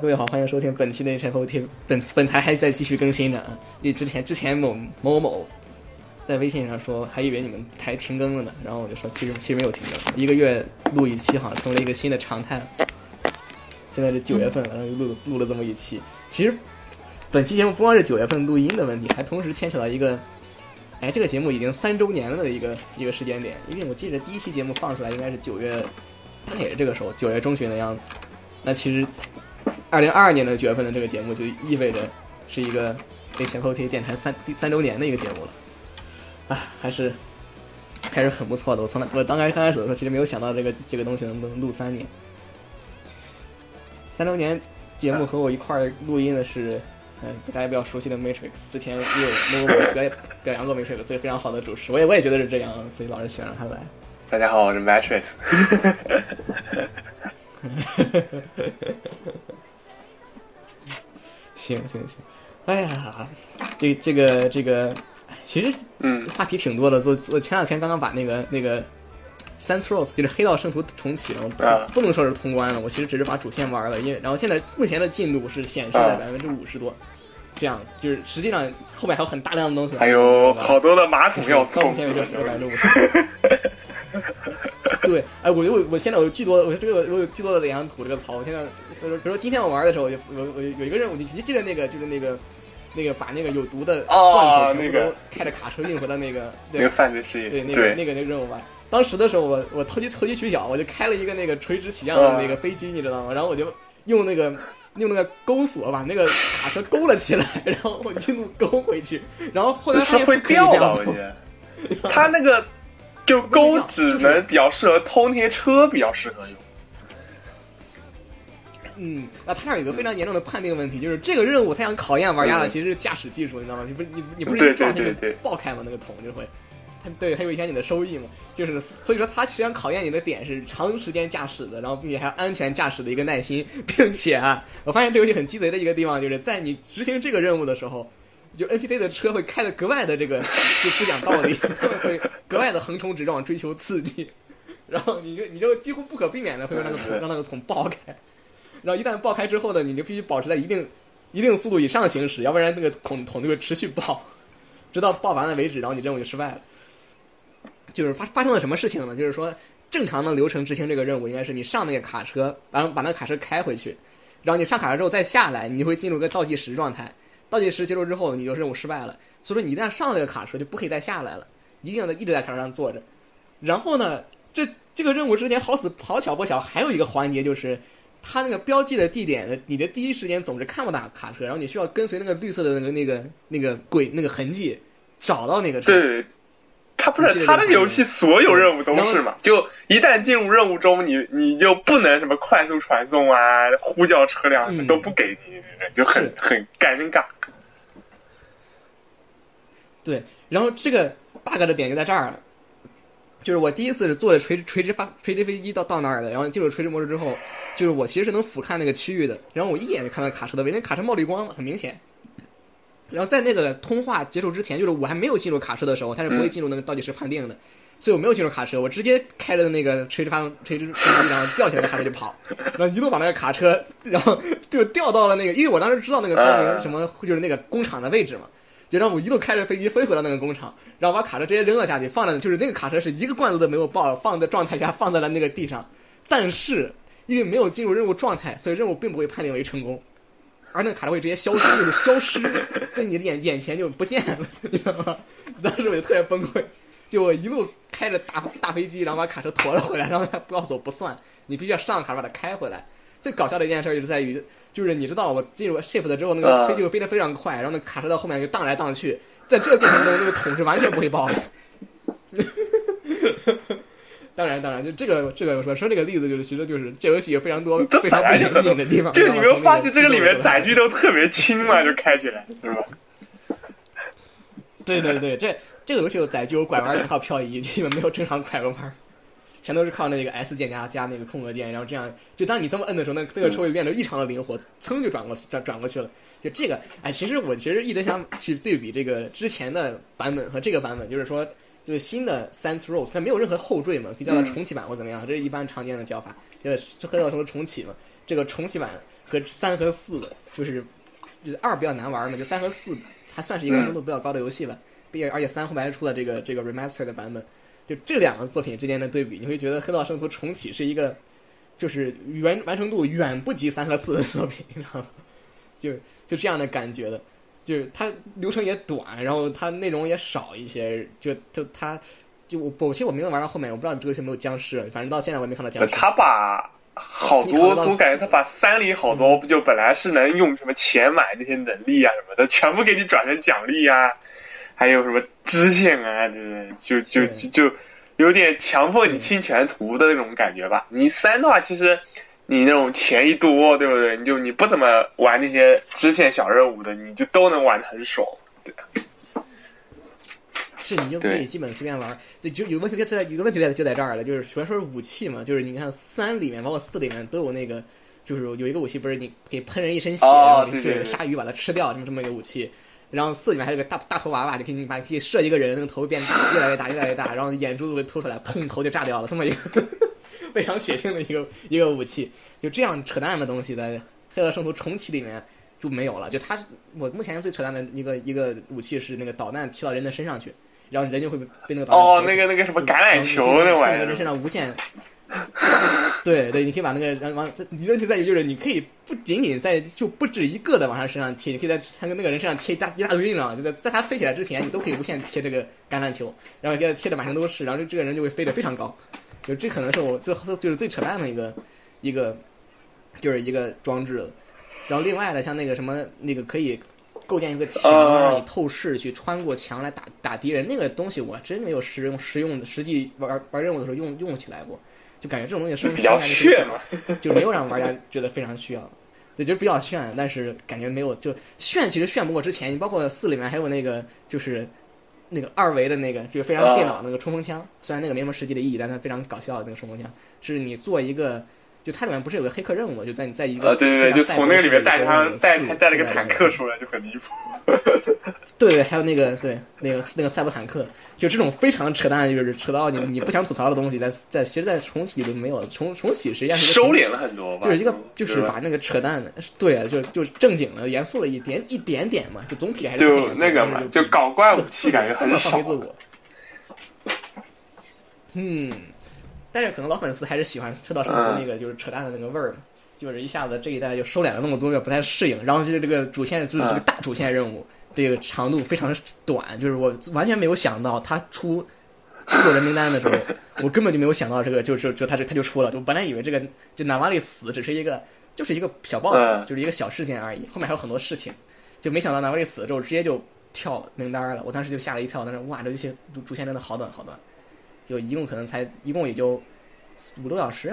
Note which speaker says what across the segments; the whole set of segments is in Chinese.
Speaker 1: 各位好，欢迎收听本期的 HFOT。本本台还在继续更新着啊，因为之前之前某某某在微信上说，还以为你们台停更了呢，然后我就说其实其实没有停更，一个月录一期好像成为了一个新的常态。现在是九月份了，然后又录录了这么一期。其实本期节目不光是九月份录音的问题，还同时牵扯到一个，哎，这个节目已经三周年了的一个一个时间点，因为我记得第一期节目放出来应该是九月，大概也是这个时候，九月中旬的样子。那其实。二零二二年的九月份的这个节目就意味着是一个 H F O T 电台三第三周年的一个节目了，啊，还是还是很不错的。我从来我刚开始刚开始的时候，其实没有想到这个这个东西能不能录三年。三周年节目和我一块儿录音的是，嗯，大家比较熟悉的 Matrix，之前也有录过表表扬过 Matrix，所以非常好的主持。我也我也觉得是这样，所以老是喜欢让他来。
Speaker 2: 大家好，我是 Matrix。
Speaker 1: 行行行，哎呀，这这个这个，其实嗯，话题挺多的。我我前两天刚刚把那个那个《n t r o s 就是《黑道圣徒》重启了，不能说是通关了。我其实只是把主线玩了，因为然后现在目前的进度是显示在百分之五十多，这样就是实际上后面还有很大量的东西，
Speaker 2: 还有好多的马桶要
Speaker 1: 到目前为止只有百分之五十。对，哎，我我我现在有巨多，我这个我有巨多的两图这个槽。我现在，比如说今天我玩的时候，我我我有一个任务，你你记得那个就是那个那个把那个有毒的罐头全部都开着卡车运回到那个
Speaker 2: 那个犯罪事业，
Speaker 1: 对那个那个那个任务吧。当时的时候，我我投机投机取巧，我就开了一个那个垂直起降的那个飞机，你知道吗？然后我就用那个用那个钩索把那个卡车勾了起来，然后我一路勾回去，然后后来它
Speaker 2: 会掉吧，我觉得 他那个。就钩只能比较适合偷那些车，比较适合用。
Speaker 1: 嗯，那它有一个非常严重的判定问题，就是这个任务他想考验玩家的其实是驾驶技术，你知道吗？你不你你不是一撞就爆开吗？那个桶就会，它对还有影响你的收益嘛？就是所以说它实际上考验你的点是长时间驾驶的，然后并且还有安全驾驶的一个耐心，并且啊，我发现这游戏很鸡贼的一个地方，就是在你执行这个任务的时候。就 NPC 的车会开的格外的这个就不讲道理，他们会格外的横冲直撞，追求刺激，然后你就你就几乎不可避免的会让那个桶 让那个桶爆开，然后一旦爆开之后呢，你就必须保持在一定一定速度以上行驶，要不然那个桶桶就会持续爆，直到爆完了为止，然后你任务就失败了。就是发发生了什么事情呢？就是说正常的流程执行这个任务应该是你上那个卡车，然后把那个卡车开回去，然后你上卡车之后再下来，你会进入个倒计时状态。倒计时结束之后，你就任务失败了。所以说，你一旦上这个卡车，就不可以再下来了，一定要一直在卡车上坐着。然后呢，这这个任务之前好死好巧不巧，还有一个环节就是，它那个标记的地点，你的第一时间总是看不到卡车，然后你需要跟随那个绿色的那个那个那个轨那个痕迹，找到那个车。
Speaker 2: 对。他不是他那个游戏所有任务都是嘛？就一旦进入任务中，你你就不能什么快速传送啊、呼叫车辆都不给你，就很很尴尬。
Speaker 1: 对，然后这个 bug 的点就在这儿了，就是我第一次是坐着垂直垂直发垂直飞机到到那儿的，然后进入垂直模式之后，就是我其实是能俯瞰那个区域的，然后我一眼就看到卡车的位，那卡车冒绿光了，很明显。然后在那个通话结束之前，就是我还没有进入卡车的时候，它是不会进入那个倒计时判定的，所以我没有进入卡车，我直接开着那个垂直发动垂直飞机，然后掉起来的卡车就跑，然后一路把那个卡车，然后就掉到了那个，因为我当时知道那个光明什么，就是那个工厂的位置嘛，就让我一路开着飞机飞回到那个工厂，然后把卡车直接扔了下去，放在就是那个卡车是一个罐子都没有爆，放在状态下放在了那个地上，但是因为没有进入任务状态，所以任务并不会判定为成功。而那个卡车会直接消失，就是消失在你的眼眼前就不见了，你知道吗？当时我就特别崩溃，就我一路开着大大飞机，然后把卡车驮了回来，然后他不要走不算，你必须要上卡把它开回来。最搞笑的一件事就是在于，就是你知道我进入 shift 之后，那个飞机飞得非常快，然后那卡车到后面就荡来荡去，在这个过程中，那个桶是完全不会爆的。当然，当然，就这个，这个我说说这个例子，就是其实就是这游戏有非常多非常不严谨的地方。
Speaker 2: 就你没有发现这个里面载具都特别轻嘛，就开起来是吧？
Speaker 1: 对对对，这这个游戏有载具，有拐弯，全靠漂移，基本没有正常拐个弯，全都是靠那个 S 键加加那个空格键，然后这样，就当你这么摁的时候，那这个车会变得异常的灵活，噌就转过转转过去了。就这个，哎，其实我其实一直想去对比这个之前的版本和这个版本，就是说。就是新的 Sans Rose，它没有任何后缀嘛，可以叫它重启版或怎么样，这是一般常见的叫法。就是这叫什么重启嘛？这个重启版和三和四，就是就是二比较难玩嘛，就三和四还算是一个完成度比较高的游戏了。并而且三后面还出了这个这个 remaster 的版本，就这两个作品之间的对比，你会觉得《黑道圣徒重启》是一个就是完完成度远不及三和四的作品，你知道吗？就就这样的感觉的，就是它流程也短，然后它内容也少一些，就就它就我我其实我没有玩到后面，我不知道这个是没有僵尸，反正到现在我也没看到僵尸。
Speaker 2: 他把好多，我感觉他把三里好多不就本来是能用什么钱买那些能力啊什么的，全部给你转成奖励啊。还有什么支线啊？就就就就有点强迫你清全图的那种感觉吧。你三的话，其实你那种钱一多，对不对？你就你不怎么玩那些支线小任务的，你就都能玩的很爽。对，
Speaker 1: 是你就可以基本随便玩。对，就有问题就在有个问题在就在这儿了，就是主要说是武器嘛。就是你看三里面包括四里面都有那个，就是有一个武器不是你给喷人一身血，然后就有个鲨鱼把它吃掉，这么这么一个武器。然后四里面还有个大大头娃娃，就可以把可以射一个人，那个头变大，越来越大，越来越大，然后眼珠子会凸出来，砰，头就炸掉了，这么一个 非常血腥的一个一个武器。就这样扯淡的东西，在《黑色圣徒重启》里面就没有了。就它，我目前最扯淡的一个一个武器是那个导弹踢到人的身上去，然后人就会被那个导弹
Speaker 2: 哦，那个那个什么橄榄球那玩意儿，
Speaker 1: 在那个人身上无限。对对，你可以把那个然往，问题在于就是你可以不仅仅在就不止一个的往他身上贴，你可以在他那个人身上贴一大一大堆，你知道吗？就在在他飞起来之前，你都可以无限贴这个橄榄球，然后给他贴的满身都是，然后这个人就会飞得非常高。就这可能是我最就是最扯淡的一个一个就是一个装置。然后另外的像那个什么那个可以构建一个墙，让你透视去穿过墙来打打敌人，那个东西我真没有实用实用的实际玩玩任务的时候用用起来过。就感觉这种东西是
Speaker 2: 比较炫嘛，
Speaker 1: 就没有让玩家觉得非常需要，对，就是比较炫，但是感觉没有就炫，其实炫不过之前。你包括四里面还有那个就是那个二维的那个，就非常电脑那个冲锋枪，虽然那个没什么实际的意义，但它非常搞笑的那个冲锋枪，是你做一个，就它里面不是有个黑客任务，就在你在一个
Speaker 2: 对对对，就从那个里面带上带带了个坦克出来，就很离谱。
Speaker 1: 对对，还有那个对那个那个赛博坦克，就这种非常扯淡，就是扯到你你不想吐槽的东西，在在其实，在重启里都没有重重启实际上是
Speaker 2: 收敛了很多吧，
Speaker 1: 就是一个就是把那个扯淡的，对啊，就就正经了，严肃了一点一点点嘛，就总体还是
Speaker 2: 就那个嘛，
Speaker 1: 就
Speaker 2: 搞怪武器感觉很
Speaker 1: 放飞自我。嗯，但是可能老粉丝还是喜欢《车道生活》那个就是扯淡的那个味儿嘛，就是一下子这一代就收敛了那么多，不太适应，然后就是这个主线就是这个大主线任务。这个长度非常短，就是我完全没有想到他出做人名单的时候，我根本就没有想到这个，就是就他就他就出了。我本来以为这个就纳瓦利死只是一个就是一个小 boss，就是一个小事件而已，后面还有很多事情，就没想到纳瓦利死了之后直接就跳名单了。我当时就吓了一跳，但是哇，这游戏主主线真的好短好短，就一共可能才一共也就五六小时，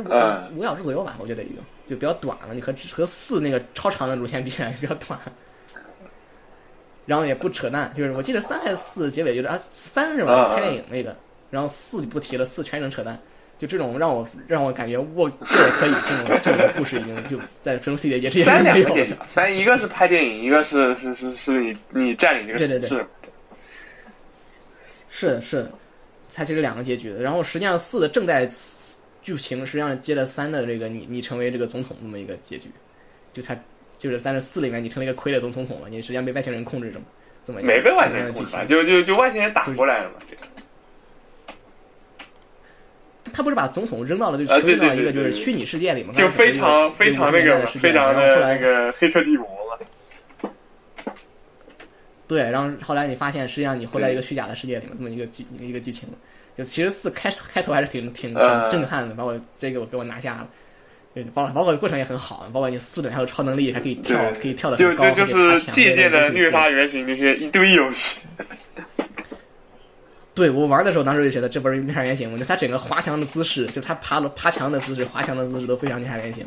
Speaker 1: 五五小时左右吧，我觉得已经就比较短了。你和和四那个超长的主线比起来比较短。然后也不扯淡，就是我记得三还是四结尾就是啊三是吧拍电影那个，然后四就不提了，四全程扯淡，就这种让我让我感觉我这也可以，这种这种故事已经就在中世纪也是
Speaker 2: 三两个电影，三一个是拍电影，一个是是是是你你占领这个
Speaker 1: 对对对，是的是的，它其实两个结局的，然后实际上四的正在剧情实际上接了三的这个你你成为这个总统这么一个结局，就它。就是三十四里面，你成了一个傀儡总总统了，你实际上被外星人控制着，这么
Speaker 2: 没被外星人控制，就就就外星人打过来了嘛。
Speaker 1: 他不是把总统扔到了就扔到一个就是虚拟世界里嘛？
Speaker 2: 就非常非常那个非常的那个黑客帝国嘛。
Speaker 1: 对，然后后来你发现，实际上你活在一个虚假的世界里面，这么一个剧一个剧情。就其实四开开头还是挺挺挺震撼的，把我这个我给我拿下了。包包括过程也很好，包括你四等还有超能力，还可以跳，可以跳的
Speaker 2: 很高，就就是借鉴的虐杀原型那些一堆游戏。
Speaker 1: 对我玩的时候，当时就觉得这不是虐杀原型吗？就他整个滑翔的姿势，就他爬爬墙的姿势、滑墙的姿势都非常虐杀原型。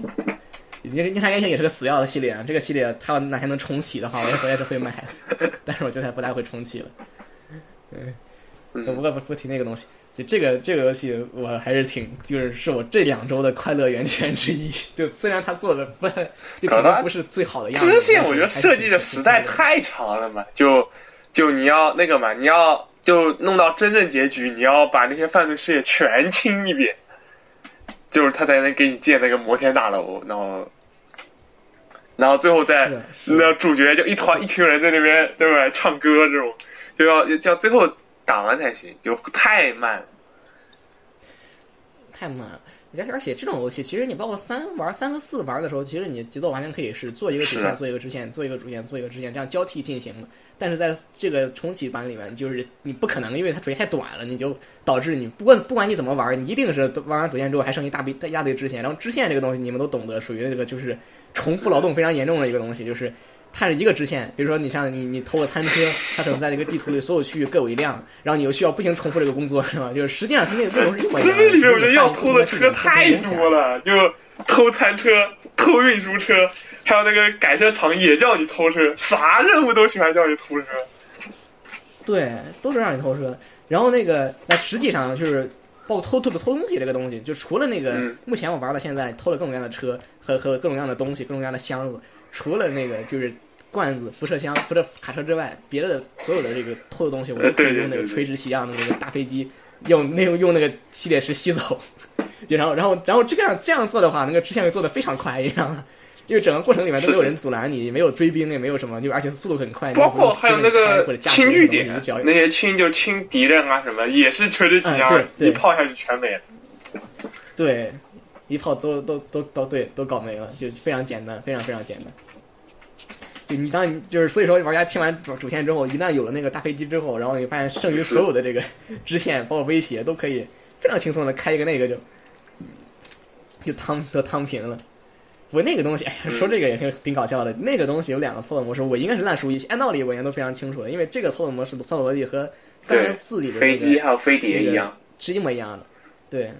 Speaker 1: 虐虐杀原型也是个死要的系列，这个系列他要哪天能重启的话，我也我也是会买的。但是我觉得他不太会重启了。嗯，不过不不提那个东西。就这个这个游戏，我还是挺就是是我这两周的快乐源泉之一。就虽然他做的不，就可能不是最好的样子。
Speaker 2: 支线我觉得设计的实在太长了嘛，就就你要那个嘛，你要就弄到真正结局，你要把那些犯罪事业全清一遍，就是他才能给你建那个摩天大楼，然后然后最后再那主角就一团一群人在那边对吧唱歌这种，就要要最后打完才行，就太慢了，
Speaker 1: 太慢。而且这种游戏，其实你包括三玩三和四玩的时候，其实你节奏完全可以是做一个主线，做一个支线，做一个主线，做一个支线，这样交替进行的。但是在这个重启版里面，就是你不可能，因为它主线太短了，你就导致你不管不管你怎么玩，你一定是玩完主线之后还剩一大堆一大堆支线。然后支线这个东西你们都懂得，属于这个就是重复劳动非常严重的一个东西，就是。它是一个支线，比如说你像你你偷个餐车，它可能在这个地图里所有区域各有一辆，然后你又需要不停重复这个工作，是吧？就是实际上它那个内容是这么。这
Speaker 2: 里面我觉得要偷的车太多了，就偷餐车、偷运输车，还有那个改车厂也叫你偷车，啥任务都喜欢叫你偷车。
Speaker 1: 对，都是让你偷车。然后那个那实际上就是包括偷偷的偷东西这个东西，就除了那个目前我玩到现在偷了各种各样的车和和各种各样的东西，各种各样的箱子。除了那个就是罐子、辐射箱、辐射卡车之外，别的所有的这个偷的东西，我都可以用那个垂直起降的那个大飞机，用那用用那个吸铁石吸走。就然后然后然后这样这样做的话，那个支线会做的非常快，你知道吗？因为整个过程里面都没有人阻拦你，没有追兵，也没有什么，就而且速度很快。
Speaker 2: 包括还有那个清据点，那些清就清敌人啊什么，也是垂直起降，一炮下去全没了。
Speaker 1: 对。一炮都都都都对，都搞没了，就非常简单，非常非常简单。就你当你就是所以说玩家听完主主线之后，一旦有了那个大飞机之后，然后你发现剩余所有的这个 支线包括威胁都可以非常轻松的开一个那个就就汤都汤平了。不过那个东西 说这个也挺挺搞笑的，那个东西有两个操作模式，我应该是烂熟于按道理我应该都非常清楚的，因为这个操作模式操作逻辑和三零四里的
Speaker 2: 飞机还有飞碟一样，
Speaker 1: 是一模一样的，对。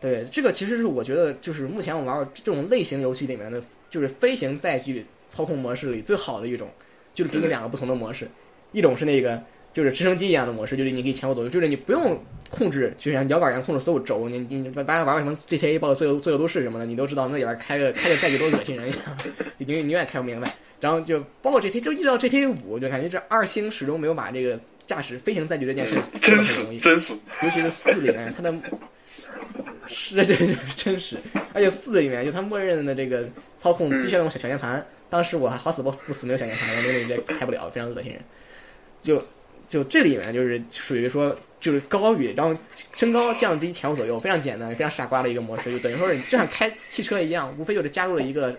Speaker 1: 对，这个其实是我觉得，就是目前我玩这种类型游戏里面的，就是飞行载具操控模式里最好的一种，就是给你两个不同的模式，一种是那个就是直升机一样的模式，就是你可以前后左右，就是你不用控制，就像摇杆一样控制所有轴。你你大家玩过什么 GTA 包括自由自由都市什么的，你都知道那里边开个开个载具多恶心人一样，你永远开不明白。然后就包括 GTA，就一直到 GTA 五，就感觉这二星始终没有把这个驾驶飞行载具这件事
Speaker 2: 真实真实，
Speaker 1: 尤其是四里面它的。是，这是真实。而且四里面就它默认的这个操控必须要用小小键盘。当时我还好死不死不死没有小键盘，我那个直接开不了，非常恶心人。就就这里面就是属于说就是高于，然后升高降低前后左右，非常简单，非常傻瓜的一个模式。就等于说是就像开汽车一样，无非就是加入了一个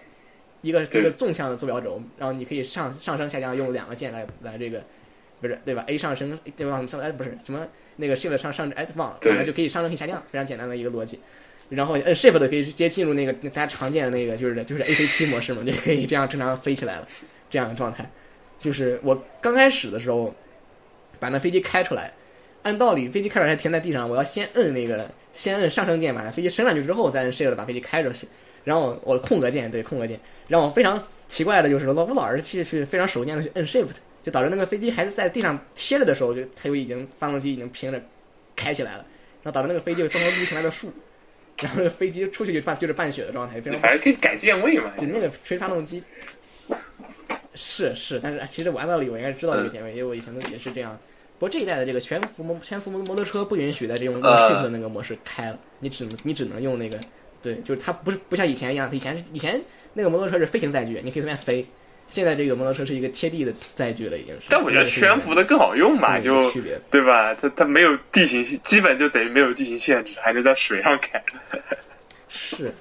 Speaker 1: 一个这个纵向的坐标轴，然后你可以上上升下降用两个键来来这个不是对吧？A 上升对吧？上哎不是什么。那个 shift 上上哎忘了，然后就可以上升可以下降，非常简单的一个逻辑。然后摁 shift 可以直接进入那个大家常见的那个就是就是 AC 七模式嘛，就可以这样正常飞起来了。这样的状态，就是我刚开始的时候把那飞机开出来，按道理飞机开出来停在地上，我要先摁那个先摁上升键把飞机升上去之后再摁 shift 把飞机开出去。然后我空格键对空格键，然后非常奇怪的就是我我老是去去非常手贱的去摁 shift。就导致那个飞机还是在地上贴着的时候，就它就已经发动机已经平着开起来了，然后导致那个飞机会疯狂撸起来的树，然后那个飞机出去就半就是半血的状态，非常
Speaker 2: 反正可以改键位嘛。
Speaker 1: 就那个吹发动机，是是，但是其实我按道理我应该知道这个键位，因为我以前都也是这样。不过这一代的这个全幅摩全幅摩摩托车不允许在这种 shift 的那个模式开了，你只能你只能用那个，对，就是它不是不像以前一样，以前以前那个摩托车是飞行载具，你可以随便飞。现在这个摩托车是一个贴地的载具了，已经是。
Speaker 2: 但我觉得悬浮的更好用嘛，就区别对吧？它它没有地形，基本就等于没有地形限制，还能在水上开。
Speaker 1: 是，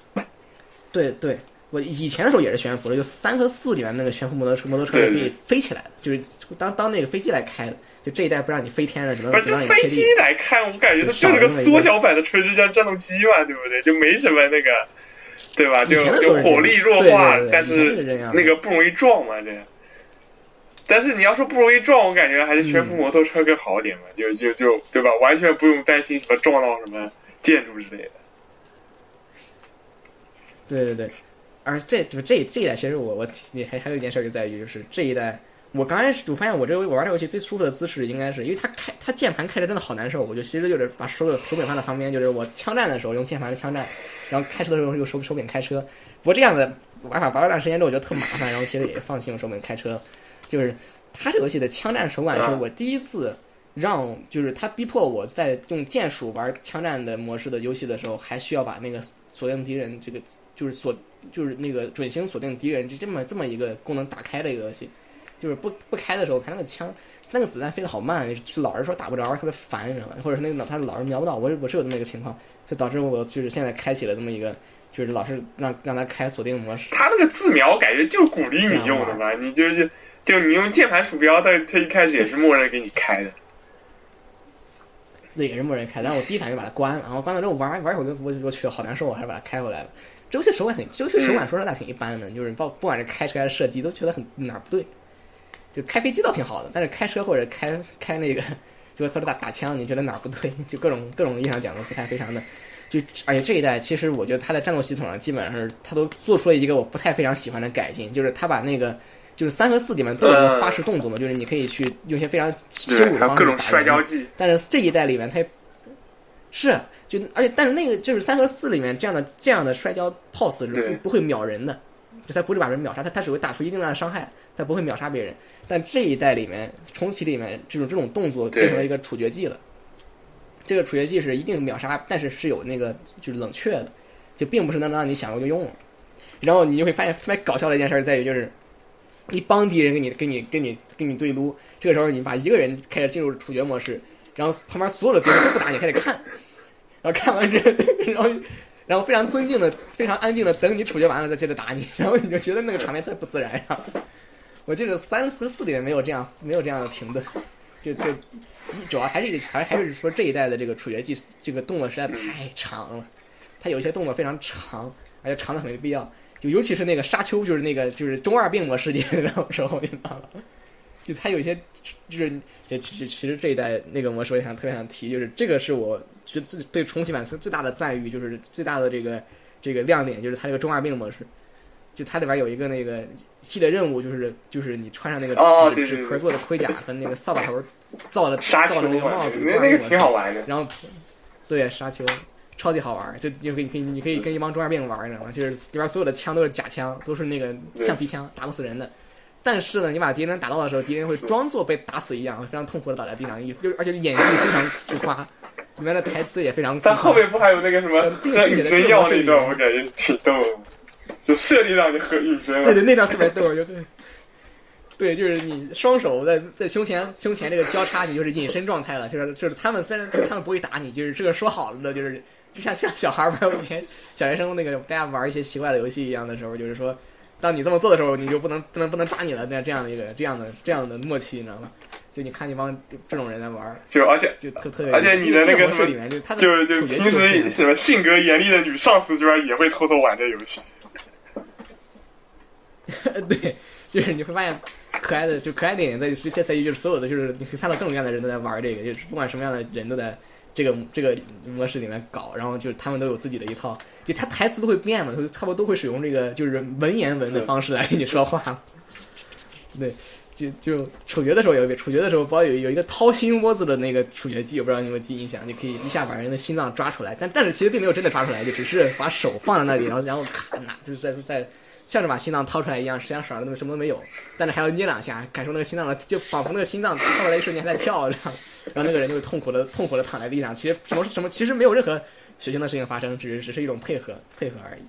Speaker 1: 对对，我以前的时候也是悬浮的，就三和四里面那个悬浮摩托车，摩托车可以飞起来的，就是当当那个飞机来开的。就这一代不让你飞天了，只能不是就
Speaker 2: 飞机来开，我感觉它就是个缩小版的垂直向战斗机嘛，对不对？就没什么那个。对吧？就就火力弱化，但是那个不容易撞嘛，这样。但是你要说不容易撞，我感觉还是悬浮摩托车更好点嘛，就就就对吧？完全不用担心什么撞到什么建筑之类的。
Speaker 1: 对对对，而这就这这一代，其实我我你还还有一件事就在于，就是这一代。我刚开始我发现我这个我玩这游戏最舒服的姿势，应该是因为它开它键盘开着真的好难受。我就其实就是把手手柄放在旁边，就是我枪战的时候用键盘的枪战，然后开车的时候用手手柄开车。不过这样的玩法玩了段时间之后，我觉得特麻烦，然后其实也放弃用手柄开车。就是它这游戏的枪战手感是我第一次让，就是它逼迫我在用键鼠玩枪战的模式的游戏的时候，还需要把那个锁定敌人这个就是锁就是那个准星锁定敌人，就这么这么一个功能打开的一个游戏，就是不不开的时候，他那个枪那个子弹飞得好慢，就老是说打不着，特别烦，你知道吗？或者是那个他老是瞄不到，我我是有这么一个情况，就导致我就是现在开启了这么一个，就是老是让让他开锁定模式。
Speaker 2: 他那个自瞄感觉就是鼓励你用的嘛？你就是就你用键盘鼠标，他他一开始也是默认给你开的。
Speaker 1: 对，也是默认开，但是我第一反应就把它关了，然后关了之后玩玩一会儿就我我去好难受，我还是把它开回来了。这游戏手感挺，这游戏手感说实在挺一般的，就是不不管是开车还是射击，都觉得很哪儿不对。就开飞机倒挺好的，但是开车或者开开那个，就或者打打枪，你觉得哪儿不对？就各种 各种意义上讲的不太非常的。就而且这一代其实我觉得它在战斗系统上基本上是它都做出了一个我不太非常喜欢的改进，就是它把那个。就是三和四里面都有花式动作嘛，就是你可以去用一些非常羞辱的方式打人。但是这一代里面它是就而且但是那个就是三和四里面这样的这样的摔跤 pose 是不不会秒人的，就他不是把人秒杀，他他只会打出一定量的伤害，他不会秒杀别人。但这一代里面重启里面这种这种动作变成了一个处决技了，这个处决技是一定秒杀，但是是有那个就是冷却的，就并不是能让你想用就用了。然后你就会发现特别搞笑的一件事在于就是。一帮敌人跟你跟你跟你跟你对撸，这个时候你把一个人开始进入处决模式，然后旁边所有的敌人都不打你，开始看，然后看完之后，然后然后非常尊敬的、非常安静的等你处决完了再接着打你，然后你就觉得那个场面特别不自然呀。我记得三四四里面没有这样没有这样的停顿，就就主要还是还还是说这一代的这个处决技这个动作实在太长了，它有些动作非常长，而且长的很没必要。就尤其是那个沙丘，就是那个就是中二病模式的时候，你知道吗？就他有一些，就是其实其实这一代那个模式，我想特别想提，就是这个是我觉得对重启版最大的赞誉，就是最大的这个这个亮点，就是它这个中二病模式。就它里边有一个那个系列任务，就是就是你穿上那个纸壳做的盔甲和那个扫把头 造的造的那个帽子，
Speaker 2: 那个挺好玩的。
Speaker 1: 然后对沙丘。超级好玩，就就可以可以你可以跟一帮中二病玩，你知道吗？就是里边所有的枪都是假枪，都是那个橡皮枪，打不死人的。但是呢，你把敌人打到的时候，敌人会装作被打死一样，非常痛苦的倒在地上，就而且演技非常浮夸，里面的台词也非常。
Speaker 2: 但后面不还有那个什么隐身药那段，我感觉挺逗，就设定让你很隐身。
Speaker 1: 对对，那段特别逗，就对。对，就是你双手在在胸前胸前这个交叉，你就是隐身状态了。就是就是他们虽然他们不会打你，就是这个说好了的，就是。就像像小孩玩以前小学生那个大家玩一些奇怪的游戏一样的时候，就是说，当你这么做的时候，你就不能不能不能抓你了，这样这样的一个这样的这样的默契，你知道吗？就你看一帮这种人在玩，
Speaker 2: 就而且
Speaker 1: 就特特别，
Speaker 2: 而且你的那个
Speaker 1: 模式里面就他的
Speaker 2: 就就平时什么性格严厉的女上司居然也会偷偷玩这游戏。
Speaker 1: 对，就是你会发现可爱的就可爱的点在于在在于就是所有的就是你可以看到各种各样的人都在玩这个，就是不管什么样的人都在。这个这个模式里面搞，然后就是他们都有自己的一套，就他台词都会变嘛，就差不多都会使用这个就是文言文的方式来跟你说话。对，就就处决的时候有一个处决的时候，包有有一个掏心窝子的那个处决技，我不知道你有没有记印象，你可以一下把人的心脏抓出来，但但是其实并没有真的抓出来，就只是把手放在那里，然后然后咔那就是在在。像是把心脏掏出来一样，实际上手上那么什么都没有，但是还要捏两下，感受那个心脏的，就仿佛那个心脏掏出来一瞬间还在跳，这样，然后那个人就会痛苦的痛苦的躺在地上。其实什么什么，其实没有任何血腥的事情发生，只是只是一种配合配合而已。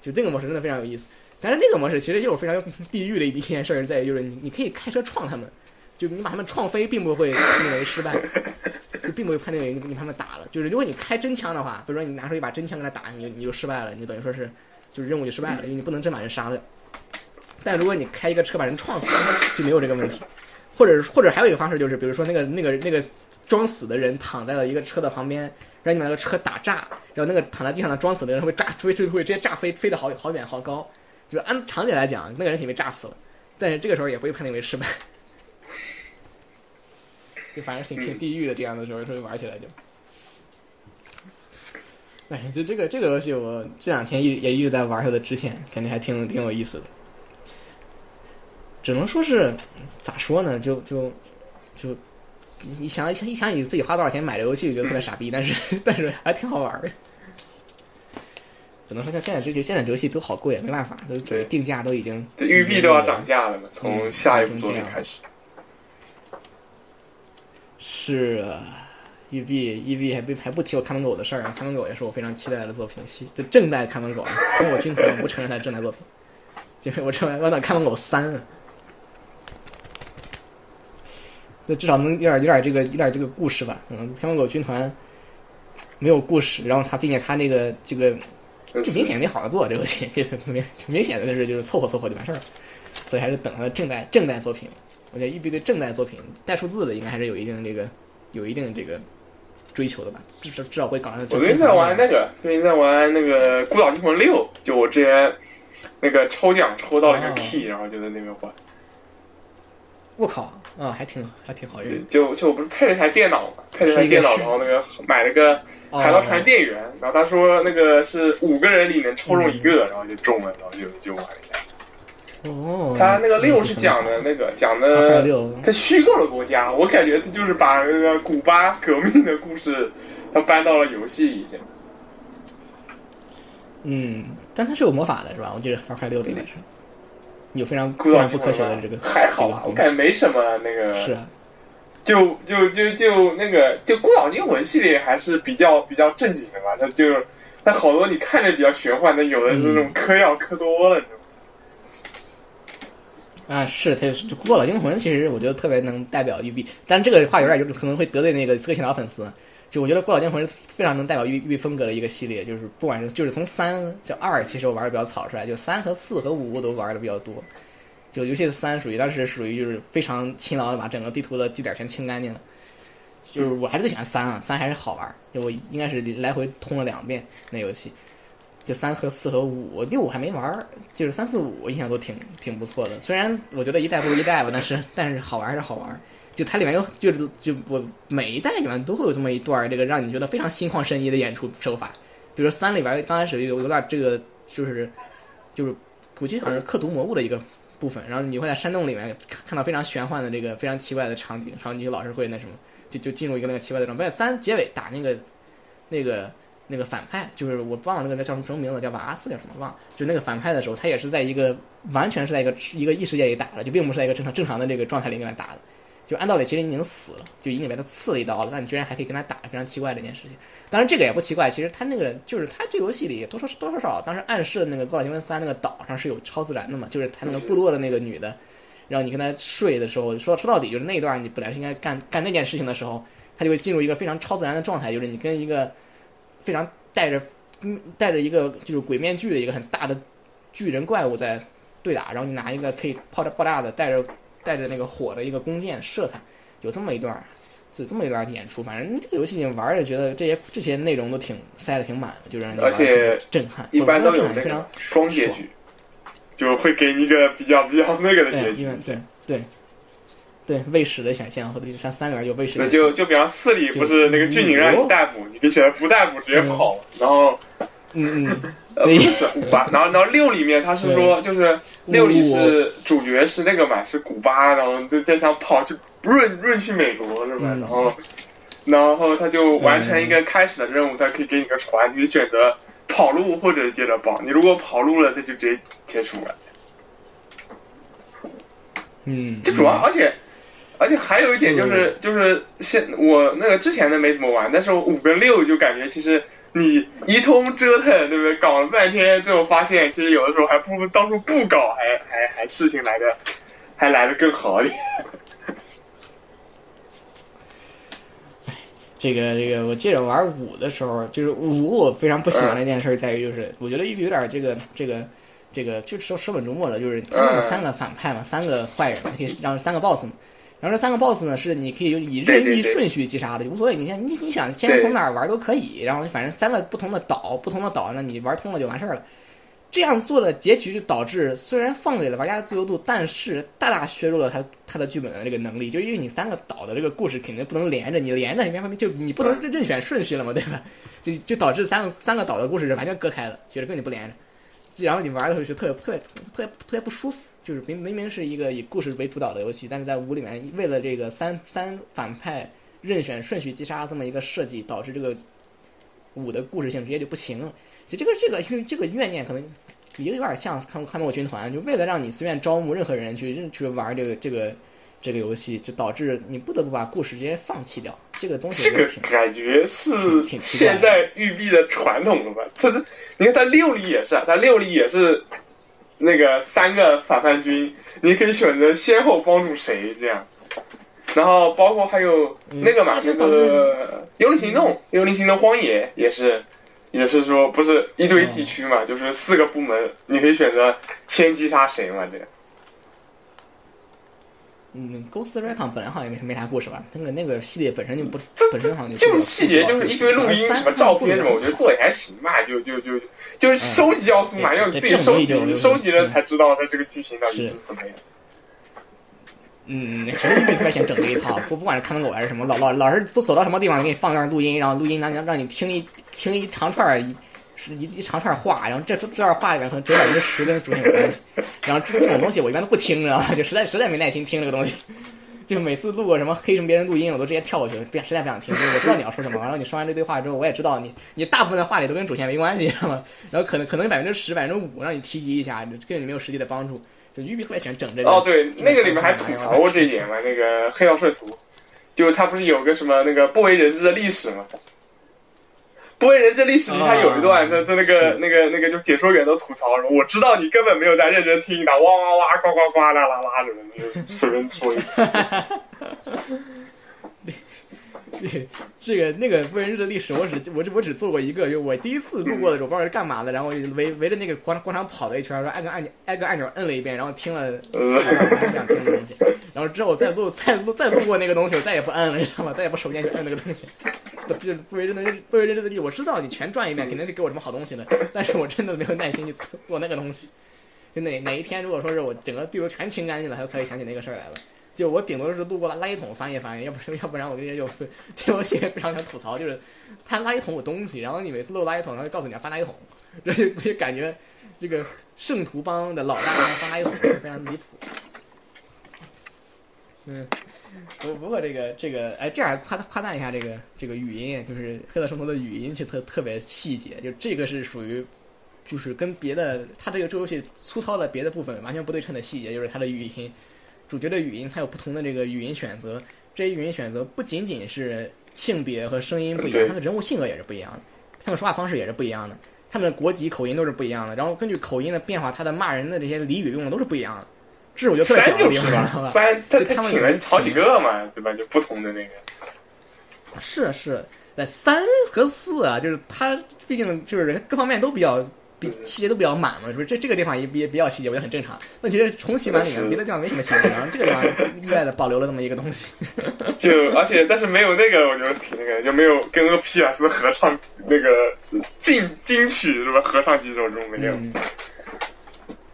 Speaker 1: 就这个模式真的非常有意思，但是那个模式其实又有非常地狱的一件事在于，就是你你可以开车撞他们，就你把他们撞飞，并不会判定为失败，就并不会判定为你你他们打了。就是如果你开真枪的话，比如说你拿出一把真枪跟他打，你你就失败了，你等于说是。就是任务就失败了，因为你不能真把人杀了。但如果你开一个车把人撞死，就没有这个问题。或者或者还有一个方式就是，比如说那个那个那个装死的人躺在了一个车的旁边，让你把那个车打炸，然后那个躺在地上的装死的人会炸，会会会直接炸飞，飞得好好远好高。就按常理来讲，那个人肯定被炸死了。但是这个时候也不会判定为失败。就反正挺挺地狱的，这样的时候稍微玩起来就。哎，就这个这个游戏，我这两天一也一直在玩它的支线，感觉还挺挺有意思的。只能说是咋说呢？就就就你想一想一想，你自己花多少钱买这游戏，觉得特别傻逼，但是但是还挺好玩的。只能说像现在这些现在这游戏都好贵，没办法，都这定价都已经
Speaker 2: 玉币都要涨价了嘛，从下一部作品开始。
Speaker 1: 是啊。育碧育碧还不还不提我看门狗的事儿啊，看门狗也是我非常期待的作品，就正代看门狗，跟我军团不承认它正代作品，就是我承认我等看门狗三，就至少能有点有点这个有点这个故事吧，嗯，看门狗军团没有故事，然后他并且他那个这个就明显没好好做这个游戏，就是明明显的就是就是凑合凑合就完事儿了，所以还是等他的正代正代作品。我觉得育碧对正代作品带数字的应该还是有一定这个有一定这个追求的吧，至少至少会搞上。
Speaker 2: 我最近在玩那个，最近在玩那个《孤岛惊魂六》，就我之前那个抽奖抽到了一个 key，然后就在那边玩。
Speaker 1: 我靠，啊，还挺还挺好用。
Speaker 2: 就就我不是配了台电脑嘛，配了台电脑，然后那个买了个海盗船电源，然后他说那个是五个人里面抽中一个，然后就中了，然后就就玩了一下。
Speaker 1: 哦，
Speaker 2: 他那个六是讲的那个讲的，他虚构的国家，我感觉他就是把那个古巴革命的故事，他搬到了游戏里。
Speaker 1: 嗯，但它是有魔法的，是吧？我记得《发快六》里面是，有非常非常不科学的这个。
Speaker 2: 还好
Speaker 1: 吧，
Speaker 2: 我感觉没什么那个。
Speaker 1: 是。
Speaker 2: 就就就就那个，就《孤岛惊魂》系列还是比较比较正经的吧？它就它好多你看着比较玄幻，但有的是那种嗑药嗑多了，你知道吗？
Speaker 1: 啊，是，他就《孤岛惊魂》，其实我觉得特别能代表育碧，但这个话有点有可能会得罪那个刺客信条粉丝。就我觉得《孤岛惊魂》是非常能代表育碧风格的一个系列，就是不管是就是从三就二，其实我玩的比较草率，就三和四和五都玩的比较多。就尤其是三，属于当时属于就是非常勤劳的把整个地图的据点全清干净了。就是我还是最喜欢三啊，三还是好玩，就我应该是来回通了两遍那游戏。就三和四和五，六还没玩，就是三四五印象都挺挺不错的。虽然我觉得一代不如一代吧，但是但是好玩还是好玩。就它里面有就是就我每一代里面都会有这么一段这个让你觉得非常心旷神怡的演出手法。比如说三里边刚开始有有点这个就是就是估计好像是刻毒魔物的一个部分，然后你会在山洞里面看到非常玄幻的这个非常奇怪的场景，然后你就老是会那什么，就就进入一个那个奇怪的状态。三结尾打那个那个。那个反派就是我忘了那个叫什么什么名字，叫瓦阿斯叫什么忘了。就那个反派的时候，他也是在一个完全是在一个一个异世界里打的，就并不是在一个正常正常的这个状态里面打的。就按道理其实你已经死了，就已经被他刺了一刀了，但你居然还可以跟他打，非常奇怪的一件事情。当然这个也不奇怪，其实他那个就是他这游戏里多少多少少当时暗示的那个《孤岛惊魂三》那个岛上是有超自然的嘛，就是他那个部落的那个女的，然后你跟他睡的时候，说说到底就是那一段你本来是应该干干那件事情的时候，他就会进入一个非常超自然的状态，就是你跟一个非常带着。嗯，戴着一个就是鬼面具的一个很大的巨人怪物在对打，然后你拿一个可以爆炸爆炸的带着带着那个火的一个弓箭射他，有这么一段，就这么一段演出。反正这个游戏你玩着觉得这些这些内容都挺塞的挺满的，就让你
Speaker 2: 而且
Speaker 1: 震撼，
Speaker 2: 一般都有
Speaker 1: 非常
Speaker 2: 双结局，就会给你一个比较比较那个的结局。
Speaker 1: 对对。对喂食的选项，或者像三里边有喂食。那
Speaker 2: 就就比方四里不是那个剧情让你逮捕，你可以选择不逮捕直接跑，然后，
Speaker 1: 嗯嗯，
Speaker 2: 呃不是五吧，然后然后六里面他是说就是六里是主角是那个嘛是古巴，然后就在想跑去润润去美国是吧？然后然后他就完成一个开始的任务，他可以给你个船，你选择跑路或者接着跑，你如果跑路了，他就直接结束了。
Speaker 1: 嗯，
Speaker 2: 就主要而且。而且还有一点就是，就是现我那个之前的没怎么玩，但是五跟六就感觉其实你一通折腾，对不对？搞了半天，最后发现其实有的时候还不如当初不搞，还还还事情来的 还来的更好一点。
Speaker 1: 这个这个，我记得玩五的时候，就是五我非常不喜欢的一件事在于，就是我觉得有点这个这个这个，就说舍本逐末了，就是他们三个反派嘛，三个坏人，可以让三个 boss 嘛。然后这三个 boss 呢，是你可以以任意顺序击杀的，就无所谓。你先你你想先从哪儿玩都可以。然后反正三个不同的岛，不同的岛，呢你玩通了就完事儿了。这样做的结局就导致，虽然放给了玩家的自由度，但是大大削弱了他他的剧本的这个能力。就因为你三个岛的这个故事肯定不能连着，你连着没法就你不能任选顺序了嘛，对吧？就就导致三个三个岛的故事是完全割开了，觉得根本不连着。然后你玩的时候就特别特别特别特别不舒服。就是明明明是一个以故事为主导的游戏，但是在五里面为了这个三三反派任选顺序击杀这么一个设计，导致这个五的故事性直接就不行了。就这个这个因为这个怨念可能也有点像看看过军团，就为了让你随便招募任何人去去玩这个这个这个游戏，就导致你不得不把故事直接放弃掉。这个东西
Speaker 2: 这个感觉是现在育碧的传统了吧？它的你看它六里也是，它六里也是那个三个反叛军，你可以选择先后帮助谁这样。然后包括还有那个嘛，那个幽灵行动，幽灵行动荒野也是，也是说不是一堆地区嘛，就是四个部门，你可以选择先击杀谁嘛，这样。
Speaker 1: 嗯，Ghost Recon 本来好像也没没啥故事吧？那个那个系列本身就不，本身好像
Speaker 2: 就这种细节就是一堆录音什么照片什么，我觉得做也还行吧，就就就就是收集要素嘛，要自己收集，收集了才知道它这个剧情到底是怎么样。
Speaker 1: 嗯，其实没特别想整这一套，不不管是看门狗还是什么，老老老是都走到什么地方给你放段录音，然后录音让让让你听一听一长串儿。是一一长串话，然后这这段话里面可能只有百分之十跟主线有关系，然后这这种东西我一般都不听，知道吗？就实在实在没耐心听这个东西，就每次录个什么黑什么别人录音，我都直接跳过去，不实在不想听。我知道你要说什么，然后你说完这堆话之后，我也知道你你大部分的话里都跟主线没关系，知道吗？然后可能可能百分之十百分之五让你提及一下，这跟你没有实际的帮助。就玉碧特别喜欢整这个。
Speaker 2: 哦，对，那个里面还吐槽过这一点嘛？那个黑曜社图，就他不是有个什么那个不为人知的历史吗？不为人知历史，他有一段，他他那个那个那个，就解说员都吐槽说：“我知道你根本没有在认真听的，哇哇哇，呱呱呱，啦啦啦，什么的，随便说一句。”
Speaker 1: 对，这个那个不为人知的历史，我只我只我只做过一个，就我第一次路过的时候，不知道是干嘛的，然后围围着那个广广场跑了一圈，说按个按钮，挨个按钮摁了一遍，然后听了这样听的东西，然后之后再路再路再路过那个东西，我再也不摁了，你知道吗？再也不手贱去摁那个东西。就是不为人知的不为人知的历史，我知道你全转一遍，肯定得给我什么好东西的，但是我真的没有耐心去做那个东西。就哪哪一天，如果说是我整个地图全清干净了，他才会想起那个事儿来了。就我顶多是路过垃圾桶翻一翻，要不是要不然我跟你就这游戏非常想吐槽，就是他垃圾桶有东西，然后你每次漏垃圾桶，它就告诉你要翻垃圾桶，这就就感觉这个圣徒帮的老大翻垃圾桶非常离谱。嗯，不不过这个这个哎，这样夸夸赞一下这个这个语音，就是《黑色圣徒》的语音是特特别细节，就这个是属于就是跟别的它这个这游戏粗糙的别的部分完全不对称的细节，就是它的语音。主角的语音，它有不同的这个语音选择。这些语音选择不仅仅是性别和声音不一样，他的人物性格也是不一样的，他们说话方式也是不一样的，他们的国籍、口音都是不一样的。然后根据口音的变化，他的骂人的这些俚语用的都是不一样的。这我觉得特别屌的地方，
Speaker 2: 三，他他请了好几个嘛，对吧？就不同的那个。
Speaker 1: 是是，在三和四啊，就是他毕竟就是各方面都比较比。细节都比较满嘛，是不是？这这个地方也比比较细节，我觉得很正常。那其实重启版里面别的地方没什么细节，然后这个地方意外的保留了这么一个东西。
Speaker 2: 就而且但是没有那个，我觉得挺那个，就没有跟个皮尔斯合唱那个进金曲是吧？合唱几首中没有。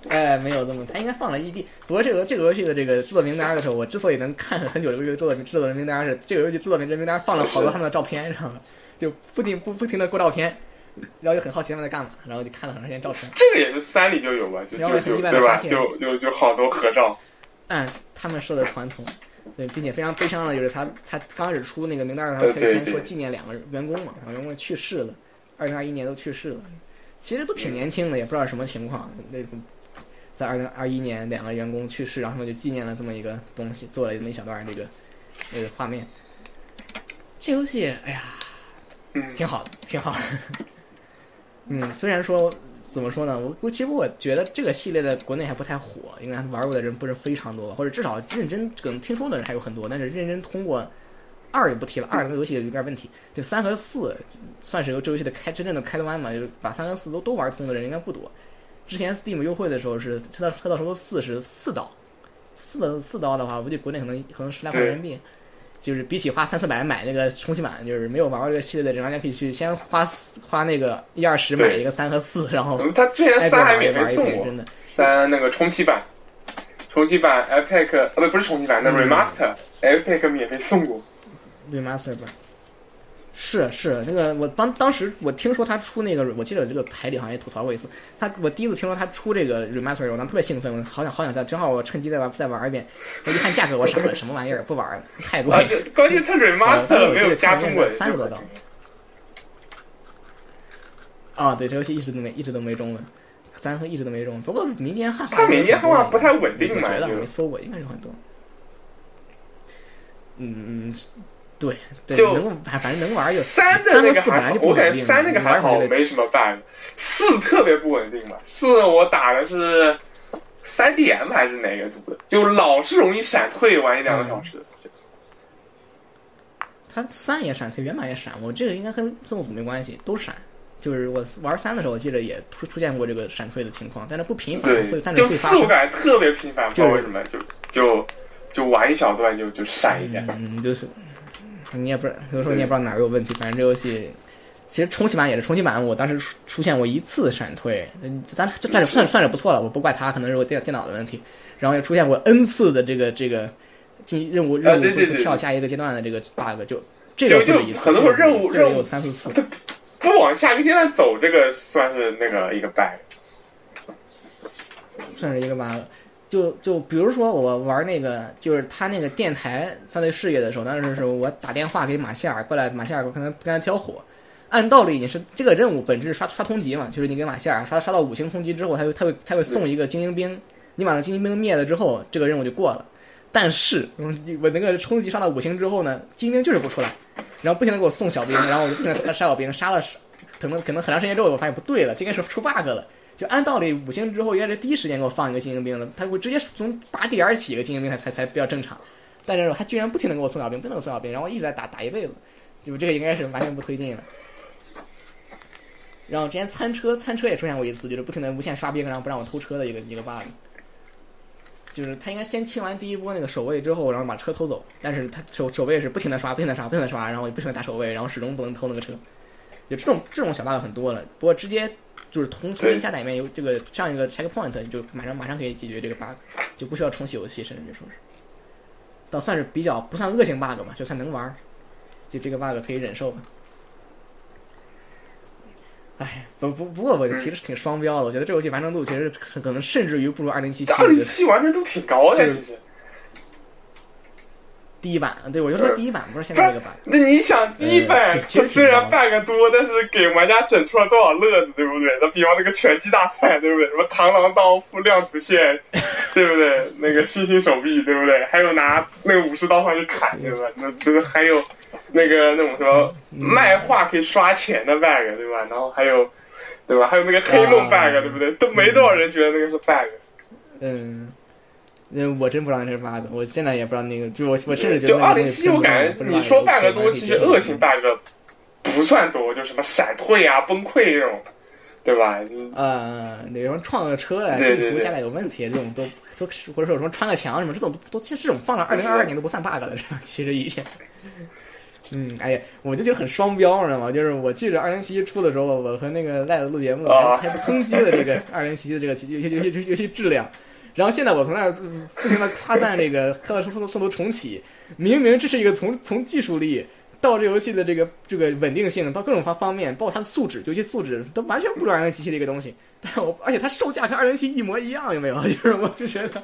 Speaker 1: 哎，没有这么，他应该放了 ED。不过这个这个游戏的这个制作名单的时候，我之所以能看很久这个制作制作人名单是这个游戏制作人名单放了好多他们的照片，知道吗？就不停不不停的过照片。然后就很好奇他们在干嘛，然后就看了很长时间照片。
Speaker 2: 这个也是三里就有吧？就就对吧？就就就好多合照。
Speaker 1: 按他们说的传统，对，并且非常悲伤的就是他他刚开始出那个名单的时候，他先说纪念两个员工嘛，然后员工去世了，二零二一年都去世了，其实都挺年轻的，也不知道什么情况。那种在二零二一年两个员工去世，然后他们就纪念了这么一个东西，做了那小段这个那个画面。这游戏，哎呀，挺好的，挺好的。嗯，虽然说怎么说呢，我我其实我觉得这个系列在国内还不太火，应该玩过的人不是非常多，或者至少认真可能听说的人还有很多，但是认真通过二就不提了，二那个游戏有点问题。就三和四算是这游戏的开真正的开端嘛，就是把三和四都都玩通的人应该不多。之前 Steam 优惠的时候是它到特到时候四十四刀，四的四刀的话，我估计国内可能可能十来块人民币。就是比起花三四百买那个重启版，就是没有玩过这个系列的人，完全可以去先花花那个一二十买一个三和四，然后
Speaker 2: 他之前三还免费送过，三那个重启版，重启版 Epic 啊不不是重启版，那 Remaster Epic 免费送过
Speaker 1: ，Remaster 版。是是，那个我当当时我听说他出那个，我记得这个台里好像也吐槽过一次。他我第一次听说他出这个 remaster，我当时特别兴奋，我好想好想再，正好我趁机再玩再玩一遍。我一看价格，我傻了，什么玩意儿？不玩了，太贵。
Speaker 2: 关键他 remaster 没有加中文，
Speaker 1: 三十多刀。啊，对，这游戏一直都没一直都没中文，三和一直都没中文。不过民间汉化，
Speaker 2: 他民间汉化不太稳定嘛，
Speaker 1: 我没搜过，应该是很多。嗯嗯。对，
Speaker 2: 就
Speaker 1: 能反正能玩就
Speaker 2: 三的那个还好，我感觉三那个还好，没什么 bug。四特别不稳定嘛，四我打的是三 DM 还是哪个组的，就老是容易闪退，玩一两个小时。
Speaker 1: 他三也闪退，原版也闪，我这个应该跟字幕组没关系，都闪。就是我玩三的时候，我记得也出出现过这个闪退的情况，但是不频繁，会但是会发
Speaker 2: 生。就四我感觉特别频繁，不知道为什么，就就就玩一小段就就闪一点。
Speaker 1: 嗯，就是你也不知道，有时候你也不知道哪个有问题。反正这游戏其实重启版也是重启版，我当时出出现过一次闪退，但这算是算算是不错了，我不怪他，可能是我电电脑的问题。然后又出现过 N 次的这个这个进任务任务不跳下一个阶段的这个 bug，就这个不是一次，
Speaker 2: 很多任务
Speaker 1: 任务有三四次。
Speaker 2: 不往下一个阶段走，这个算是那个一个 bug，
Speaker 1: 算是一个 bug。就就比如说我玩那个，就是他那个电台犯罪事业的时候，当时是我打电话给马歇尔过来，马歇尔可能跟他交火。按道理你是这个任务本质是刷刷通缉嘛，就是你给马歇尔刷刷到五星通缉之后，他会他会他会送一个精英兵，你把那精英兵灭了之后，这个任务就过了。但是我那个冲击刷到五星之后呢，精英兵就是不出来。然后不停的给我送小兵，然后我就不停的杀小兵，杀了可能可能很长时间之后，我发现不对了，这应该是出 bug 了。就按道理五星之后应该是第一时间给我放一个精英兵的，他会直接从拔地而起一个精英兵才才才比较正常。但是他居然不停的给我送小兵，不能送小兵，然后一直在打打一辈子，就这个应该是完全不推进了。然后之前餐车餐车也出现过一次，就是不停的无限刷兵，然后不让我偷车的一个一个 bug。就是他应该先清完第一波那个守卫之后，然后把车偷走。但是他守守卫是不停的刷，不停的刷，不停的刷，然后不停的打守卫，然后始终不能偷那个车。就这种这种小 bug 很多了。不过直接就是同重新加载里面有这个上一个 checkpoint，就马上马上可以解决这个 bug，就不需要重启游戏，甚至说是，倒算是比较不算恶性 bug 吧，就算能玩，就这个 bug 可以忍受吧。哎，不不不过我其实挺双标的，我觉得这游戏完成度其实可能甚至于不如二零七七。
Speaker 2: 二零七七完成度挺高的，其实。
Speaker 1: 第一版，对我就说第一版不是现在这个版。
Speaker 2: 那你想，第一版它虽然 bug 多，但是给玩家整出了多少乐子，对不对？那比方那个拳击大赛，对不对？什么螳螂刀附量子线，对不对？那个星星手臂，对不对？还有拿那个武士刀上去砍，对吧？那这个还有。那个那种什么卖画可以刷钱的 bug 对吧？然后还有，对吧？还有那个黑梦 bug 对不对？都没多少人觉得那个是 bug。
Speaker 1: 嗯，那我真不知道那是 bug，我现在也不知道那个，就我我甚至觉得
Speaker 2: 就二零七，我感觉你说 bug 多，其实恶性 bug 不算多，就什么闪退啊、崩溃这种，对吧？
Speaker 1: 呃，那什么撞个车啊，地图加载有问题，这种都都或者说什么穿个墙什么，这种都其实这种放到二零二二年都不算 bug 了，是吧？其实以前。嗯，哎呀，我就觉得很双标，知道吗？就是我记着二零七一出的时候，我和那个赖子录节目，还还抨击了这个二零七七的这个游戏游戏游戏质量。然后现在我从那不停的夸赞这个《克苏鲁速度重启》，明明这是一个从从技术力到这游戏的这个这个稳定性到各种方方面，包括它的素质，游戏素质都完全不如二零七七的一个东西。但我而且它售价跟二零七一模一样，有没有？就是我就觉得，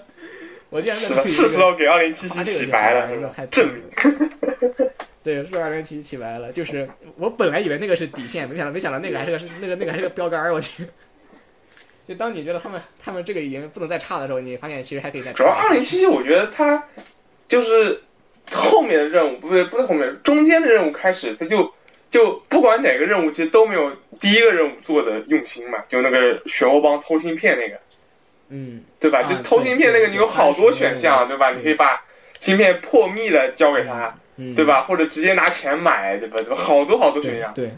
Speaker 1: 我竟然在
Speaker 2: 是时候给二零七七洗白了，是吧？证明。
Speaker 1: 对，是二零七起白了。就是我本来以为那个是底线，没想到没想到那个还是个是那个那个还是个标杆儿。我去，就当你觉得他们 他们这个已经不能再差的时候，你发现其实还可以再。
Speaker 2: 主要二零七七，我觉得它就是后面的任务，不对，不是后面，中间的任务开始，它就就不管哪个任务，其实都没有第一个任务做的用心嘛。就那个漩涡帮偷芯片那个，
Speaker 1: 嗯，
Speaker 2: 对吧？就偷芯片那个，你有好多选项，对吧？你可以把芯片破密了交给他。对吧？或者直接拿钱买，对吧？对吧？好多好多选项，
Speaker 1: 对，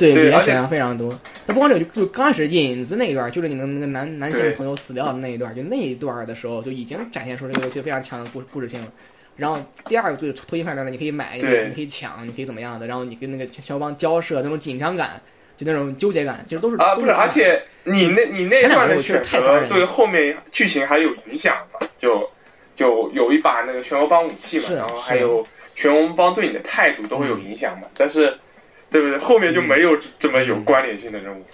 Speaker 1: 对，里面选项非常多。那不光这个，就刚开始引子那一段，就是你的那个男男性朋友死掉的那一段，就那一段的时候，就已经展现出这个游戏非常强的故故事性了。然后第二个就是脱衣判断呢，你可以买，你可以抢，你可以怎么样的？然后你跟那个肖邦交涉那种紧张感，就那种纠结感，其实都是
Speaker 2: 啊，不
Speaker 1: 是。
Speaker 2: 而且你那你那段的选择对后面剧情还有影响嘛？就就有一把那个漩涡帮武器嘛，然后还有。全红帮对你的态度都会有影响嘛？但是，对不对？后面就没有这么有关联性的任务。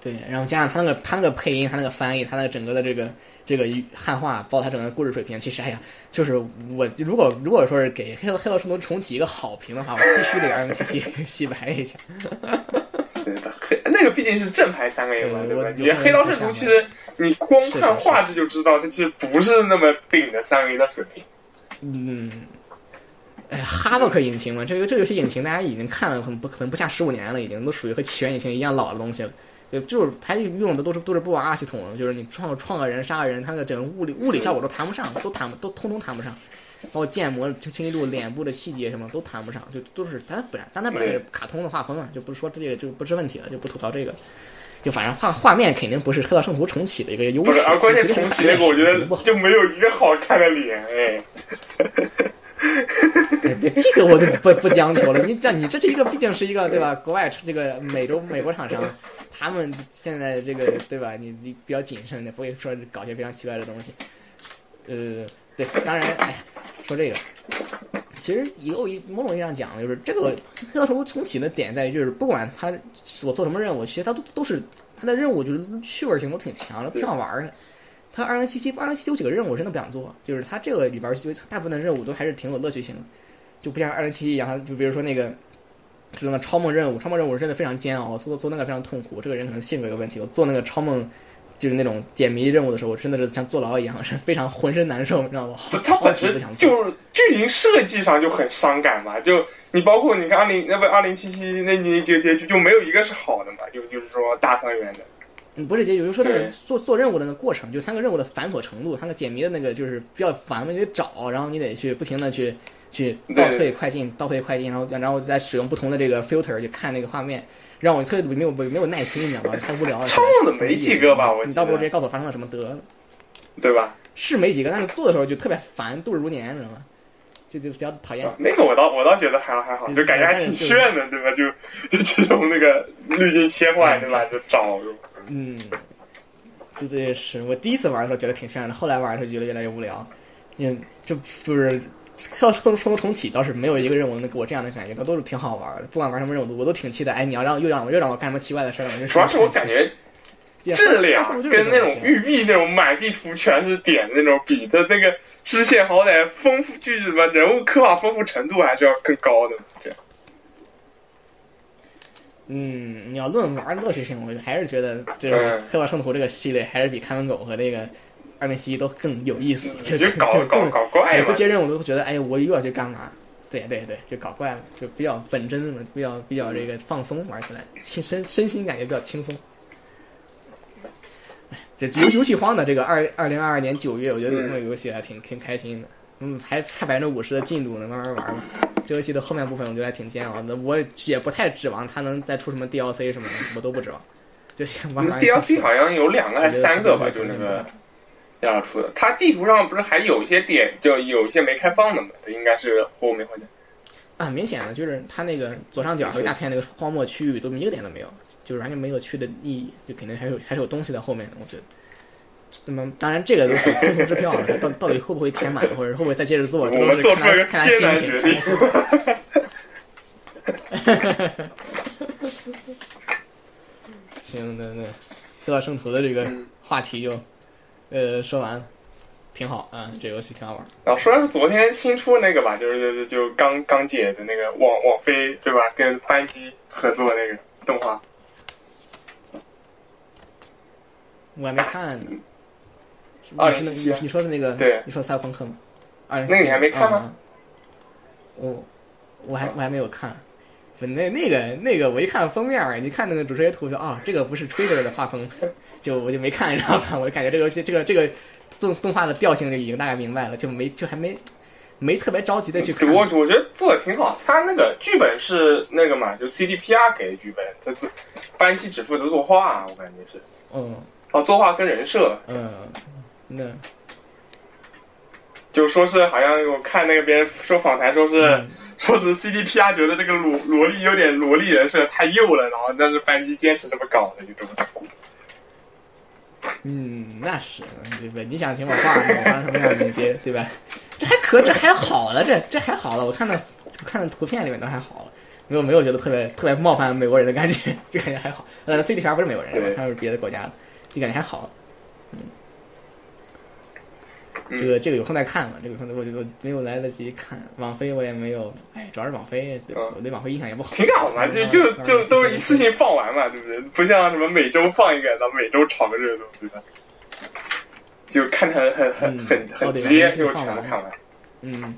Speaker 1: 对，然后加上他那个他那个配音，他那个翻译，他那个整个的这个这个汉化，包括他整个故事水平，其实哎呀，就是我如果如果说是给《黑黑道圣徒》重启一个好评的话，我必须得二零七七洗白一下。
Speaker 2: 对的，黑那个毕竟是正牌三 A 嘛，对吧？你《黑道圣徒》其实你光看画质就知道，它其实不是那么顶的三 A 的水平。
Speaker 1: 嗯，哎，哈洛克引擎嘛，这个这个游戏引擎大家已经看了，很不可能不下十五年了，已经都属于和起源引擎一样老的东西了。就就是还用的都是都是布瓦系统，就是你创创个人杀个人，它的整个物理物理效果都谈不上，都谈不都通通谈不上，包括建模清晰度、脸部的细节什么都谈不上，就都是它本来，但它本来是卡通的画风啊，就不是说这个就不是问题了，就不吐槽这个。就反正画画面肯定不是《黑道圣徒》重启的一个优势，
Speaker 2: 而关键重启那个我觉得就没有一个好看的脸哎。
Speaker 1: 对这个我就不不将求了，你这你这是一个毕竟是一个对吧？国外这个美洲美国厂商。他们现在这个对吧？你你比较谨慎的，不会说搞些非常奇怪的东西。呃，对，当然，哎，说这个，其实以后一某种意义上讲，就是这个黑道重重启的点在于，就是不管他我做什么任务，其实他都都是他的任务就是趣味性都挺强的，挺好玩的。他二零七七二零七七有几个任务我真的不想做，就是他这个里边就大部分的任务都还是挺有乐趣性的，就不像二零七七一样，就比如说那个。就那个超梦任务，超梦任务真的非常煎熬，做做那个非常痛苦。这个人可能性格有问题。我做那个超梦，就是那种解谜任务的时候，我真的是像坐牢一样，是非常浑身难受，你知道吗？
Speaker 2: 他本身就是剧情设计上就很伤感嘛。就你包括你看二零那不二零七七那那几个结局就没有一个是好的嘛。就就是说大团圆的。
Speaker 1: 嗯，不是结局，就是说那个做做任务的那个过程，就是他那个任务的繁琐程度，他那个解谜的那个就是比较烦嘛，你得找，然后你得去不停的去。去倒退快进，倒退快进，然后然后再使用不同的这个 filter 去看那个画面，让我特别没有没有耐心，你知道吗？太无聊了。
Speaker 2: 超梦的没几个吧？我
Speaker 1: 你倒不如直接告诉我发生了什么得了，
Speaker 2: 对吧？
Speaker 1: 是没几个，但是做的时候就特别烦，度日如年，你知道吗？就就比较讨厌。
Speaker 2: 那个我倒我倒觉得还还好，就感觉还挺炫的，对吧？就就这种那个滤镜切换，对吧？就找。
Speaker 1: 嗯，这这是我第一次玩的时候觉得挺炫的，后来玩的时候觉得越来越无聊，嗯，就就是。要重重重启倒是没有一个任务能给我这样的感觉，它都是挺好玩的。不管玩什么任务，我都挺期待。哎，你要让又让我又让我干什么奇怪的事儿？
Speaker 2: 主要是我感觉质量跟那种玉璧那种满地图全是点的那种比的那个支线，好歹丰富，剧什么人物刻画丰富程度还是要更高的。这样。
Speaker 1: 嗯，你要论玩乐趣性，我还是觉得就是《黑道圣徒》这个系列还是比看门狗和那个。二零七一都更有意思，就
Speaker 2: 就更搞怪。
Speaker 1: 每次接任务都会觉得，哎，我又要去干嘛？对对对，就搞怪了，就比较本真嘛，比较比较这个放松，玩起来轻身身心感觉比较轻松。这游游戏荒的这个二二零二二年九月，我觉得这个游戏还挺挺开心的。嗯，还差百分之五十的进度呢，慢慢玩嘛。这游戏的后面部分我觉得还挺煎熬的，我也不太指望它能再出什么 DLC 什么的，我都不指望。就先玩。
Speaker 2: DLC 好像有两个还是三个吧？就那个。要出的，它地图上不是还有一些点，就有一些没开放的嘛？它应该是后面好像。
Speaker 1: 啊，明显的就是它那个左上角一大片那个荒漠区域，都一个点都没有，就是完全没有去的意义，就肯定还有还是有东西在后面。我觉得，那么当然这个都是空头支票了，到到底会不会填满，或者会不会再接着做，这都是看他看他心情。行，那那《黑道圣徒》的这个话题就。呃，说完了，挺好啊，这游戏挺好玩。
Speaker 2: 然后说的是昨天新出那个吧，就是就刚刚解的那个网网飞对吧？跟班机合作那个动画，
Speaker 1: 我还没看呢。
Speaker 2: 啊，
Speaker 1: 是那你你说的那个？
Speaker 2: 对，
Speaker 1: 你说赛博朋克吗？啊，
Speaker 2: 那个你还没看吗？
Speaker 1: 我我还我还没有看。不，那那个那个，我一看封面，你看那个主视觉图，说啊，这个不是 Twitter 的画风。就我就没看，你知道吧？我就感觉这个游戏，这个这个动动画的调性就已经大概明白了，就没就还没没特别着急的去看。
Speaker 2: 我我觉得做的挺好，他那个剧本是那个嘛，就 CDPR 给的剧本，他班机只负责作画，我感觉是。
Speaker 1: 嗯。
Speaker 2: 哦，作画跟人设。
Speaker 1: 嗯。那。
Speaker 2: 就说是好像我看那个别人说访谈，说是说是 CDPR 觉得这个萝萝莉有点萝莉人设太幼了，然后但是班级坚持这么搞的，就这么搞。
Speaker 1: 嗯，那是对不对？你想听我话，我画什么样你别 对吧？这还可这还好了，这这还好了。我看到我看到图片里面都还好了，没有没有觉得特别特别冒犯美国人的感觉，就感觉还好。呃，Z D 侠不是美国人，他是别的国家的，就感觉还好。嗯。这个这个有空再看吧，这个可能我我没有来得及看，网飞我也没有，哎，主要是网飞，对我对网飞印象也不好。
Speaker 2: 挺好嘛，就就就都是一次性放完嘛，对不对？不像什么每周放一个，然后每周炒个热度，对吧？就看很很很很很直接就全部看完。
Speaker 1: 嗯。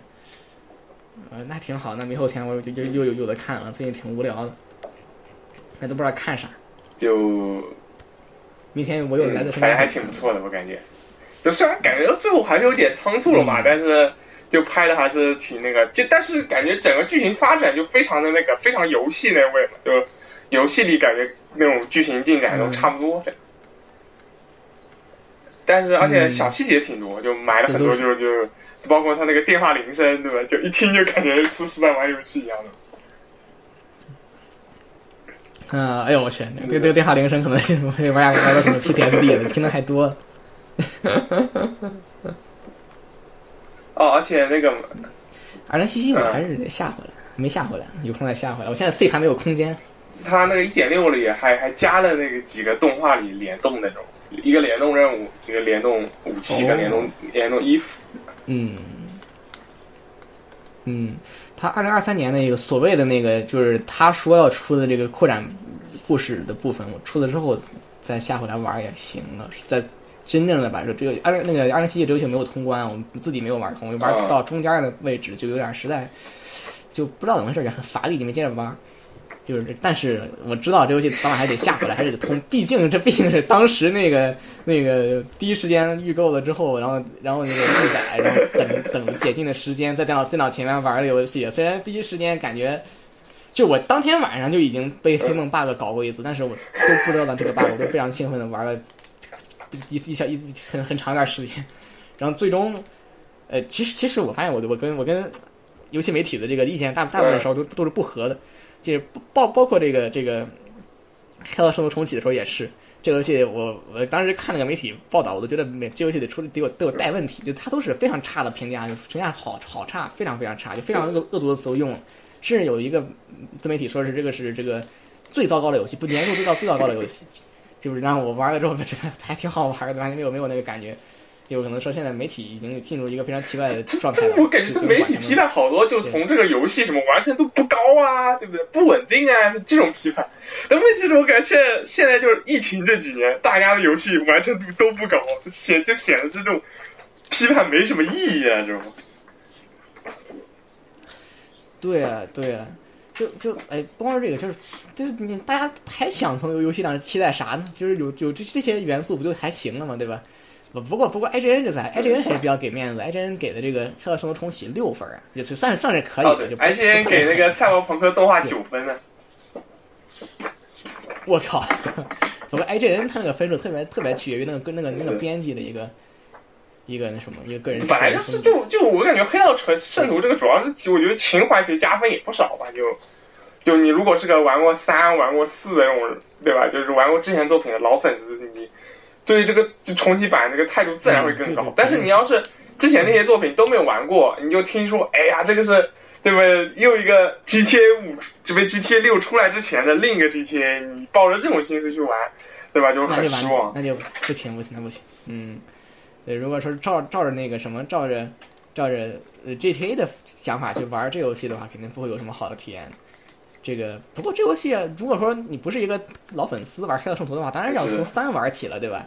Speaker 1: 呃，那挺好，那明后天我就就又有有的看了，最近挺无聊的，那都不知道看啥。
Speaker 2: 就
Speaker 1: 明天我又来的，
Speaker 2: 反正还挺不错的，我感觉。就虽然感觉最后还是有点仓促了嘛，但是就拍的还是挺那个。就但是感觉整个剧情发展就非常的那个，非常游戏那味嘛。就游戏里感觉那种剧情进展都差不多。但是而且小细节挺多，就埋了很多，就是就包括他那个电话铃声，对吧？就一听就感觉是是在玩游戏一样的。
Speaker 1: 嗯，哎呦我去，这这个电话铃声可能会 玩家玩到什么 PTSD 了，听的太多了。
Speaker 2: 哦，而且那个
Speaker 1: 二零七七我还是得下回来，没下回来，有空再下回来。我现在 C 盘没有空间。
Speaker 2: 它那个一点六里还还加了那个几个动画里联动那种，一个联动任务，一个联动武器，一个联动联动衣服。
Speaker 1: 嗯嗯，他二零二三年那个所谓的那个，就是他说要出的这个扩展故事的部分，我出了之后再下回来玩也行了，在。真正的把这这个二那个二零七七这游戏没有通关，我们自己没有玩通，玩到中间的位置就有点实在，就不知道怎么回事，也很乏力，就没接着玩。就是，但是我知道这游戏早晚还得下回来，还是得通，毕竟这毕竟是当时那个那个第一时间预购了之后，然后然后那个预载，然后等等解禁的时间，在电脑电脑前面玩的游戏。虽然第一时间感觉，就我当天晚上就已经被黑梦 bug 搞过一次，但是我都不知道的这个 bug，我都非常兴奋的玩了。一一小一很很长一段时间，然后最终，呃，其实其实我发现我我跟我跟游戏媒体的这个意见大大部分时候都都是不合的，就是包包括这个这个《黑道圣徒重启》的时候也是，这个游戏我我当时看那个媒体报道，我都觉得每这游戏得出得有都有带问题，就它都是非常差的评价，就评价好好差，非常非常差，就非常恶恶毒的词都用了，甚至有一个自媒体说是这个是这个最糟糕的游戏，不年度最高最糟糕的游戏。就是让我玩了之后，觉得还挺好玩的，完全没有没有那个感觉。就可能说现在媒体已经进入一个非常奇怪的状态。
Speaker 2: 我感觉这媒体批判好多，就从这个游戏什么完成度不高啊，对不对？不稳定啊，这种批判。但问题是我感觉现在现在就是疫情这几年，大家的游戏完成度都不高，显就显得这种批判没什么意义啊，这种？
Speaker 1: 对啊，对啊。就就哎，不光是这个，就是就是你大家还想从游戏上期待啥呢？就是有有这这些元素不就还行了嘛？对吧？不不过不过，IGN 这在 IGN 还是比较给面子，IGN 给的这个《黑道生活重启》六分啊，也算算是可以的。就
Speaker 2: IGN 给那个《赛博朋克》动画九分呢。
Speaker 1: 我靠！不过 IGN 他那个分数特别特别取决于那个跟那个那个编辑的一个。一个那什么，一个个人
Speaker 2: 本来就是就就我感觉《黑道城圣徒》这个主要是我觉得情怀其实加分也不少吧，就就你如果是个玩过三、玩过四的那种，对吧？就是玩过之前作品的老粉丝，你对于这个就重启版这个态度自然会更高。但是你要是之前那些作品都没有玩过，你就听说，哎呀，这个是对不对？又一个 GTA 五，这边 GTA 六出来之前的另一个 GTA，你抱着这种心思去玩，对吧？就很失望。
Speaker 1: 那就不行，不行，那不行，嗯。对，如果说照照着那个什么，照着照着呃 GTA 的想法去玩这游戏的话，肯定不会有什么好的体验。这个不过这游戏，如果说你不是一个老粉丝玩《黑道圣徒》的话，当然要从三玩起了，对吧？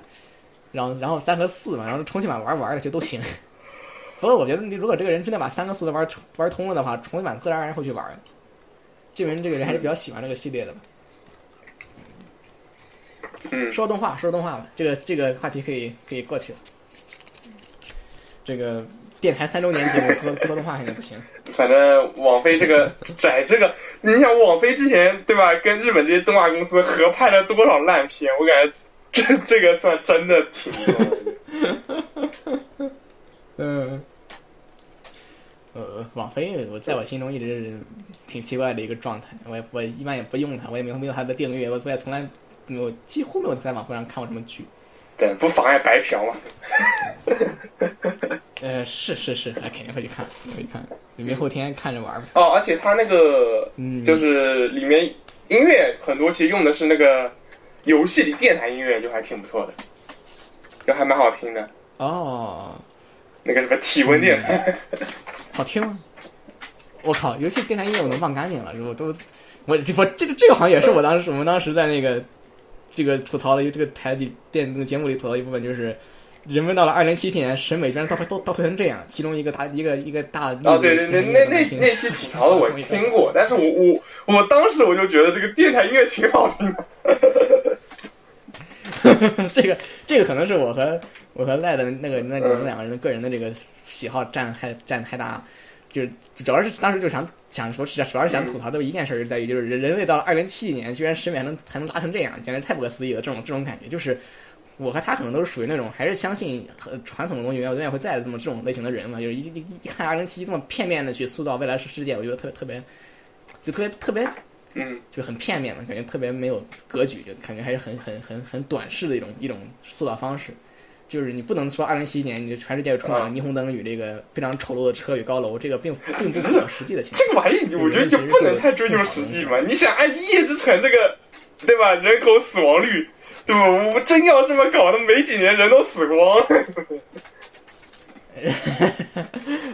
Speaker 1: 然后然后三和四嘛，然后重新版玩玩的就都行。不过我觉得，你如果这个人真的把三和四都玩玩通了的话，重新版自然而然会去玩。证明这个人还是比较喜欢这个系列的吧。
Speaker 2: 嗯，
Speaker 1: 说动画，说动画吧，这个这个话题可以可以过去了。这个电台三周年节目说说动画肯定不行。
Speaker 2: 反正网飞这个 窄这个，你想网飞之前对吧？跟日本这些动画公司合拍了多少烂片？我感觉这这个算真的挺
Speaker 1: 多。嗯，呃，网飞我在我心中一直是挺奇怪的一个状态。我也我一般也不用它，我也没有没有它的订阅，我我也从来没有几乎没有在网飞上看过什么剧。
Speaker 2: 对，不妨碍白嫖嘛。
Speaker 1: 呃，是是是，那肯定会去看，会去看，明后天看着玩吧。
Speaker 2: 哦，而且它那个，嗯，就是里面音乐很多，其实用的是那个游戏里电台音乐，就还挺不错的，就还蛮好听的。
Speaker 1: 哦，
Speaker 2: 那个什么体温电台，
Speaker 1: 好听吗？我靠，游戏电台音乐我能忘干净了，我都，我我这个这个好像也是我当时我们当时在那个。这个吐槽的，这个台里电那个节目里吐槽一部分就是，人们到了二零七七年，审美居然倒倒倒退成这样。其中一个大一个一个大
Speaker 2: 啊，对对对，那那那期吐槽的我听过，但是我我我当时我就觉得这个电台音乐挺好听的。
Speaker 1: 这个这个可能是我和我和赖的那个那你们两个人个人的这个喜好占太占太大，就是主要是当时就想想说，主要是想吐槽的一件事，就在于就是人人类到了二零七几年，居然审美还能还能达成这样，简直太不可思议了。这种这种感觉就是。我和他可能都是属于那种还是相信传统的东西永远会在的这么这种类型的人嘛，就是一一一看二零七七这么片面的去塑造未来世世界，我觉得特别特别，就特别特别，
Speaker 2: 嗯，
Speaker 1: 就很片面嘛，感觉特别没有格局，就感觉还是很很很很短视的一种一种塑造方式。就是你不能说二零七七年你全世界充满了霓虹灯与这个非常丑陋的车与高楼，这个并 并不符合实际的情况。
Speaker 2: 这个玩意我觉得就不能太追求实际嘛。你想按一夜之城这个，对吧？人口死亡率。对吧？我们真要这么搞，那没几年人都死光。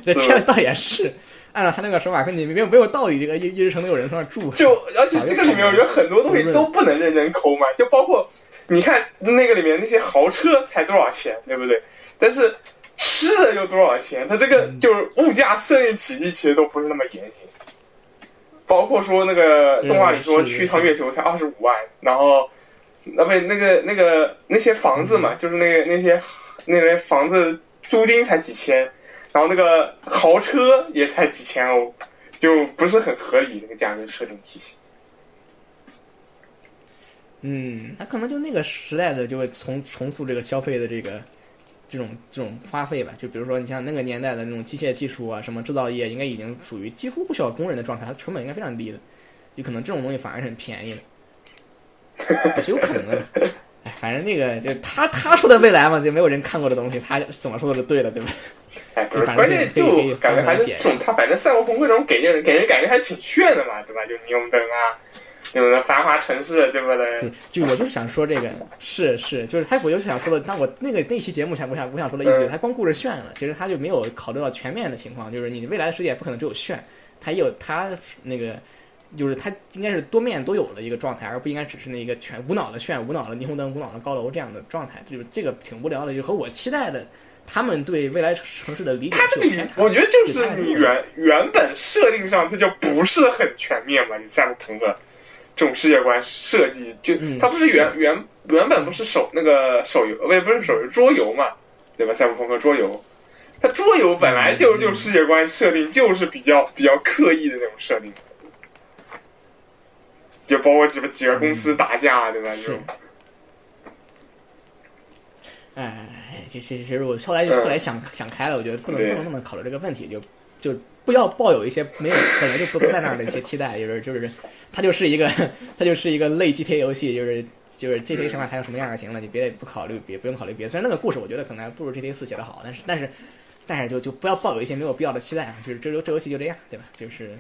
Speaker 1: 这这倒也是，按照他那个说法，跟你没有没有道理。这个一一日城都有人在那住，
Speaker 2: 就而且这个里面我觉得很多东西都不能认真抠嘛，就包括你看那个里面那些豪车才多少钱，对不对？但是吃的又多少钱？它这个就是物价设定体系其实都不是那么严谨。包括说那个动画里说去一趟月球才二十五万，然后。那不那个那个那些房子嘛，就是那个那些那些房子租金才几千，然后那个豪车也才几千欧，就不是很合理那个价格设定体系。
Speaker 1: 嗯，他可能就那个时代的就会重重塑这个消费的这个这种这种花费吧。就比如说你像那个年代的那种机械技术啊，什么制造业，应该已经属于几乎不需要工人的状态，它成本应该非常低的，就可能这种东西反而是很便宜的。也是有可能的，哎，反正那个就他他说的未来嘛，就没有人看过的东西，他怎么说的是对的，对吧？
Speaker 2: 哎，不是，关键就感觉还是这种，他反正赛博朋克这种给人给人感觉还挺炫的嘛，对吧？就霓虹灯啊，那种繁华城市，对不对？
Speaker 1: 对，就我就是想说这个，是是，就是他，我就想说的，但我那个那期节目想我想我想说的意思，他光顾着炫了，其实他就没有考虑到全面的情况，就是你未来的世界不可能只有炫，他也有他那个。就是它应该是多面都有的一个状态，而不应该只是那一个全无脑的炫、无脑的霓虹灯、无脑的高楼这样的状态。就是这个挺无聊的，就和我期待的他们对未来城市的理解
Speaker 2: 是有偏差。我觉得就是你原原本设定上它就不是很全面嘛，你赛博朋克这种世界观设计，就它不是原原原本不是手那个手游，不不是手游桌游嘛，对吧？赛博朋克桌游，它桌游本来就就世界观设定就是比较比较刻意的那种设定。就包括几个几个公司打架，对吧？
Speaker 1: 就。哎，其实其实我后来就后来想想开了，我觉得不能不能那么考虑这个问题，就就不要抱有一些 没有本来就不在那儿的一些期待，就是就是它就是一个 它就是一个类 GTA 游戏，就是就是 GTA 什么它有什么样就行了，你别不考虑别不用考虑别。虽然那个故事我觉得可能还不如 GTA 四写的好，但是但是但是就就不要抱有一些没有必要的期待，就是这这游戏就这样，对吧？就是。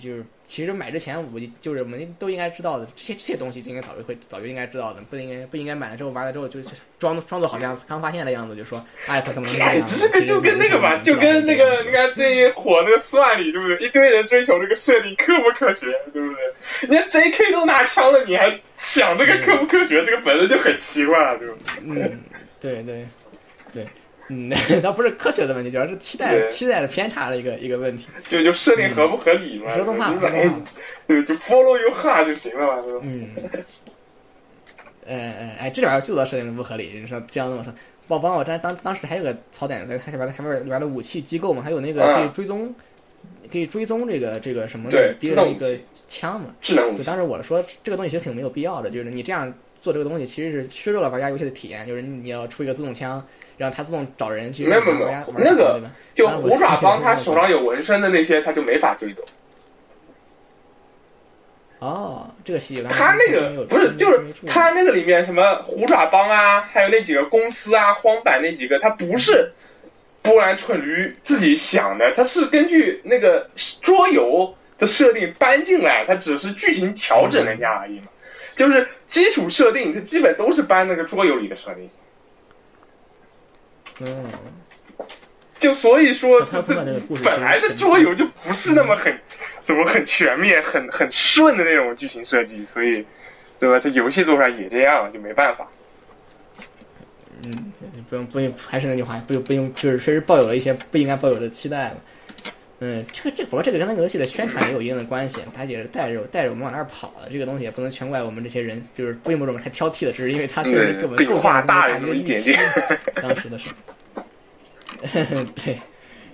Speaker 1: 就是其实买之前，我就是我们都应该知道的，这些这些东西就应该早就会早就应该知道的，不应该不应该买了之后玩了之后就装装作好像刚发现的样子，就说哎他怎么怎么样？
Speaker 2: 这个就跟那个吧，就跟那个你看最近火那个算里，对不对？一堆人追求这个设定科不科学，对不对？你看 J.K. 都拿枪了，你还想这个科不科学？这个本身就很奇怪了，对不对？
Speaker 1: 嗯，对对对。嗯，那不是科学的问题，主要是期待期待的偏差的一个一个问题。
Speaker 2: 就就设定合不合理嘛？
Speaker 1: 说动画，
Speaker 2: 对，就 follow your heart 就行了嘛，
Speaker 1: 嗯。呃 呃，哎，这点就做设定的不合理。你说这样这么说，包包括当当当时还有个槽点，在它下边的下边里边的武器机构嘛，还有那个可以追踪，可以追踪这个这个什么的别的一个枪嘛。
Speaker 2: 智能
Speaker 1: 就当时我说这个东西其实挺没有必要的，就是你这样做这个东西其实是削弱了玩家游戏的体验，就是你要出一个自动枪。让他自动找人去。
Speaker 2: 没有没有没有，那个就虎爪帮他手上有纹身的那些，他就没法追走。
Speaker 1: 哦，这个细节。
Speaker 2: 他那个不是，就是他那个里面什么虎爪帮啊，还有那几个公司啊，荒坂那几个，他不是波兰蠢驴自己想的，他是根据那个桌游的设定搬进来，他只是剧情调整了一下而已嘛。就是基础设定，它基本都是搬那个桌游里的设定。
Speaker 1: 嗯，
Speaker 2: 就所以说，它本来的桌游就不是那么很，怎么很全面、很很顺的那种剧情设计，所以，对吧？它游戏做出来也这样，就没办法。
Speaker 1: 嗯，不用不用，还是那句话，不用不用，就是确实抱有了一些不应该抱有的期待了。嗯，这个这不过这个跟那个游戏的宣传也有一定的关系，它也是带着带着我们往那儿跑的。这个东西也不能全怪我们这些人，就是并不是我们太挑剔的，只是因为它确实根本构建了大
Speaker 2: 一
Speaker 1: 点点。当时的时候，对，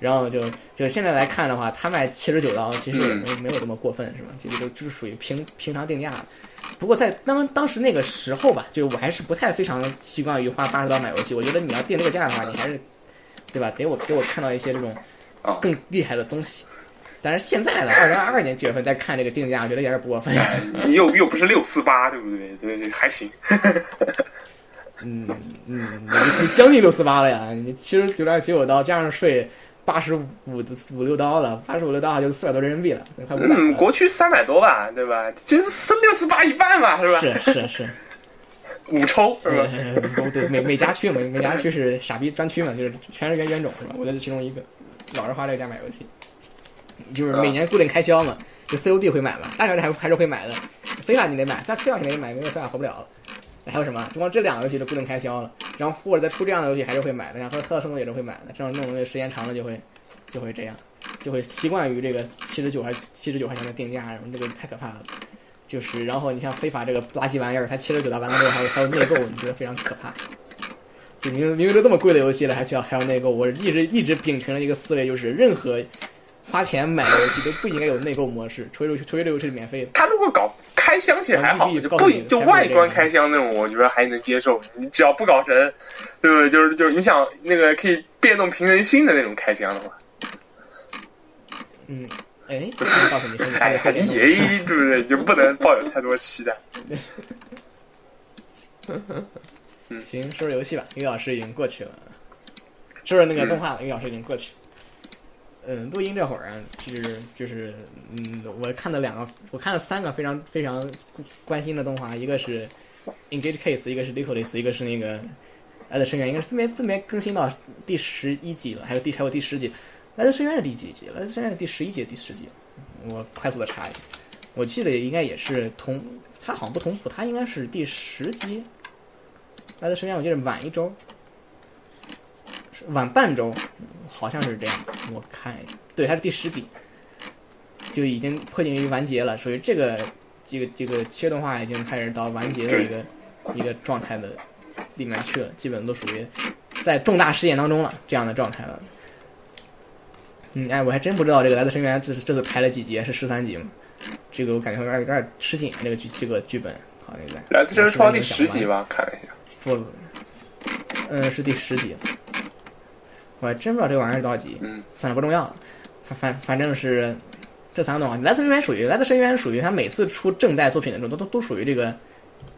Speaker 1: 然后就就现在来看的话，他卖七十九刀，其实也没没有这么过分，是吧？这个就就是属于平平常定价。不过在当当时那个时候吧，就是我还是不太非常习惯于花八十刀买游戏。我觉得你要定这个价的话，你还是对吧？给我给我看到一些这种。更厉害的东西，但是现在呢，二零二二年九月份再看这个定价，我觉得有点不过分。
Speaker 2: 你又又不是六四八，对不对？对，还行。
Speaker 1: 嗯嗯，你将近六四八了呀！你七十九点九九刀加上税，八十五五六刀了，八十五六刀就四百多人民币了，快五百
Speaker 2: 嗯，国区三百多吧，对吧？其实四六四八一半嘛，是吧？
Speaker 1: 是是是，
Speaker 2: 五抽是吧？
Speaker 1: 对，美美加区嘛美加区是傻逼专区嘛，就是全是原原种是吧？我就是其中一个。老是花这个价买游戏，就是每年固定开销嘛，就 COD 会买嘛，大小还还是会买的。非法你得买，非法肯定得买，没有非法活不了了。还有什么？就光这两个游戏都固定开销了，然后或者再出这样的游戏还是会买的，然后《黑色生》也是会买的。这样弄东西时间长了就会就会这样，就会习惯于这个七十九还七十九块钱的定价，什么这个太可怕了。就是，然后你像非法这个垃圾玩意儿，才七十九刀完了之后还有还有内购，你觉得非常可怕。就明明明都这么贵的游戏了，还需要还要内购？我一直一直秉承了一个思维，就是任何花钱买的游戏都不应该有内购模式，除非除非这游戏是免费的。
Speaker 2: 他如果搞开箱其实还好，就不就外观开箱那种，我觉得还能接受。你只要不搞成，对不对？就是就是你想那个可以变动平衡心的那种开箱的话，
Speaker 1: 嗯，哎，不是告诉你，
Speaker 2: 哎呀，你对不对？就不能抱有太多期待。
Speaker 1: 嗯，行，说说游戏吧。一个小时已经过去了，说说那个动画，一个小时已经过去。嗯，录音这会儿啊，其实就是，嗯，我看了两个，我看了三个非常非常关心的动画，一个是《Engage Case》，一个是《l i c o l i s 一个是那个《来自深渊》，应该是分别分别更新到第十一集了，还有第还有第十集，《来自深渊》是第几集？《来自深渊》是第十一集、第十集？我快速的查一下，我记得应该也是同，它好像不同步，它应该是第十集。来的时间我记得晚一周，晚半周，好像是这样。我看一下，对，它是第十集，就已经迫近于完结了。属于这个这个这个切动画已经开始到完结的一个一个状态的里面去了，基本都属于在重大事件当中了这样的状态了。嗯，哎，我还真不知道这个来自深渊这这次排了几集，是十三集吗？这个我感觉有点有点吃紧，这个剧这个剧本好像在。
Speaker 2: 来自深渊第十集吧，看了一下。
Speaker 1: 不，嗯，是第十集，我还真不知道这个玩意儿多少集。
Speaker 2: 嗯，
Speaker 1: 算了，不重要。反反反正是这三个动画，来自深渊属于来自深渊属于他每次出正代作品的时候，都都都属于这个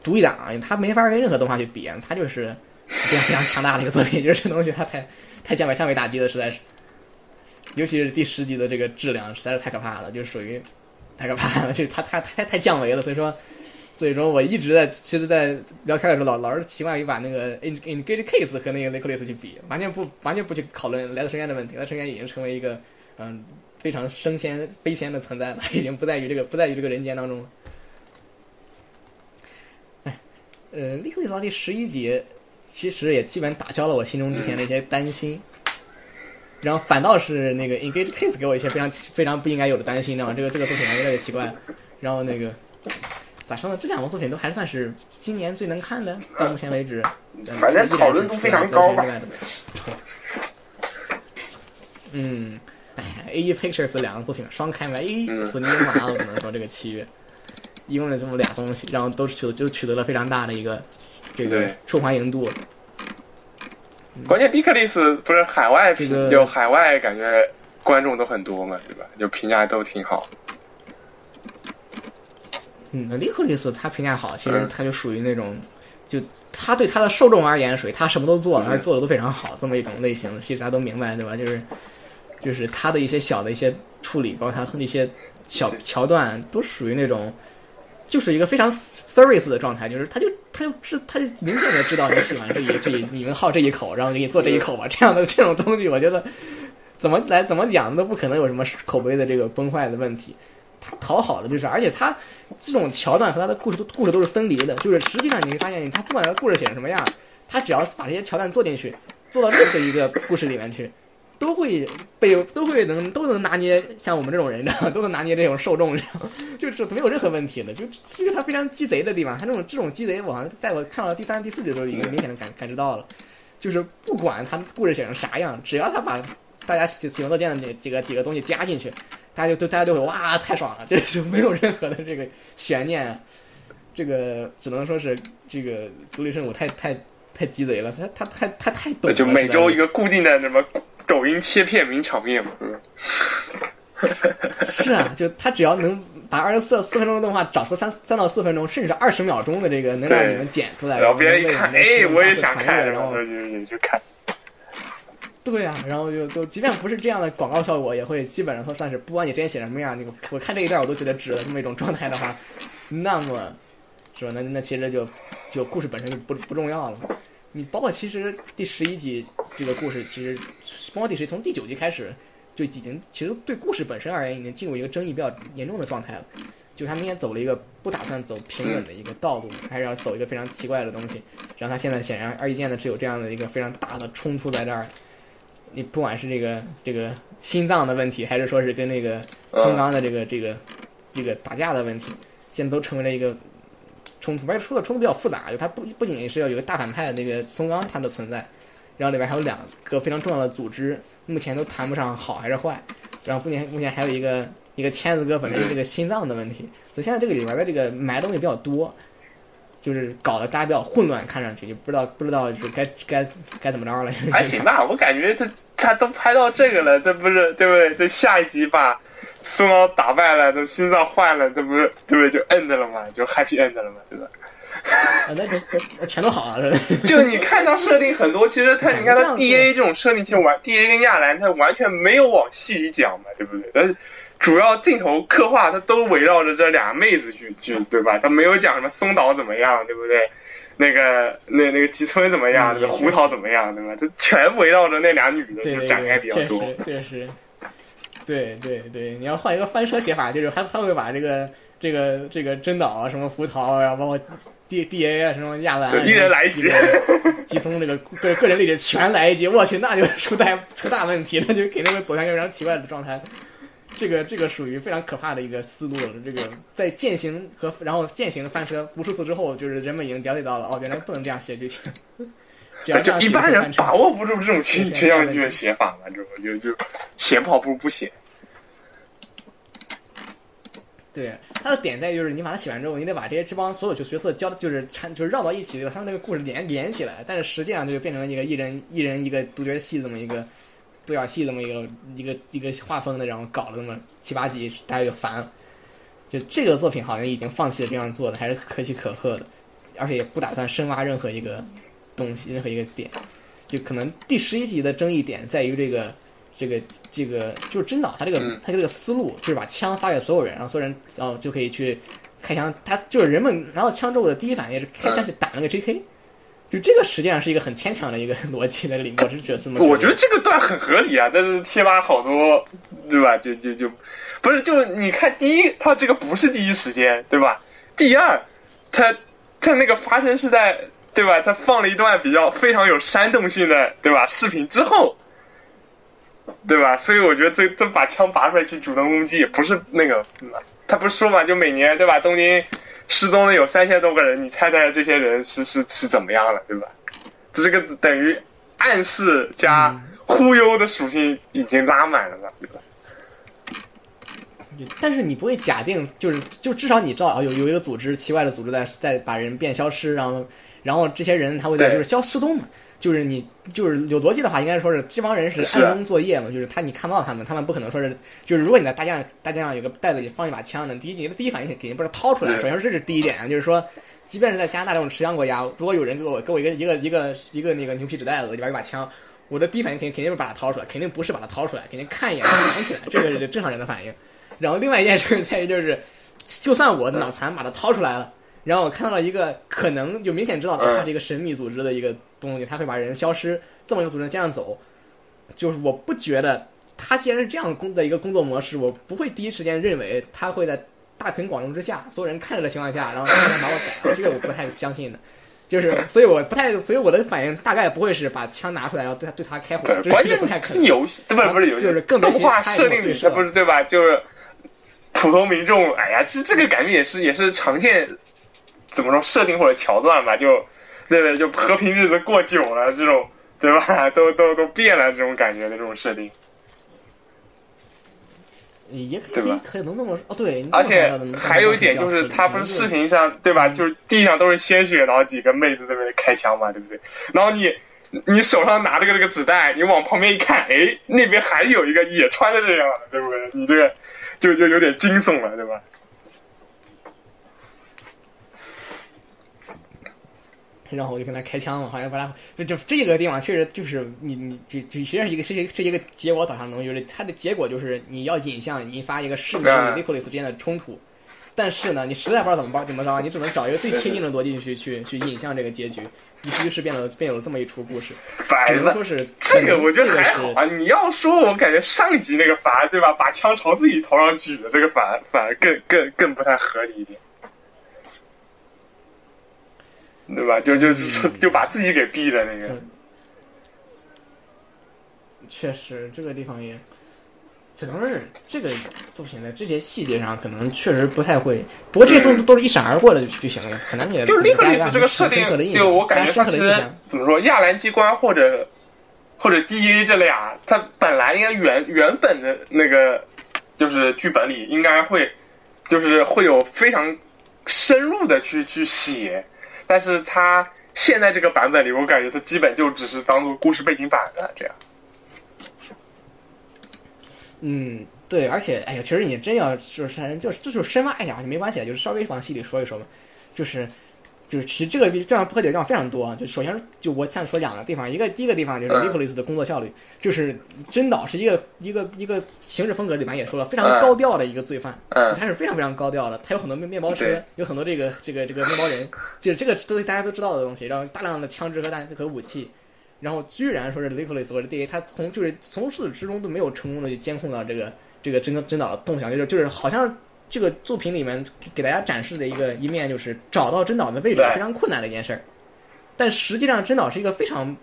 Speaker 1: 独一档，他没法跟任何动画去比，他就是非常非常强大的一个作品。就是这东西，他太太降维降维打击的，实在是。尤其是第十集的这个质量，实在是太可怕了，就属于太可怕了，就是他他太太降维了，所以说。所以说，我一直在，其实，在聊天的时候，老老是习惯于把那个 engage case 和那个 necklace 去比，完全不完全不去讨论来自深渊的问题。来自深渊已经成为一个嗯非常升仙飞仙的存在了，已经不在于这个不在于这个人间当中了。哎，呃，necklace 到第十一集，其实也基本打消了我心中之前的一些担心，然后反倒是那个 engage case 给我一些非常非常不应该有的担心，知道吗？这个这个作品越来越奇怪，然后那个。咋说呢？这两部作品都还算是今年最能看的，到目前为止，
Speaker 2: 反正讨论度非常高吧。
Speaker 1: 嗯，哎，A E Pictures 两个作品双开门，A 索尼英华我只能说这个七月，一共就这么俩东西，然后都取就取得了非常大的一个这个受欢迎度。
Speaker 2: 关键 b i c l i s 不是海外这个就海外感觉观众都很多嘛，对吧？就评价都挺好。
Speaker 1: 嗯，那利克利斯他评价好，其实他就属于那种，就他对他的受众而言，属于他什么都做了，而且做的都非常好，这么一种类型的，其实大家都明白，对吧？就是，就是他的一些小的一些处理，包括他的一些小桥段，都属于那种，就是一个非常 service 的状态，就是他就他就知他就明显的知道你喜欢这一这一你们好这一口，然后给你做这一口吧，这样的这种东西，我觉得怎么来怎么讲都不可能有什么口碑的这个崩坏的问题。他讨好的就是，而且他这种桥段和他的故事都故事都是分离的，就是实际上你会发现，他不管他故事写成什么样，他只要把这些桥段做进去，做到任何一个故事里面去，都会被 都会能都能拿捏像我们这种人，都能拿捏这种受众，知道就是没有任何问题的。就这个他非常鸡贼的地方，他这种这种鸡贼，我好像在我看到第三、第四集的时候，已经明显的感感知到了。就是不管他故事写成啥样，只要他把大家喜喜闻乐见的那几个几个东西加进去，大家就都大家就会哇太爽了，这就没有任何的这个悬念。这个只能说是这个足利圣武太太太鸡贼了，他他太他太懂了。
Speaker 2: 就每周一个固定的什么抖音切片名场面嘛。
Speaker 1: 是啊，就他只要能把二十四四分钟的动画找出三三到四分钟，甚至是二十秒钟的这个能让你们剪出来，
Speaker 2: 然后别人一看，哎，我也想
Speaker 1: 看，然后
Speaker 2: 就也去看。
Speaker 1: 对啊，然后就就即便不是这样的广告效果，也会基本上说算是不管你之前写什么样，那个我看这一段我都觉得值的这么一种状态的话，那么是吧？那那其实就就故事本身就不不重要了。你包括其实第十一集这个故事，其实包括第十从第九集开始。就已经其实对故事本身而言，已经进入一个争议比较严重的状态了。就他明显走了一个不打算走平稳的一个道路，还是要走一个非常奇怪的东西。然后他现在显然二一剑的，只有这样的一个非常大的冲突在这儿。你不管是这个这个心脏的问题，还是说是跟那个松冈的这个这个这个打架的问题，现在都成为了一个冲突。而且说的冲突比较复杂，就他不不仅是要有个大反派的那个松冈他的存在，然后里边还有两个非常重要的组织。目前都谈不上好还是坏，然后目前目前还有一个一个签子哥本身这个心脏的问题，所以现在这个里边的这个埋东西比较多，就是搞得大家比较混乱，看上去就不知道不知道是该该该怎么着了。
Speaker 2: 还行吧，我感觉这他都拍到这个了，这不是对不对？这下一集把苏猫打败了，这心脏坏了，这不是对不对？就 end 了嘛，就 happy end 了嘛，对吧？
Speaker 1: 啊，那那全都好了，是
Speaker 2: 就你看到设定很多，其实他你看他 D A 这种设定，其实完 D A 跟亚兰他完全没有往细里讲嘛，对不对？但是主要镜头刻画，它都围绕着这俩妹子去去，对吧？它没有讲什么松岛怎么样，对不对？那个那那个吉村怎么样？那个胡桃怎么样，对吧？它全围绕着那俩女的就展开比较多。
Speaker 1: 确实，确实对对对，你要换一个翻车写法，就是还还会把这个这个这个真岛啊，什么胡桃，然后包括。D D A 啊，什么亚兰，
Speaker 2: 一人来一集，
Speaker 1: 吉松这个个个人历史全来一集，我去，那就出大出大问题，那就肯定会走向一个非常奇怪的状态。这个这个属于非常可怕的一个思路了。这个在践行和然后践行翻车无数次之后，就是人们已经了解到了，哦，原来不能这样写剧情。这样
Speaker 2: 就一般人把握不住这种群群像剧的写法嘛，知道就就写不好不如不写。
Speaker 1: 对，他的点在于就是你把它写完之后，你得把这些这帮所有就角色交就是缠就是绕到一起，把他们那个故事连连起来。但是实际上就变成了一个一人一人一个独角戏这么一个独角戏这么一个一个一个画风的，然后搞了那么七八集，大家就烦了。就这个作品好像已经放弃了这样做的，还是可喜可贺的，而且也不打算深挖任何一个东西，任何一个点。就可能第十一集的争议点在于这个。这个这个就是真岛，他这个他这个思路就是把枪发给所有人，然后所有人然后就可以去开枪。他就是人们拿到枪之后的第一反应是开枪去打那个 J.K.，就这个实际上是一个很牵强的一个 逻辑在里。我是觉得这么，
Speaker 2: 我觉得这个段很合理啊，但是贴吧好多对吧？就就就不是就你看第一，他这个不是第一时间对吧？第二，他他那个发生是在对吧？他放了一段比较非常有煽动性的对吧视频之后。对吧？所以我觉得这这把枪拔出来去主动攻击也不是那个，他不是说嘛？就每年对吧？东京失踪的有三千多个人，你猜猜这些人是是是怎么样了？对吧？这个等于暗示加忽悠的属性已经拉满了嘛？对吧？
Speaker 1: 但是你不会假定，就是就至少你知道啊，有有一个组织奇怪的组织在在把人变消失，然后然后这些人他会在就是消失踪嘛？就是你，就是有逻辑的话，应该说是这帮人是暗中作业嘛。就是他，你看不到他们，他们不可能说是。就是如果你在大街上，大街上有个袋子里放一把枪呢，第一，你的第一反应肯定不是掏出来。首先，这是第一点啊。就是说，即便是在加拿大这种持枪国家，如果有人给我给我一个一个一个一个那个牛皮纸袋子里边一把枪，我的第一反应肯定肯定是把它掏出来，肯定不是把它掏出来，肯定看一眼藏起来，这个是正常人的反应。然后另外一件事在于就是，就算我脑残把它掏出来了，然后我看到了一个可能就明显知道他是一个神秘组织的一个。东西他会把人消失，这么一个组织这样走，就是我不觉得他既然是这样工的一个工作模式，我不会第一时间认为他会在大庭广众之下，所有人看着的情况下，然后他把我宰了，这个我不太相信的。就是所以我不太，所以我的反应大概不会是把枪拿出来然后对他对他开火，
Speaker 2: 关键
Speaker 1: 不太可能。
Speaker 2: 游戏不是不是游戏，
Speaker 1: 就是更
Speaker 2: 动画设定里不是对吧？就是普通民众，哎呀，这这个感觉也是也是常见，怎么说设定或者桥段吧？就对对，就和平日子过久了这种，对吧？都都都变了这种感觉的这种设定。
Speaker 1: 也可以，可能那么哦，对，
Speaker 2: 而且还有一点就是，他不是视频上对吧？就是地上都是鲜血，然后几个妹子在那边开枪嘛，对不对？然后你你手上拿着个这个子弹，你往旁边一看，哎，那边还有一个也穿的这样的，对不对？你这个就就有点惊悚了，对吧？
Speaker 1: 然后我就跟他开枪了，好像把他就就这个地方确实就是你你这这实际上是一个是是一个结果导向的东西，就是它的结果就是你要引向引发一个市民与利克里斯之间的冲突，但是呢，你实在不知道怎么办怎么着，你只能找一个最贴近的逻辑去去去引向这个结局，于是变了变有了这么一出故事。只能说是
Speaker 2: 这个我觉得还好啊。你要说我感觉上集那个反而对吧，把枪朝自己头上举的这个反而反而更更更不太合理一点。对吧？就就就就把自己给毙的那个，
Speaker 1: 确实这个地方也只能是这个作品的这些细节上可能确实不太会。不过这些东西都是一闪而过的就就行了，可能也
Speaker 2: 就利克里斯这个设定，就我感觉他其实怎么说，亚兰机关或者或者 D A 这俩，它本来应该原原本的那个就是剧本里应该会就是会有非常深入的去去写。但是他现在这个版本里，我感觉他基本就只是当做故事背景板的这样。
Speaker 1: 嗯，对，而且，哎呀，其实你真要就是就就是深挖一下就没关系，就是稍微往细里说一说嘛，就是。就是其实这个这样不合理的地方非常多啊！就首先就我想说两个地方，一个第一个地方就是 l i c o l i s 的工作效率，就是真岛是一个一个一个行事风格里面也说了非常高调的一个罪犯，他是非常非常高调的，他有很多面面包车，有很多这个这个这个面包人，就是这个都是大家都知道的东西，然后大量的枪支和弹和武器，然后居然说是 l i c o l i s 或者 DA，他从就是从始至终都没有成功的去监控到这个这个真真岛的动向，就是就是好像。这个作品里面给大家展示的一个一面，就是找到真岛的位置非常困难的一件事儿。但实际上，真岛是一个非常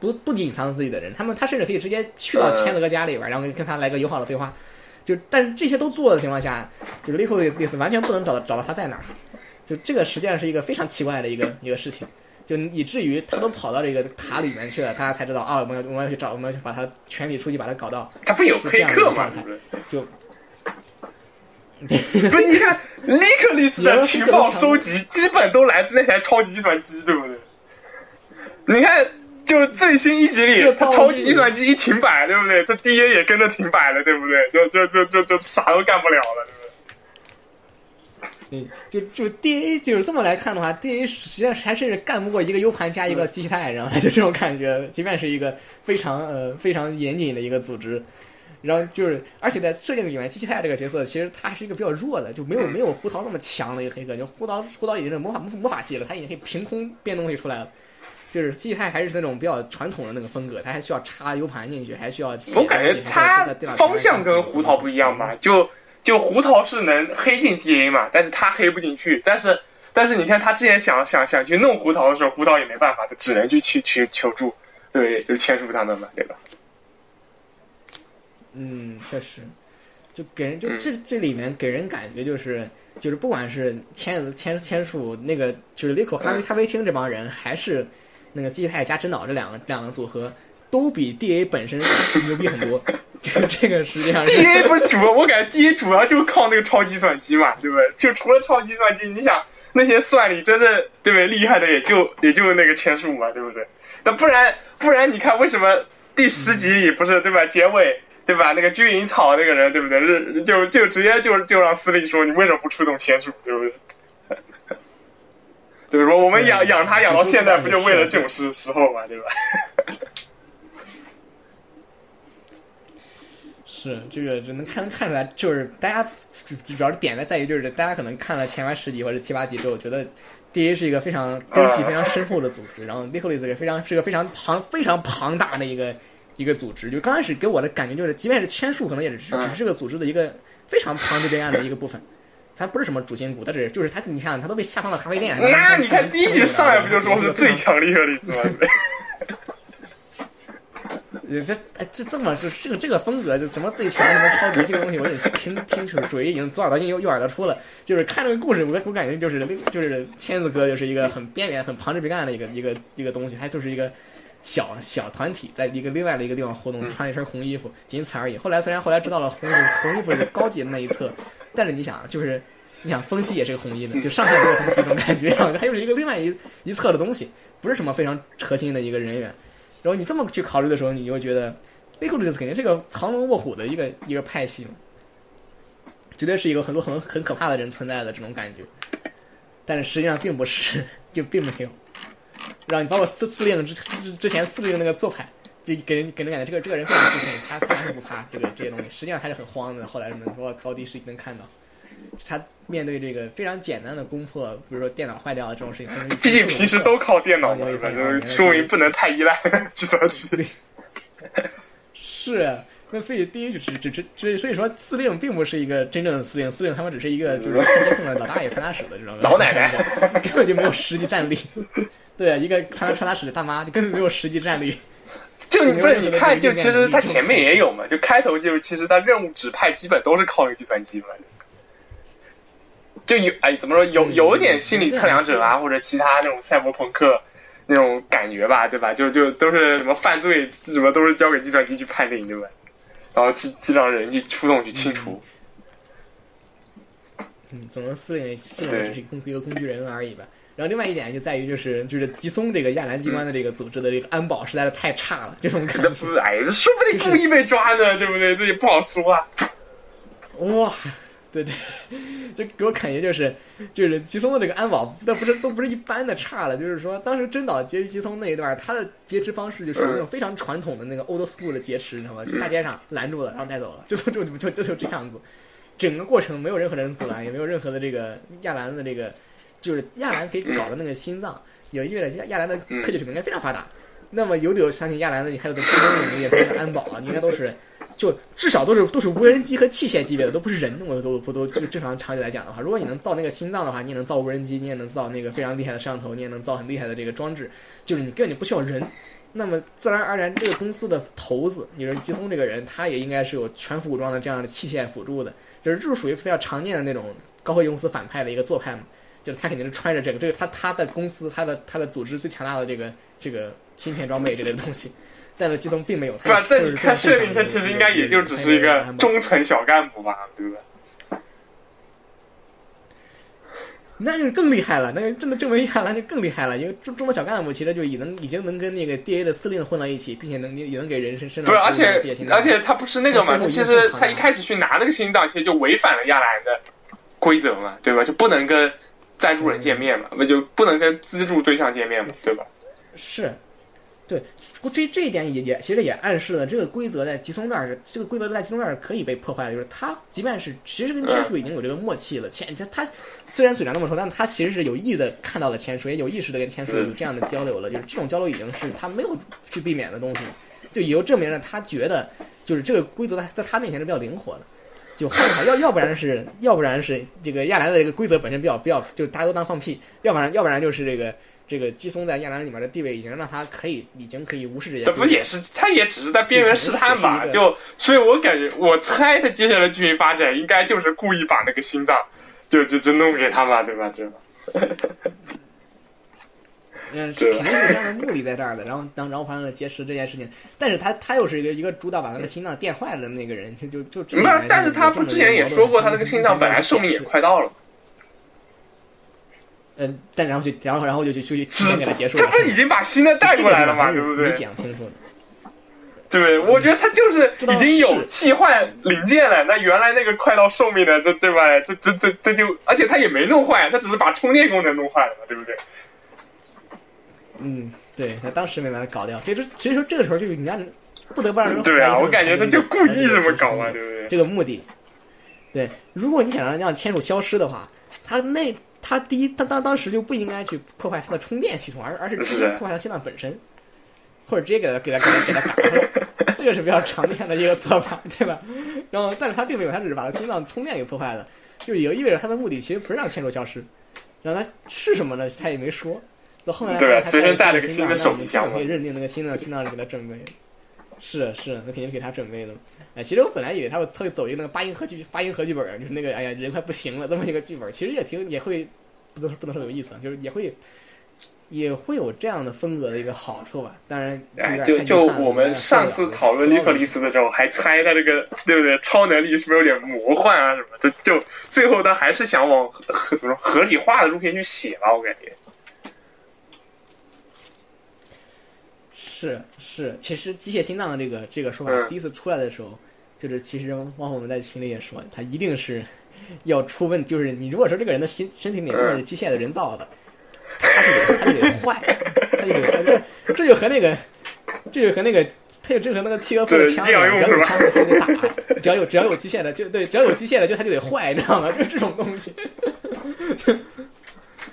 Speaker 1: 不不隐藏自己的人。他们他甚至可以直接去到千泽家里边，然后跟他来个友好的对话。就但是这些都做的情况下，就是 l i c o l i s 完全不能找到找到他在哪儿。就这个实际上是一个非常奇怪的一个一个事情。就以至于他都跑到这个塔里面去了，大家才知道啊，我们要我们要去找，我们要去把他全体出击，把他搞到。
Speaker 2: 他不有黑客吗？
Speaker 1: 就。
Speaker 2: 不是，你看利克利斯的情报收集基本都来自那台超级计算机，对不对？你看，就最新一集里，他超级计算机一停摆，对不对？这 D A 也跟着停摆了，对不对？就就就就就啥都干不了了，
Speaker 1: 对不对？嗯，就就 D A 就是这么来看的话，D A 实际上还甚至干不过一个 U 盘加一个机器态，然后就这种感觉，即便是一个非常呃非常严谨的一个组织。然后就是，而且在设定里面，机器太这个角色其实他还是一个比较弱的，就没有没有胡桃那么强的一个黑客。就胡桃胡桃已经是魔法魔法系了，他已经可以凭空变东西出来了。就是机器太还是那种比较传统的那个风格，他还需要插 U 盘进去，还需要。
Speaker 2: 我感觉他方向跟胡桃不一样吧？就就胡桃是能黑进 DA 嘛，但是他黑不进去。但是但是你看他之前想想想去弄胡桃的时候，胡桃也没办法，他只能去去去求助，对，就是签署他们嘛，对吧？
Speaker 1: 嗯，确实，就给人就这这里面给人感觉就是就是不管是签签签署那个就是利口咖啡咖啡厅这帮人，还是那个基泰加真岛这两个两个组合，都比 D A 本身 牛逼很多。就这个实际上
Speaker 2: D A 不是主，我感觉 D A 主要就是靠那个超级算机嘛，对不对？就除了超级算机，你想那些算力真正对不对厉害的，也就也就那个签署嘛，对不对？那不然不然，你看为什么第十集里不是对吧？结尾。对吧？那个军营草那个人，对不对？是就就直接就就让司令说：“你为什么不出动签署？对不对？” 对说我们养养他养到现在，不就为了这种时时候嘛？对吧？
Speaker 1: 是这个，就能看能看出来，就是大家主要是点的在于，就是大家可能看了前面十集或者七八集之后，觉得 D A 是一个非常根系非常深厚的组织，然后 n i c o l a s 也非常是个非常庞非常庞大的一个。一个组织，就刚开始给我的感觉就是，即便是签署，可能也只只是这个组织的一个非常庞之备案的一个部分。他不是什么主心骨，他只是就是他，你想他都被下放到咖啡店。
Speaker 2: 那你看第一集上来不就说是最强力克里斯吗？
Speaker 1: 这哎这这么是这个这个风格，就什么最强什么超级这个东西，我已经听听出属于已经左耳朵进右右耳朵出了。就是看这个故事，我我感觉就是就是千子哥就是一个很边缘、很旁枝边干的一个一个一个东西，他就是一个小小团体，在一个另外的一个地方活动，穿一身红衣服，仅此而已。后来虽然后来知道了红衣服红衣服是高级的那一侧，但是你想就是你想风息也是个红衣的，就上下都有风息这种感觉，然后他又是一个另外一一侧的东西，不是什么非常核心的一个人员。然后你这么去考虑的时候，你就觉得 i q u i d 肯定是个藏龙卧虎的一个一个派系嘛，绝对是一个很多很很可怕的人存在的这种感觉。但是实际上并不是，就并没有。让你包括司司令之之之前司令那个做派，就给人给人感觉这个这个人非常自信，他他还是不怕这个这些东西，实际上他是很慌的。后来什么包括高低实际能看到。他面对这个非常简单的攻破，比如说电脑坏掉了这种事情，
Speaker 2: 毕竟平时都靠电脑嘛，反正说明不能太依赖 计算机。
Speaker 1: 是，那所以第一只只只只所以说司令并不是一个真正的司令，司令他们只是一个就是监控的老大爷传达室的这种
Speaker 2: 老奶奶，
Speaker 1: 根本就没有实际战力。对，一个传传达室的大妈就根本没有实际战力。
Speaker 2: 就你不是你看，就其实他前面也有嘛，就开头就其实他任务指派基本都是靠那个计算机嘛。就有哎，怎么说有有点心理测量者啊，或者其他那种赛博朋克那种感觉吧，对吧？就就都是什么犯罪什么都是交给计算机去判定，对吧？然后去去让人去出动去清除。
Speaker 1: 嗯，总之司令司令只是工一个工具人而已吧。然后另外一点就在于就是就是吉松这个亚兰机关的这个组织的这个安保实在是太差了，这种感觉。
Speaker 2: 哎，这说不定故意被抓呢，对不对？这也不好说啊。
Speaker 1: 哇。对对，就给我感觉就是，就是吉松的这个安保，那不是都不是一般的差了。就是说，当时真岛劫吉松那一段，他的劫持方式就是那种非常传统的那个 old school 的劫持，你知道吗？就大街上拦住了，然后带走了，就就就就就就这样子。整个过程没有任何人阻拦，也没有任何的这个亚兰的这个，就是亚兰可以搞的那个心脏，有意味着亚兰的科技水平应该非常发达。那么有理由相信亚兰的还有的空中能力，包括安保啊，应该都是。就至少都是都是无人机和器械级别的，都不是人。我都不都就正常场景来讲的话，如果你能造那个心脏的话，你也能造无人机，你也能造那个非常厉害的摄像头，你也能造很厉害的这个装置。就是你根本就不需要人，那么自然而然这个公司的头子，也就是吉松这个人，他也应该是有全副武装的这样的器械辅助的。就是这是属于非常常见的那种高科技公司反派的一个做派嘛。就是他肯定是穿着这个，这个他他的公司他的他的组织最强大的这个这个芯片装备这类的东西。但是基松并没有。
Speaker 2: 不，但你看设定，他其实应该也就只是一个中层小干部吧，对不对？
Speaker 1: 那就更厉害了，那真的这么厉害了，就更厉害了。因为中中层小干部其实就已能已经能跟那个 D A 的司令混到一起，并且能也能给人身身
Speaker 2: 不是，而且而且他不是那个嘛？他其实他一开始去拿那个心脏，其实就违反了亚兰的规则嘛，对吧？就不能跟赞助人见面嘛，那就不能跟资助对象见面嘛，对吧？
Speaker 1: 是，这这一点也也其实也暗示了这个规则在吉松这儿是这个规则在吉松这儿是可以被破坏的，就是他即便是其实跟千树已经有这个默契了，千他他虽然嘴上那么说，但他其实是有意的看到了千树，也有意识的跟千树有这样的交流了，就是这种交流已经是他没有去避免的东西，就也就证明了他觉得就是这个规则在在他面前是比较灵活的，就要要不然是要不然是这个亚兰的这个规则本身比较比较就是大家都当放屁，要不然要不然就是这个。这个基松在亚兰里面的地位已经让他可以，已经可以无视这些。
Speaker 2: 这不也是，他也只是在边缘试探吧？就，所以我感觉，我猜他接下来剧情发展应该就是故意把那个心脏，就就就弄给他嘛，对吧？这。
Speaker 1: 嗯，肯定是有这样的目的在这儿的。然后当然后发生了劫持这件事情，但是他他又是一个一个主导把他的心脏电坏了的那个人，就就就。
Speaker 2: 不是，但是他不之前也说过，他那个心脏本来寿命也快到了。
Speaker 1: 嗯，但然后就然后然后就就就就给他结束了。
Speaker 2: 这不是已经把新的带过来了吗？对不对？
Speaker 1: 没讲清楚。
Speaker 2: 对，我觉得他就是已经有替换零件了。那原来那个快到寿命的，这对吧？这这这这就，而且他也没弄坏，他只是把充电功能弄坏了嘛，对不对？
Speaker 1: 嗯，对，他当时没把它搞掉。所以说，所以说这个时候就你让不得不让人
Speaker 2: 对啊，我感觉他就故意这么搞嘛，对不对？
Speaker 1: 这个目的，对，如果你想让让签署消失的话，他那。他第一，他当当时就不应该去破坏他的充电系统，而而是直接破坏他心脏本身，或者直接给他给他给他给他打了，这个是比较常见的一个做法，对吧？然后，但是他并没有，他只是把他心脏充电给破坏了。就也意味着他的目的其实不是让千树消失，让他是什么呢？他也没说。到后来
Speaker 2: 对，
Speaker 1: 随
Speaker 2: 身带了
Speaker 1: 个
Speaker 2: 新的手机箱，
Speaker 1: 可以认定那个新的心脏是给他准备。是是，那肯定给他准备的。哎，其实我本来以为他会特意走一个那个八音盒剧八音盒剧本，就是那个哎呀人快不行了这么一个剧本，其实也挺也会不能不能说有意思，就是也会也会有这样的风格的一个好处吧。当然，
Speaker 2: 就就我们上次讨论尼克里斯的时候，还猜他这个对不对？超能力是不是有点魔幻啊什么的？就最后他还是想往怎么说合理化的路线去写吧，我感觉。
Speaker 1: 是是，其实机械心脏的这个这个说法第一次出来的时候，就是其实汪我们在群里也说，他一定是要出问，就是你如果说这个人的心身体哪部分是机械的人造的，他就得他就得坏，他就得这这就和那个这就和那个他就这和那个契诃夫的枪一样，只要有枪他就得打，只要有只要有机械的就对，只要有机械的就他就得坏，你知道吗？就是这种东西。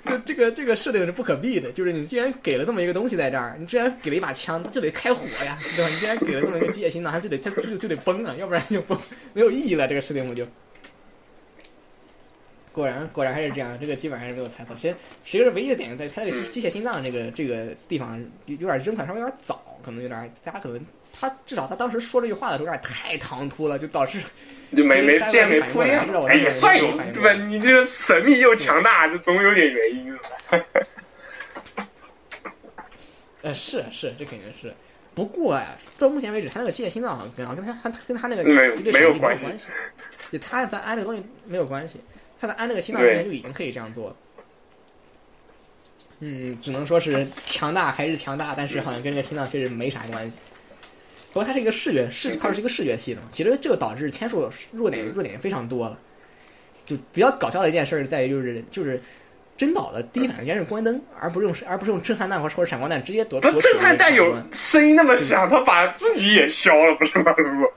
Speaker 1: 就这个这个设定是不可避的，就是你既然给了这么一个东西在这儿，你既然给了一把枪，它就得开火呀，对吧？你既然给了这么一个机械心脏，它就得就就就得崩啊，要不然就崩，没有意义了。这个设定不就？果然果然还是这样，这个基本上是没有猜错。其实其实唯一的点在它这个机械心脏这个这个地方有有点扔款稍微有点早，可能有点大家可能他至少他当时说这句话的时候有点太唐突了，就导致。
Speaker 2: 就没没这没铺垫，哎也算有对吧？你这个神秘又强大，这总有点原因。
Speaker 1: 呃，是是，这肯定是。不过呀，到目前为止，他那个机械心脏好像跟跟他他跟他那个
Speaker 2: 没有
Speaker 1: 没有
Speaker 2: 关
Speaker 1: 系，就他咱安这个东西没有关系，他在安这个心脏之前就已经可以这样做了。嗯，只能说是强大还是强大，但是好像跟这个心脏确实没啥关系。不过它是一个视觉视，它是一个视觉系的嘛。其实这个导致千数弱点弱点非常多了。就比较搞笑的一件事在于，就是就是真岛的第一反应是关灯，而不是用而不是用震撼弹或或者闪光弹直接夺。
Speaker 2: 他，震撼弹有声音那么响，他把自己也消了，不是吗？如果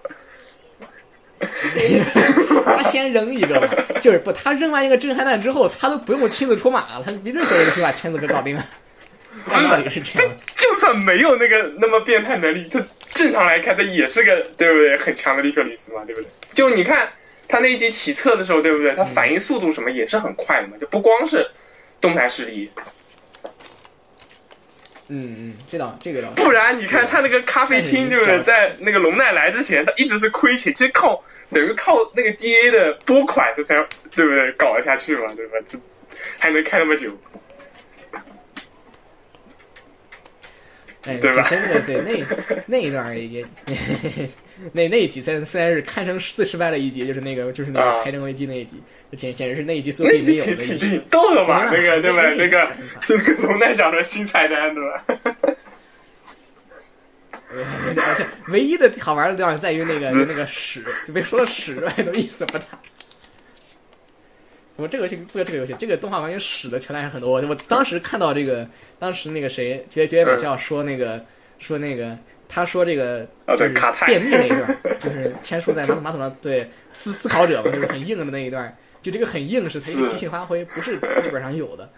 Speaker 1: 他先扔一个嘛，就是不，他扔完一个震撼弹之后，他都不用亲自出马了，他比任何人都可以把签子给搞定了。道理是这样，
Speaker 2: 就算没有那个那么变态能力，他正常来看，他也是个对不对？很强的利克里斯嘛，对不对？就你看他那一集体测的时候，对不对？他反应速度什么也是很快的嘛，就不光是动态视力。
Speaker 1: 嗯嗯，这倒这个倒。
Speaker 2: 不然你看他那个咖啡厅，对不对？在那个龙奈来之前，他一直是亏钱，其实靠等于靠那个 D A 的拨款，他才对不对？搞得下去嘛，对吧？这还能开那么久。
Speaker 1: 哎，对吧？对那那一段也那那一集虽然虽然是堪称最失败的一集，就是那个就是那个财政危机那一集，简简直是那一集最没有的一集。
Speaker 2: 逗了吧？那个对吧？那个那个龙奈小的新菜单对吧？
Speaker 1: 唯一的好玩的地方在于那个那个屎，就别说了屎之外的意思不大。我这个游戏不说这个游戏，这个动画完全屎的桥段是很多。我我当时看到这个，当时那个谁，绝绝美笑说那个说那个，他说这个就是便秘那一段，就是千树在马桶马桶上对思思考者嘛，就是很硬的那一段，就这个很硬是他一个即兴发挥，不是剧本上有的。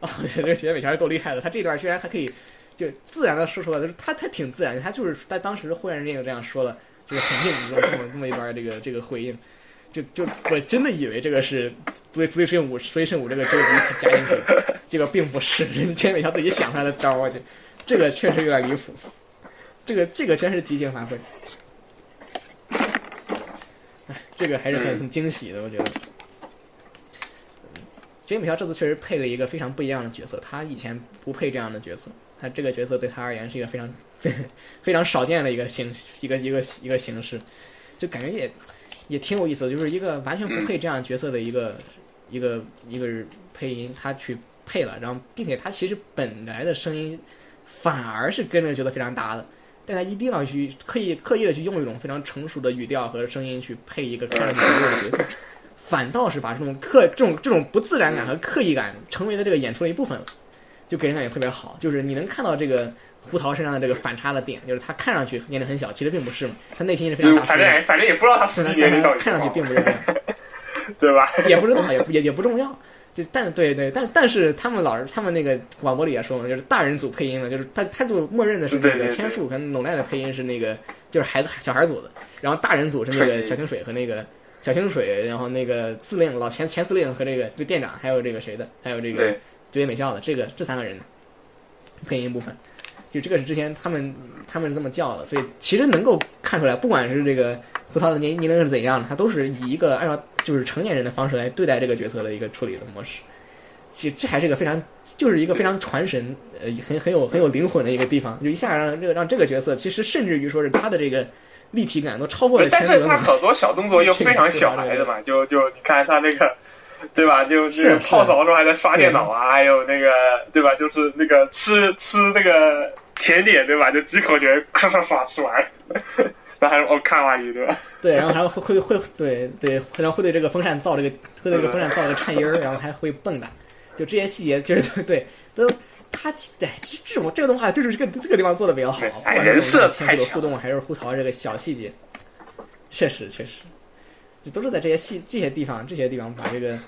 Speaker 1: 啊，这个绝美笑是够厉害的，他这段居然还可以就自然的说出来，就是他他挺自然，他就是在当时忽然间就这样说了，就是很硬这么这么一段这个这个回应。就就我真的以为这个是追追圣武追圣武这个这个加进去，结果并不是人天美乔自己想出来的招儿，我去，这个确实有点离谱，这个这个全是即兴发挥，哎，这个还是很很惊喜的，我觉得。绝美乔这次确实配了一个非常不一样的角色，他以前不配这样的角色，他这个角色对他而言是一个非常 非常少见的一个形一个一个一个形式，就感觉也。也挺有意思的，就是一个完全不配这样角色的一个一个一个配音，他去配了，然后并且他其实本来的声音反而是跟这个角色非常搭的，但他一定要去刻意刻意的去用一种非常成熟的语调和声音去配一个看上去弱的角色，反倒是把这种刻这种这种不自然感和刻意感成为了这个演出的一部分了，就给人感觉特别好，就是你能看到这个。胡桃身上的这个反差的点，就是他看上去年龄很小，其实并不是嘛，他内心是非常大。
Speaker 2: 反正反正也不知道他实际年龄到底
Speaker 1: 看上去并不是这样，
Speaker 2: 对吧？
Speaker 1: 也不知道，也也 也不重要。就但对对，但但是他们老是他们那个广播里也说嘛，就是大人组配音嘛，就是他他就默认的是那个千树跟龙奈的配音是那个就是孩子小孩组的，然后大人组是那个小清水和那个小清水，然后那个司令老前前司令和这个就店长，还有这个谁的，还有这个绝美校的这个这三个人的配音部分，就这个是之前他们他们是这么叫的，所以其实能够看出来，不管是这个胡桃的年年龄是怎样的，他都是以一个按照就是成年人的方式来对待这个角色的一个处理的模式。其实这还是个非常就是一个非常传神呃很很有很有灵魂的一个地方，就一下让这个让这个角色其实甚至于说是他的这个。立体感都超过了，
Speaker 2: 但是他很多小动作又非常小孩子嘛，就就你看他那个，对吧？就就泡澡的时候还在刷电脑啊，还有那个，对吧？就是那个吃吃那个甜点，对吧？就几口就刷刷刷吃完，然后还我看完一
Speaker 1: 对吧？对，然后还会会会对对，然后会对这个风扇造这个会对这个风扇造个颤音儿，然后还会蹦跶，就这些细节就是 对都。他对这种这个动画就是这个这个地方做的比较好，不管是前后的互动还是胡桃这个小细节，确实确实，就都是在这些细这些地方这些地方把这个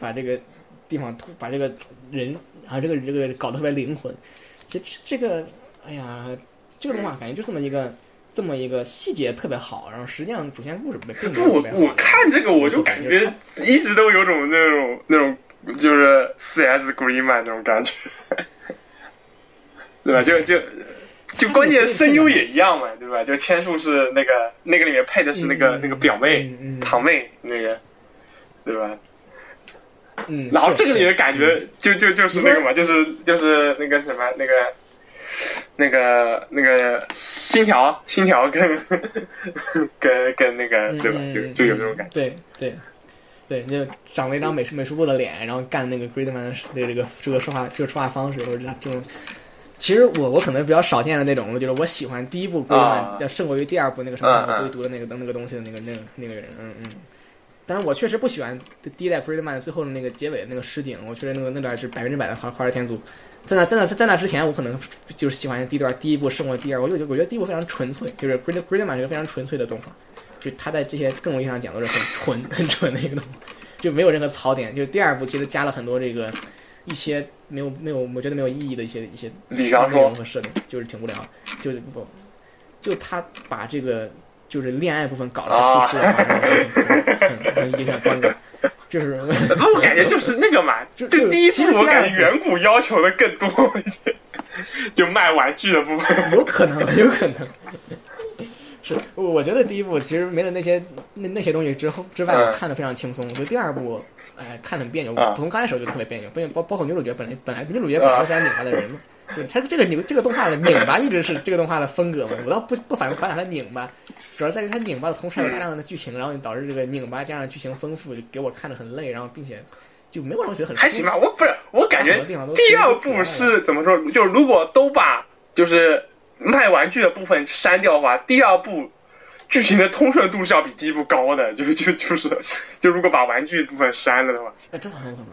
Speaker 1: 把这个地方把这个人然后这个这个搞得特别灵魂。其实这个哎呀，这个动画感觉就这么一个这么一个细节特别好，然后实际上主线故事并不
Speaker 2: 我我看这个我就感觉一直都有种那种那种。就是四 S Green Man 那种感觉，对吧？就就 就关键声优也一样嘛，对吧？就千树是那个那个里面配的是那个那个表妹堂妹那个，对吧？
Speaker 1: 嗯。
Speaker 2: 然后这个里的感觉就就就是那个嘛，就是就是那个什么那个那个那个心条心条跟跟跟那个对吧？就就有那种感
Speaker 1: 觉。对对。对，就长了一张美术美术部的脸，然后干那个 Greedman 的这个这个说话这个说话方式，或者这种。其实我我可能比较少见的那种，我觉得我喜欢第一部 Greedman 要胜过于第二部那个什么归读的那个那个东西的那个那个那个人，嗯嗯。但是我确实不喜欢第一代 Greedman 最后的那个结尾那个实景，我觉得那个那段是百分之百的华华尔天族。在那在那在那之前，我可能就是喜欢第一段第一部胜过第二，我就我觉得第一部非常纯粹，就是 Greedman 是个非常纯粹的动画。就他在这些各种意义上讲都是很纯、很纯的一个东西，就没有任何槽点。就是第二部其实加了很多这个一些没有没有我觉得没有意义的一些一些内容和设定，就是挺无聊。就不就他把这个就是恋爱部分搞得突出，很很影响观感。就是，
Speaker 2: 那我感觉就是那个嘛，就第一部我感觉远古要求的更多一些，就卖玩具的部分，
Speaker 1: 有可能，有可能。是，我觉得第一部其实没了那些那那些东西之后之外，我看的非常轻松。我觉得第二部，哎，看很别扭。从刚开始我就特别别扭，包包括女主角本来本来女主角本来是非常拧巴的人嘛，就他这个拧这个动画的拧巴一直是这个动画的风格嘛。我倒不不反反他拧巴，主要在于它拧巴的同时还有大量的剧情，然后导致这个拧巴加上剧情丰富，就给我看的很累，然后并且就没有让我觉得很
Speaker 2: 还行吧。我不是我感觉第二部是怎么说？就是如果都把就是。卖玩具的部分删掉的话，第二部剧情的通顺度是要比第一部高的。就就就是，就如果把玩具部分删了的话，
Speaker 1: 哎，这很有可能。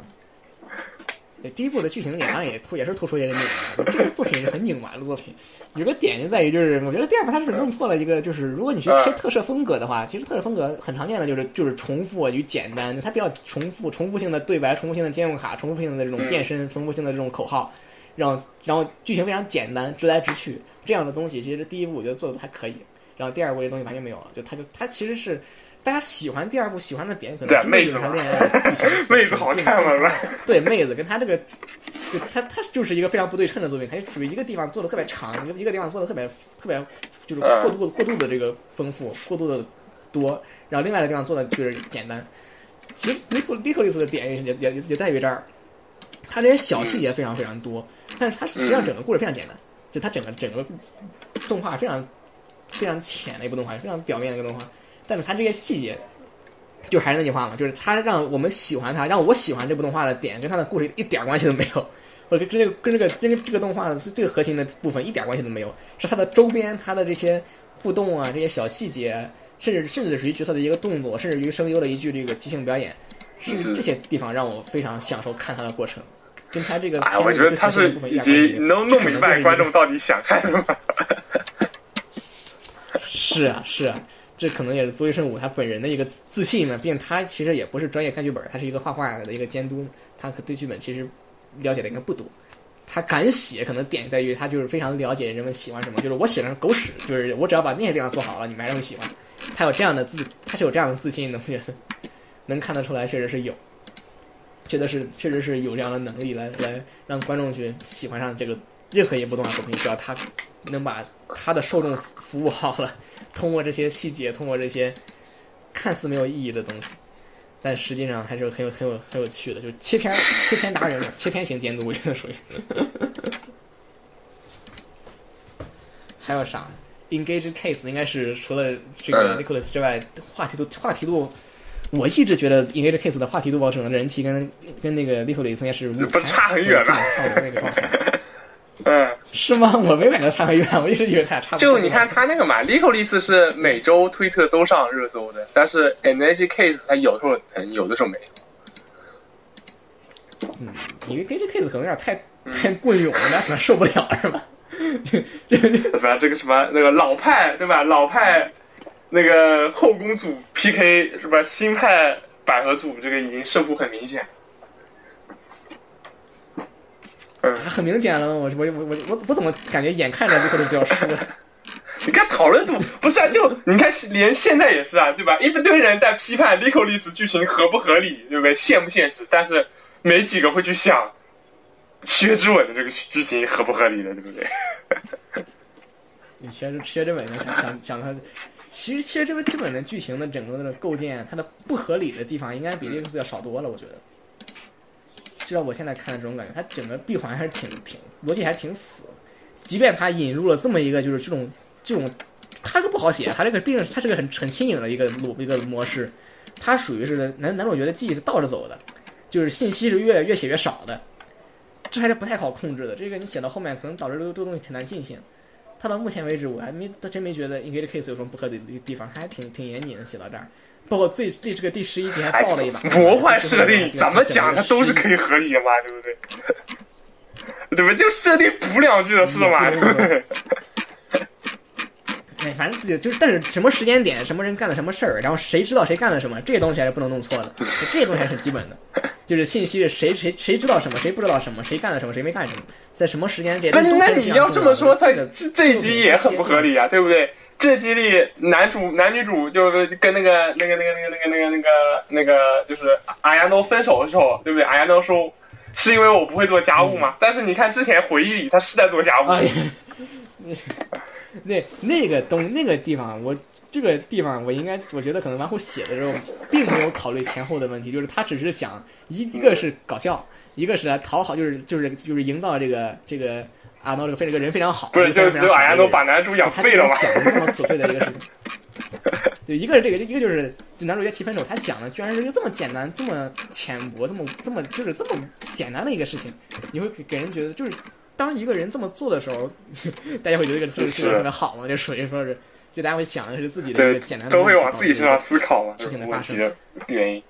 Speaker 1: 第一部的剧情好像也突也是突出一个拧巴，这个作品是很拧巴的作品。有个点就在于，就是我觉得第二部它是弄错了一个，就是如果你去贴特摄风格的话，其实特摄风格很常见的就是就是重复与简单，它比较重复，重复性的对白，重复性的兼用卡，重复性的这种变身，重复性的这种口号，然后然后剧情非常简单，直来直去。这样的东西其实第一部我觉得做的还可以，然后第二部这东西完全没有了，就它就它其实是大家喜欢第二部喜欢的点可能真的就是他恋爱，
Speaker 2: 妹子好看吗？
Speaker 1: 对妹子跟他这个，就他他就是一个非常不对称的作品，他就属于一个地方做的特别长，一个一个地方做的特别特别就是过度过度的这个丰富，过度的多，然后另外的地方做的就是简单。其实利克利克利斯的点也也也在于这儿，他这些小细节非常非常多，但是他实际上整个故事非常简单。就它整个整个动画非常非常浅的一部动画，非常表面的一个动画，但是它这些细节，就还是那句话嘛，就是他让我们喜欢他，让我喜欢这部动画的点，跟他的故事一点关系都没有，或者跟这个跟这个跟这个动画的最核心的部分一点关系都没有，是它的周边，它的这些互动啊，这些小细节，甚至甚至是于角色的一个动作，甚至于声优的一句这个即兴表演，是。这些地方让我非常享受看他的过程。跟他这个，
Speaker 2: 哎，我觉得他是已经能弄明白观众到底想看什么。
Speaker 1: 是啊，是啊，这可能也是苏医生武他本人的一个自信嘛。毕竟他其实也不是专业看剧本，他是一个画画的一个监督，他对剧本其实了解的应该不多。他敢写，可能点在于他就是非常了解人们喜欢什么。就是我写的是狗屎，就是我只要把那些地方做好了，你们还是会喜欢。他有这样的自，他是有这样的自信的，我觉得能看得出来，确实是有，觉得是确实是有这样的能力来来让观众去喜欢上这个任何一部动画作品，只要他能把他的受众服务好了，通过这些细节，通过这些看似没有意义的东西。但实际上还是很有很有很有趣的，就是切片 切片达人嘛，切片型监督，我觉得属于。还有啥？Engage Case 应该是除了这个 Nicholas 之外，话题度话题度，我一直觉得 Engage Case 的话题度保证的人气跟跟那个 Nicholas 应该是
Speaker 2: 不差很远
Speaker 1: 吧？那个状态。
Speaker 2: 嗯，
Speaker 1: 是吗？我没感觉差很远，我一直以为他俩差。
Speaker 2: 就你看他那个嘛 l i c o l i s 是每周推特都上热搜的，但是 Energy Case 他有时候嗯，有的时候没。
Speaker 1: 嗯，因为 Energy Case 可能有点太太棍勇了，大家可能受不了是吧？就
Speaker 2: 就反正这个什么那个老派对吧？老派那个后宫组 PK 是吧？新派百合组这个已经胜负很明显。
Speaker 1: 很明显了，我我我我我我怎么感觉眼看着最后就要输了？
Speaker 2: 你看讨论度不是啊？就你看，连现在也是啊，对吧？一堆人在批判《l i c o l i s 剧情合不合理，对不对？现不现实？但是没几个会去想《薛之吻》的这个剧情合不合理的，对不对？
Speaker 1: 你薛之薛之吻想想想他，其实其实这个这本的剧情的整个的构建，它的不合理的地方应该比《l i c o l i s 要少多了，我觉得。至少我现在看的这种感觉，它整个闭环还是挺挺逻辑还是挺死。即便它引入了这么一个就是这种这种，它这个不好写，它这个毕竟它是个很很新颖的一个路一个模式，它属于是男男主角的记忆是倒着走的，就是信息是越越写越少的，这还是不太好控制的。这个你写到后面可能导致这个这个东西挺难进行。它到目前为止我还没他真没觉得 Engage Case 有什么不合理的地方，还挺挺严谨的写到这儿。包括最最这个第十一集还爆了一把
Speaker 2: 魔幻设定，怎么讲它都是可以合理的嘛，对不对？对不对？就设定补两句的事嘛，对不对？
Speaker 1: 哎，反正就是，但是什么时间点，什么人干了什么事儿，然后谁知道谁干了什么，这些东西还是不能弄错的。这些东西还是很基本的，就是信息是谁谁谁知道什么，谁不知道什么，谁干了什么，谁没干什么，在什么时间点。
Speaker 2: 那那你要这么说，他这这一集也很不合理啊，对不对？这集里男主男女主就跟那个那个那个那个那个那个那个那个就是阿亚诺分手的时候，对不对？阿亚诺说是因为我不会做家务嘛？但是你看之前回忆里他是在做家务。
Speaker 1: 那那个东那个地方，我这个地方我应该我觉得可能往后写的时候并没有考虑前后的问题，就是他只是想一一个是搞笑，一个是来讨好，就是就是就是营造这个这个。阿诺这个非这个人非常好，
Speaker 2: 不是就就阿诺把男主养废了吗？
Speaker 1: 想的这么琐碎的一个事情，对，一个是这个，一个就是就男主角提分手，他想的居然是一个这么简单、这么浅薄、这么这么就是这么简单的一个事情，你会给人觉得就是当一个人这么做的时候，大家会觉得这个这个这个特别好嘛？就属于说是，就大家会想的是自己的一个简单的，
Speaker 2: 都会往自己身上思考嘛，
Speaker 1: 事情的发生
Speaker 2: 原因。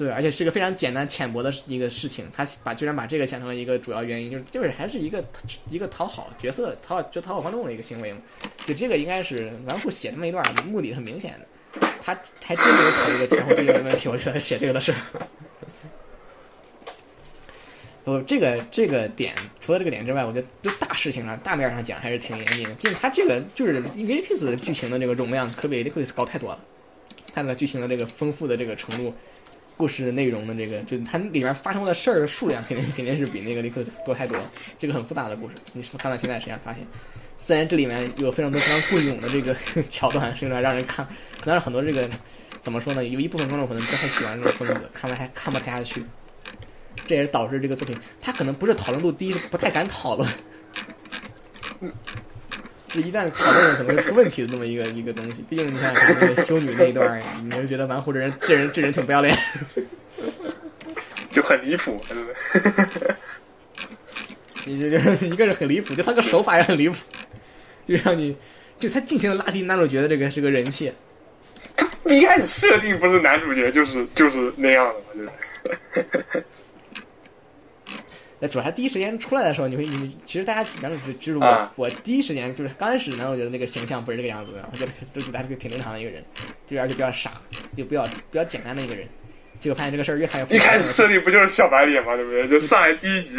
Speaker 1: 对，而且是个非常简单浅薄的一个事情，他把居然把这个想成了一个主要原因，就是就是还是一个一个讨好角色、讨好就讨好观众的一个行为嘛。就这个应该是完户写那么一段，目的很明显的。他还真没有考虑过前后对应的问题，我觉得写这个的是。不，这个这个点除了这个点之外，我觉得就大事情上大面上讲还是挺严谨的。毕竟他这个就是《i n g a c e 剧情的这个容量可比《l i q u i 高太多了，他的剧情的这个丰富的这个程度。故事的内容的这个，就它里面发生的事儿数量肯定肯定是比那个立刻多太多。这个很复杂的故事，你是不是看到现在实际上发现，虽然这里面有非常多非常棍勇的这个桥段，甚至让人看，可能是很多这个怎么说呢？有一部分观众可能不太喜欢这种风格，看来还看不太下去。这也是导致这个作品，它可能不是讨论度低，是不太敢讨论。是一旦讨论可能会出问题的那么一个一个东西，毕竟你像那个修女那一段，你就觉得玩户这人这人这人挺不要脸，
Speaker 2: 就很离谱，对不对？
Speaker 1: 你这就一个是很离谱，就他个手法也很离谱，就让你就他尽情的拉低男主角的这个这个人气。
Speaker 2: 他一开始设定不是男主角就是就是那样的嘛，就是。
Speaker 1: 那主要他第一时间出来的时候，你会你其实大家男主角就是我，我第一时间就是刚开始男主觉得那个形象不是这个样子的，我觉得都觉得他是个挺正常的一个人，就而且比较傻，就比较比较简单的一个人。结果发现这个事儿越看越……
Speaker 2: 一开始设定不就是小白脸嘛？对不对？就上来第一集，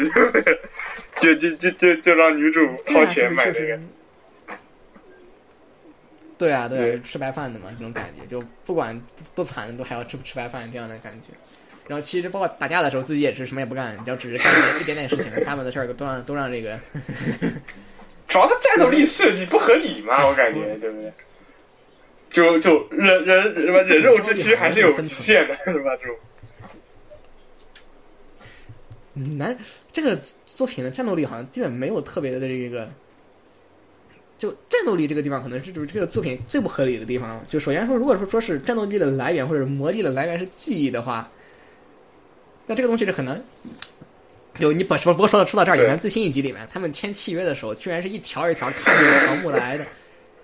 Speaker 2: 就就就就就让女主掏钱买那个。
Speaker 1: 对啊，对，吃白饭的嘛，这种感觉，就不管多惨，都还要吃吃白饭这样的感觉。然后其实包括打架的时候，自己也是什么也不干，就只是干一点点事情，大部分的事儿都让都让这个。
Speaker 2: 主要他战斗力设计不合理嘛，我感觉，对不对？就就人人什么人肉之躯还是有极限的，是吧？这种。
Speaker 1: 难，这个作品的战斗力好像基本没有特别的这个。就战斗力这个地方，可能是就是这个作品最不合理的地方。就首先说，如果说说是战斗力的来源或者魔力的来源是记忆的话，那这个东西是很难。就你不说不过说到说到这儿，你看最新一集里面，他们签契约的时候，居然是一条一条看这个条目来的。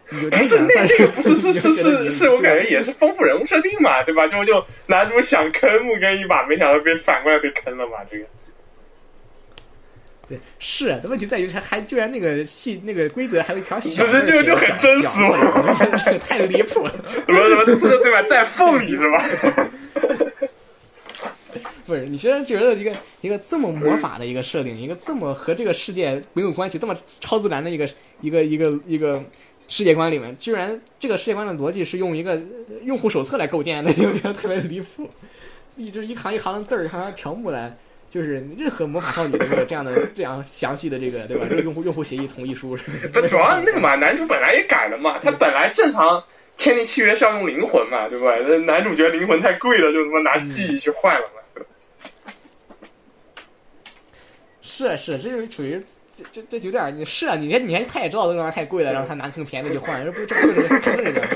Speaker 2: 不是那那个不是是是是是 我感觉也是丰富人物设定嘛，对吧？就就男主想坑木根一把，没想到被反过来被坑了嘛，这个。
Speaker 1: 对，是的问题在于他还居然那个戏那个规则还有一条小，
Speaker 2: 这就就很真实
Speaker 1: 嘛，这个 太离谱了，
Speaker 2: 什么什么对吧？在缝里是吧？
Speaker 1: 不是，你居然觉得一个一个这么魔法的一个设定，一个这么和这个世界没有关系、这么超自然的一个一个一个一个世界观里面，居然这个世界观的逻辑是用一个用户手册来构建的，就觉得特别离谱。一就是一行一行的字儿，一行条目来。就是任何魔法少女都没有这样的这样详细的这个对吧？这个用户用户协议同意书。
Speaker 2: 不主要那个嘛，男主本来也改了嘛，他本来正常签订契约是要用灵魂嘛，对吧？那男主角灵魂太贵了，就他妈拿记忆去换了。
Speaker 1: 是啊是，这就是属于这这这有点你是啊，你连你连他也知道这玩意儿太贵了，然后他拿更便宜的去换，这不这不就是坑人家吗？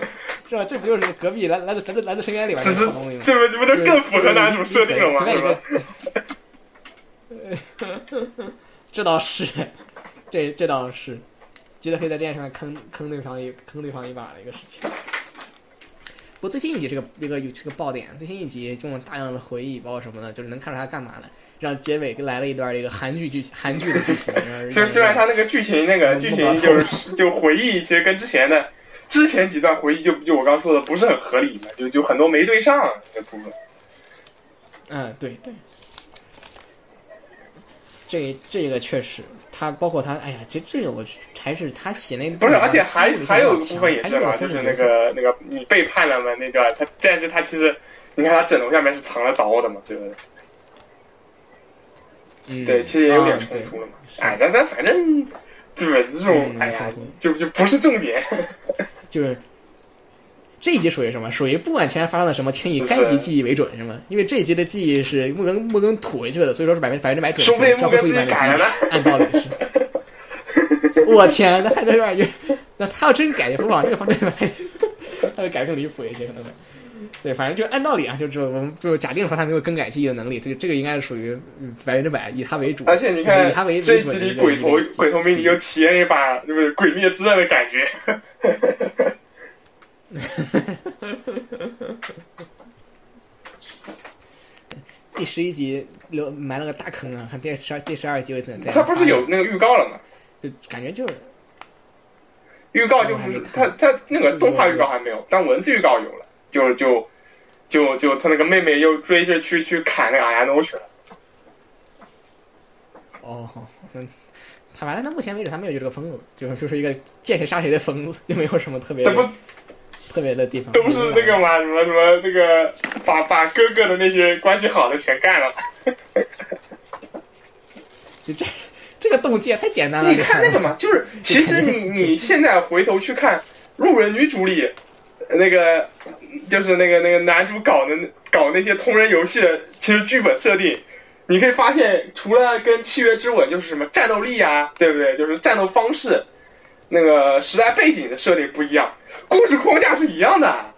Speaker 1: 是吧？这不就是隔壁来来自来自来自深渊里边的好东西吗？
Speaker 2: 这不这不就更符合男主设定了吗？
Speaker 1: 一个。这倒是，这这倒是，觉得可以在这件事上坑坑对方一坑对方一把的一个事情。不过最新一集是个一个有这个爆点，最新一集用了大量的回忆，包括什么的？就是能看出他干嘛的，让结尾来了一段这个韩剧剧韩剧的剧情。
Speaker 2: 虽 虽然他那个剧情那个剧情就是 就回忆，其实跟之前的之前几段回忆就就我刚说的不是很合理嘛，就就很多没对上这部分。
Speaker 1: 嗯，对对。这这个确实，他包括他，哎呀，其实这个我还是他写那
Speaker 2: 不是，而且还还有一部分也是吧，就是那个那个你背叛了嘛那段，他但是他其实你看他枕头下面是藏了刀的嘛，对不对？
Speaker 1: 嗯，
Speaker 2: 对，其实也有点冲突了嘛。哎，但咱反正对这种哎呀，就就不是重点，
Speaker 1: 就是。这一集属于什么？属于不管前面发生了什么，请以该集记忆为准，是吗？因为这一集的记忆是木根木根吐回去的，所以说是百分百分之百准。
Speaker 2: 除非木根
Speaker 1: 自己
Speaker 2: 改了，
Speaker 1: 按道理是。我天，那还在这那他要真改，不往这个方面来，他会改更离谱一些，可能会。对，反正就按道理啊，就就我们就假定说他没有更改记忆的能力，这个这个应该是属于百分之百以他为主。
Speaker 2: 而且你看，
Speaker 1: 以他为
Speaker 2: 这一集里鬼头鬼头明，你就体验一把就是鬼灭之刃的感觉。
Speaker 1: 第十一集留埋了个大坑啊！看第十二、第十二集为止。
Speaker 2: 他不是有那个预告了吗？
Speaker 1: 就感觉就是
Speaker 2: 预告，就是他他那个动画预告还没有，但文字预告有了。就就就就他那个妹妹又追着去去砍那个阿亚诺去了。
Speaker 1: 哦，嗯，他反正到目前为止他没有就这个疯子，就是就是一个见谁杀谁的疯子，又没有什么特别。特别的地方
Speaker 2: 都是那个嘛，什么什么那个，把把哥哥的那些关系好的全干了。
Speaker 1: 就这这个动机也太简单了。
Speaker 2: 你看那个嘛，就是其实你你现在回头去看《路人女主》里那个，就是那个那个男主搞的搞那些同人游戏的，其实剧本设定，你可以发现，除了跟《契约之吻》就是什么战斗力啊，对不对？就是战斗方式，那个时代背景的设定不一样。故事框架是一样的，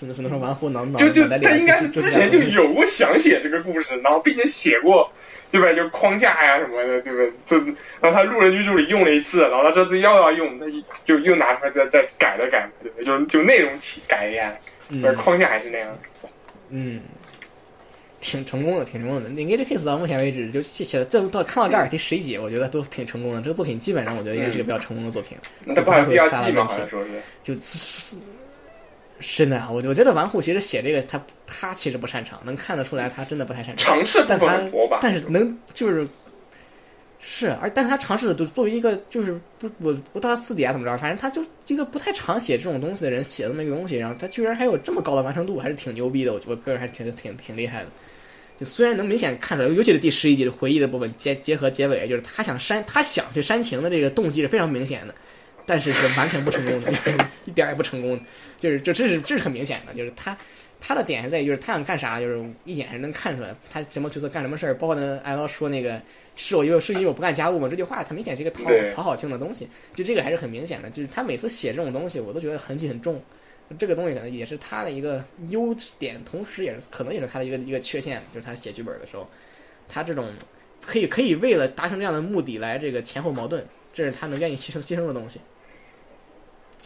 Speaker 1: 只能只能说玩户脑脑
Speaker 2: 就就他应该是之前就有过想写这个故事，然后并且写过，对吧？就框架呀什么的，对吧？就然后他路人女主里用了一次，然后他这次又要用，他就又拿出来再再改了改，对吧？就就内容体改一下，是框架还是那样。
Speaker 1: 嗯。挺成功的，挺成功的。那《Engage Case》到目前为止就写的这到看到这儿第十一集，我觉得都挺成功的。这个作品基本上我觉得应该是个比较成功的作品。
Speaker 2: 那他不还有第二季吗？好像说是。
Speaker 1: 就，是的，我我觉得玩户其实写这个他他其实不擅长，能看得出来他真的不太擅长。
Speaker 2: 尝试，
Speaker 1: 但他但是能就是是，而但是他尝试的都作为一个就是不我不知道他私底下怎么着，反正他就一个不太常写这种东西的人写这么一个东西，然后他居然还有这么高的完成度，还是挺牛逼的。我我个人还挺挺挺厉害的。就虽然能明显看出来，尤其是第十一集的回忆的部分结结合结尾，就是他想煽他想去煽情的这个动机是非常明显的，但是是完全不成功的，就是一点也不成功的，就是这这是这是很明显的，就是他。他的点是在于，就是他想干啥，就是一眼是能看出来，他什么角色干什么事儿。包括呢，艾劳说那个是我因为是因为我不干家务嘛，这句话他明显是一个讨讨好性的东西。就这个还是很明显的，就是他每次写这种东西，我都觉得痕迹很重。这个东西可能也是他的一个优点，同时也是可能也是他的一个一个缺陷，就是他写剧本的时候，他这种可以可以为了达成这样的目的来这个前后矛盾，这是他能愿意牺牲牺牲的东西。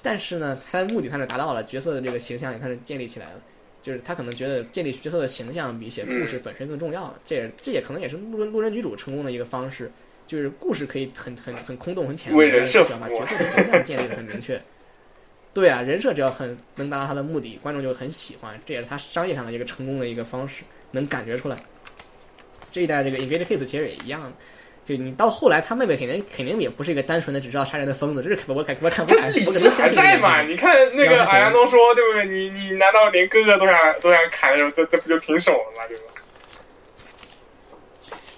Speaker 1: 但是呢，他的目的他是达到了，角色的这个形象也开始建立起来了。就是他可能觉得建立角色的形象比写故事本身更重要，这也这也可能也是路人路人女主成功的一个方式，就是故事可以很很很空洞很浅，
Speaker 2: 人
Speaker 1: 设把角色的形象建立的很明确。对啊，人设只要很能达到他的目的，观众就很喜欢，这也是他商业上的一个成功的一个方式，能感觉出来。这一代这个《Invade Case》其实也一样。就你到后来，他妹妹肯定肯定也不是一个单纯的只知道杀人的疯子，这是我感我看我感我可能
Speaker 2: 还在嘛？你看那个海洋都说对不对？你你难道连哥哥都想都想砍的时候，这这不就停手了吗？对吧？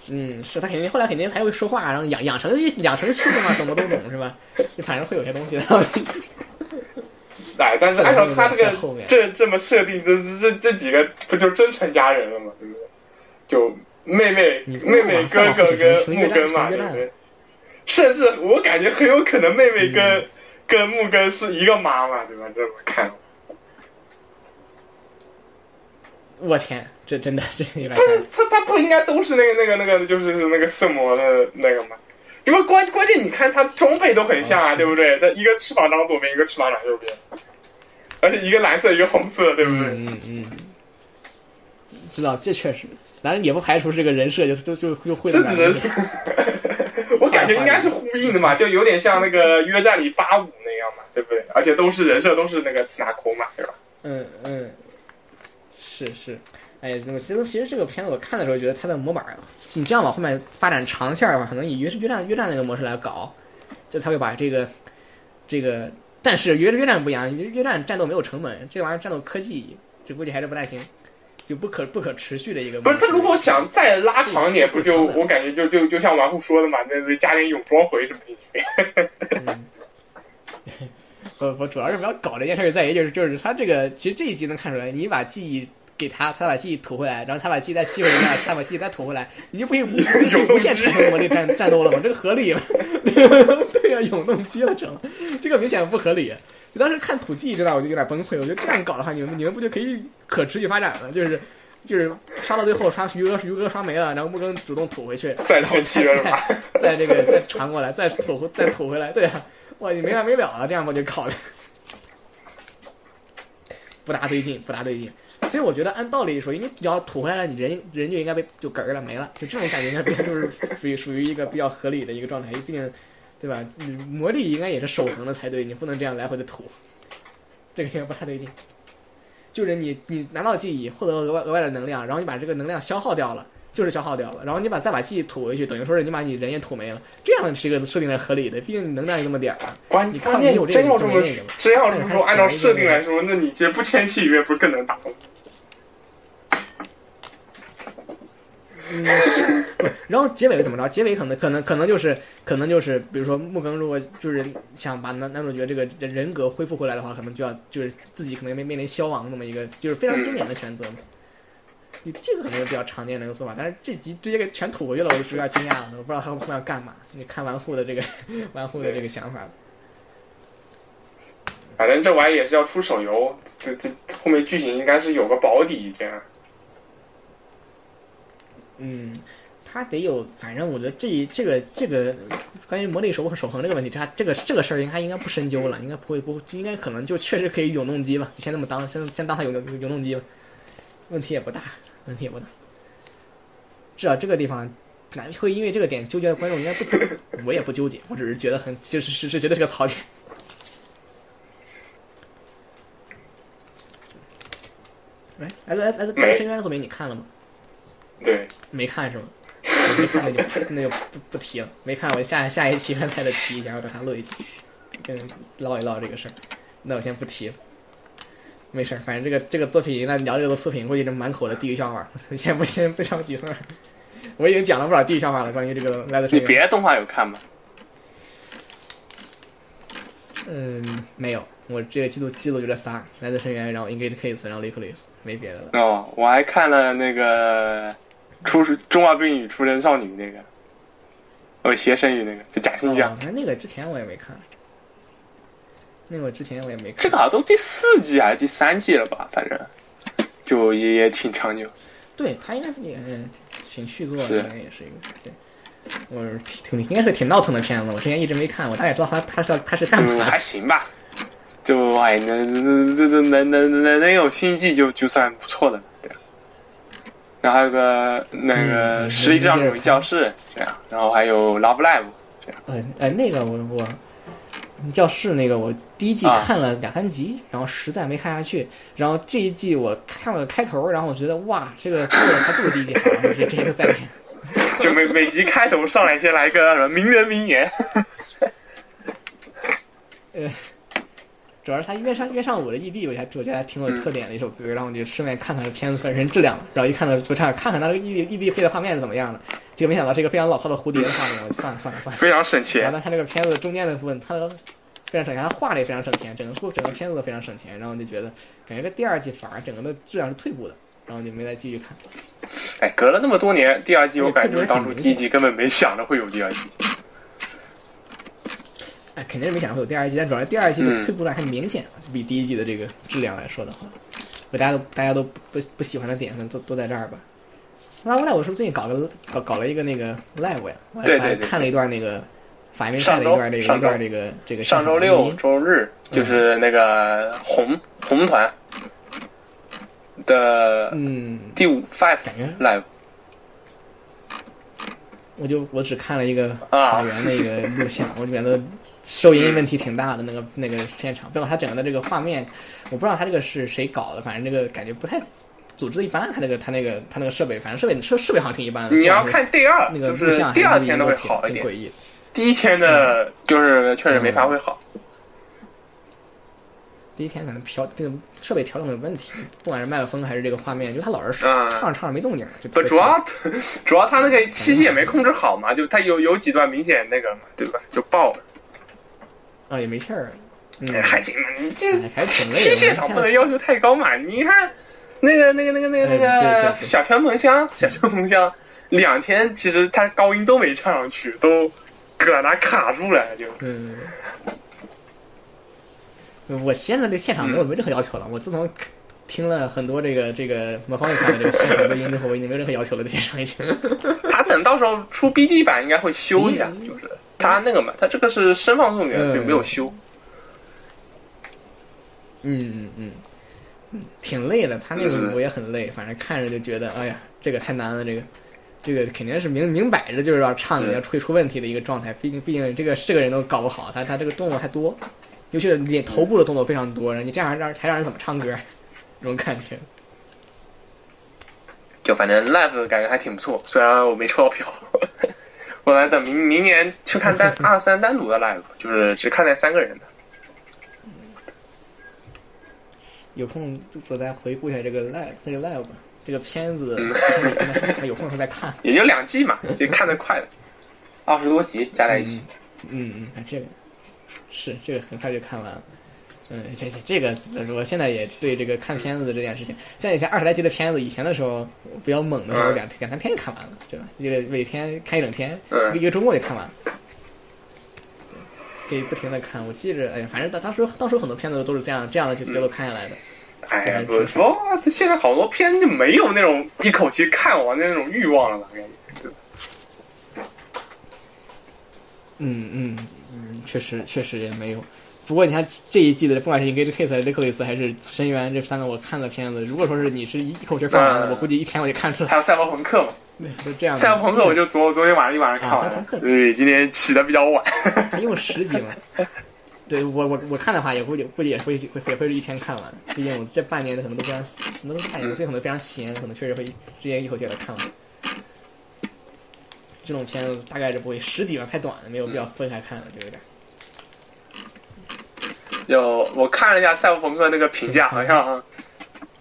Speaker 1: 嗯，是他肯定后来肯定还会说话，然后养养成养成系的嘛，怎么都懂是吧？就 反正会有些东西的。
Speaker 2: 哎，但是按照他这个这这么设定，这这这几个不就真成家人了吗？对不对？就。妹妹、妹妹、哥哥跟木根嘛，对不对？甚至我感觉很有可能妹妹跟跟木根是一个妈妈，对吧？这么看，
Speaker 1: 我天，这真的这。
Speaker 2: 他他他不应该都是那个那个那个，就是那个色魔的那个吗？因为关关键，你看他装备都很像啊，对不对？他一个翅膀长左边，一个翅膀长右边，而且一个蓝色，一个红色，对不对？
Speaker 1: 嗯嗯。知道，这确实。反正也不排除这个人设，就就就就会的。
Speaker 2: 这只能，我感觉应该是呼应的嘛，就有点像那个约战里八五那样嘛，对不对？而且都是人设，都是那个刺拿空嘛，对吧？
Speaker 1: 嗯嗯，是是，哎，那么其实其实这个片子我看的时候，觉得它的模板，你这样往后面发展长线的话，可能以约约战约战那个模式来搞，就他会把这个这个，但是约约战不一样，约约战战斗没有成本，这玩意儿战斗科技，这估计还是不太行。就不可不可持续的一个。
Speaker 2: 不是他如果想再拉长一点，不就我感觉就就就像玩户说的嘛，那那加点泳装回什么进去。
Speaker 1: 不 不，主要是不要搞这件事在于就是就是他这个其实这一集能看出来，你把记忆给他，他把记忆吐回来，然后他把记忆再吸回来，他把记忆再吐回来，你就不用无限产生魔力战战斗了吗？这个合理吗？对呀，永动机了成，这个明显不合理。就当时看土气知道，我就有点崩溃。我觉得这样搞的话，你们你们不就可以可持续发展了？就是就是刷到最后刷余额余额刷没了，然后木更主动吐回去，
Speaker 2: 再
Speaker 1: 再
Speaker 2: 再
Speaker 1: 再这个再传过来，再吐再吐回来，对啊，哇，你没完没了了，这样我就考虑不大对劲，不大对劲。所以我觉得按道理说，因为你要吐回来了，你人人就应该被就嗝儿了没了，就这种感觉应该就是属于属于一个比较合理的一个状态，毕竟。对吧？魔力应该也是守恒的才对，你不能这样来回的吐，这个应该不太对劲。就是你你拿到记忆，获得额外额外的能量，然后你把这个能量消耗掉了，就是消耗掉了，然后你把再把记忆吐回去，等于说是你把你人也吐没了，这样是一个设定是合理的，毕竟能量就那么点儿。
Speaker 2: 关
Speaker 1: 你
Speaker 2: 关键真要这么真要这么说，按照设定来
Speaker 1: 说，
Speaker 2: 那你其实不签契约不是更能打吗？
Speaker 1: 嗯，不，然后结尾怎么着？结尾可能可能可能就是可能就是，比如说木根如果就是想把男男主角这个人格恢复回来的话，可能就要就是自己可能面面临消亡那么一个，就是非常经典的选择嘛。你这个可能是比较常见的一个做法，但是这集直接给全吐回去了，我就有点惊讶了，我不知道他后面要干嘛。你看完户的这个 完户的这个想法。
Speaker 2: 反正这玩意也是要出手游，这这后面剧情应该是有个保底这样。
Speaker 1: 嗯，他得有，反正我觉得这一这个这个关于魔力守和守恒这个问题，他这个这个事儿应该应该不深究了，应该不会不会应该可能就确实可以永动机吧，先那么当先先当他永永永动机吧，问题也不大，问题也不大。至少这个地方，难会因为这个点纠结的观众应该不多，我也不纠结，我只是觉得很就是是是觉得是个槽点。哎，来来来，来深渊的作品你看了吗？
Speaker 2: 对，
Speaker 1: 没看是吗？没看那就那就不不提了。没看我下下一期再再提一下，我等他录一期，跟唠一唠这个事儿。那我先不提了，没事儿，反正这个这个作品，那聊这个作品，估计是满口的地狱笑话。先不先不着急算了，我已经讲了不少地狱笑话了，关于这个来自
Speaker 2: 你别的动画有看吗？
Speaker 1: 嗯，没有。我这个记录记录就这仨：来自深渊，然后 Engage Case，然后 Liquidus，没别的了。
Speaker 2: 哦，我还看了那个出中华病与出生少女那个，哦，邪神与那个就假性
Speaker 1: 将。那那个之前我也没看，那个之前我也没看。
Speaker 2: 这个好像都第四季还是第三季了吧？反正就也也挺长久。
Speaker 1: 对他应该是也挺续作，应该也是一个对。我挺应该是挺闹腾的片子，我之前一直没看，我大概知道他他是他是干嘛。
Speaker 2: 还行吧。就哎，能能能能能能能有新季就就算不错的，对。然后还有个那个实力上有教室这样，然后还有 Love Live 这样。
Speaker 1: 哎哎，那个我我教室那个我第一季看了两三集，然后实在没看下去。然后这一季我看了开头，然后我觉得哇，这个做的还不如第一季好，这这个在。
Speaker 2: 就每每集开头上来先来一个什么名人名言。
Speaker 1: 呃。主要是他约上约上我的异地，我还我觉得还挺有特点的一首歌，然后我就顺便看看片子本身质量，然后一看到就唱看看他这个异地异地配的画面是怎么样的，结果没想到是一个非常老套的蝴蝶的画面，我算了算了算了，
Speaker 2: 非常省钱。
Speaker 1: 然后，他这个片子中间的部分，他非常省钱，他画的也非常省钱，整个整个片子都非常省钱，然后就觉得感觉这第二季反而整个的质量是退步的，然后就没再继续看。
Speaker 2: 哎，隔了那么多年，第二季我感觉当初第一季根本没想着会有第二季。
Speaker 1: 哎，肯定是没想到会有第二季，但主要是第二季的退步的还明显，比第一季的这个质量来说的话，大家都大家都不不喜欢的点都都在这儿吧。拉乌赖，我是不是最近搞个搞搞了一个那个 live 呀？我还看了一段那个法院赛的一段这个一段这个这个。
Speaker 2: 上周六周日就是那个红红团的
Speaker 1: 嗯
Speaker 2: 第五 five live，
Speaker 1: 我就我只看了一个法源的一个录像，我觉得。收音问题挺大的，那个那个现场，包括他整个的这个画面，我不知道他这个是谁搞的，反正这个感觉不太组织一般。他那个他那个他那个设备，反正设备设设备好像挺一般的。
Speaker 2: 你要看第二
Speaker 1: 那个
Speaker 2: 录像，第二天都会好一点。第一天的就是确实没发挥好。
Speaker 1: 第一天可能调这个设备调整有问题，不管是麦克风还是这个画面，就他老是唱着唱着没动静。
Speaker 2: 不主要主要他那个气息也没控制好嘛，就他有有几段明显那个嘛，对吧？就爆了。
Speaker 1: 啊，也没气儿，
Speaker 2: 还行吧。你这
Speaker 1: 还挺
Speaker 2: 累。现场不能要求太高嘛？你看，那个、那个、那个、那个、那个小泉梦香，小泉梦香，两天其实他高音都没唱上去，都搁那卡住了，就。
Speaker 1: 嗯。我现在对现场没有没任何要求了。我自从听了很多这个这个魔方乐团的这个现场录音之后，我已经没有任何要求了。对现场已经。
Speaker 2: 他等到时候出 BD 版应该会修一下，就是。他那个嘛，他这个是声放送源，所以没有修。
Speaker 1: 嗯嗯嗯，挺累的。他那个我也很累，反正看着就觉得，哎呀，这个太难了。这个这个肯定是明明摆着就是要唱的要会出问题的一个状态。毕竟毕竟这个是个人都搞不好，他他这个动作太多，尤其是你头部的动作非常多，你这样让还让人怎么唱歌？这种感觉。
Speaker 2: 就反正 live 感觉还挺不错，虽然我没抽到票。我来等明明年去看单 二三单独的 live，就是只看那三个人的。
Speaker 1: 有空我再回顾一下这个 live，这个 live 这个片子，有空时候 再看。
Speaker 2: 也就两季嘛，就看得快的，二十多集加在一起。
Speaker 1: 嗯嗯，这个是这个很快就看完了。嗯，这这这个，我现在也对这个看片子的这件事情，像以前二十来集的片子，以前的时候比较猛的时候，两两三天就看完了，对吧？一个每天看一整天，一个周末就看完了，可以不停的看。我记着，哎呀，反正当当时当时很多片子都是这样这样的去思路看下来的。
Speaker 2: 哎呀，不说，这现在好多片就没有那种一口气看完的那种欲望了吧？感觉。
Speaker 1: 嗯嗯嗯，确实确实也没有。不过你看这一季的，不管是《Engage Case》、《l i q u i s 还是《深渊》这三个我看的片子，如果说是你是一口气看完的，我估计一天我就看出来。
Speaker 2: 还有《赛博朋克》嘛？
Speaker 1: 对，就这样。
Speaker 2: 赛博朋克我就昨昨天晚上一晚上看完了。对，今天起的比较晚。
Speaker 1: 一共十集嘛？对我我我看的话，也估计估计也会会也会是一天看完。毕竟我这半年的可能都非常，可能半年，我这可能非常闲，可能确实会直接一口气把它看完。这种片子大概是不会十几万太短了，没有必要分开看了，就有点。
Speaker 2: 就我看了一下赛博朋克那个评价，好像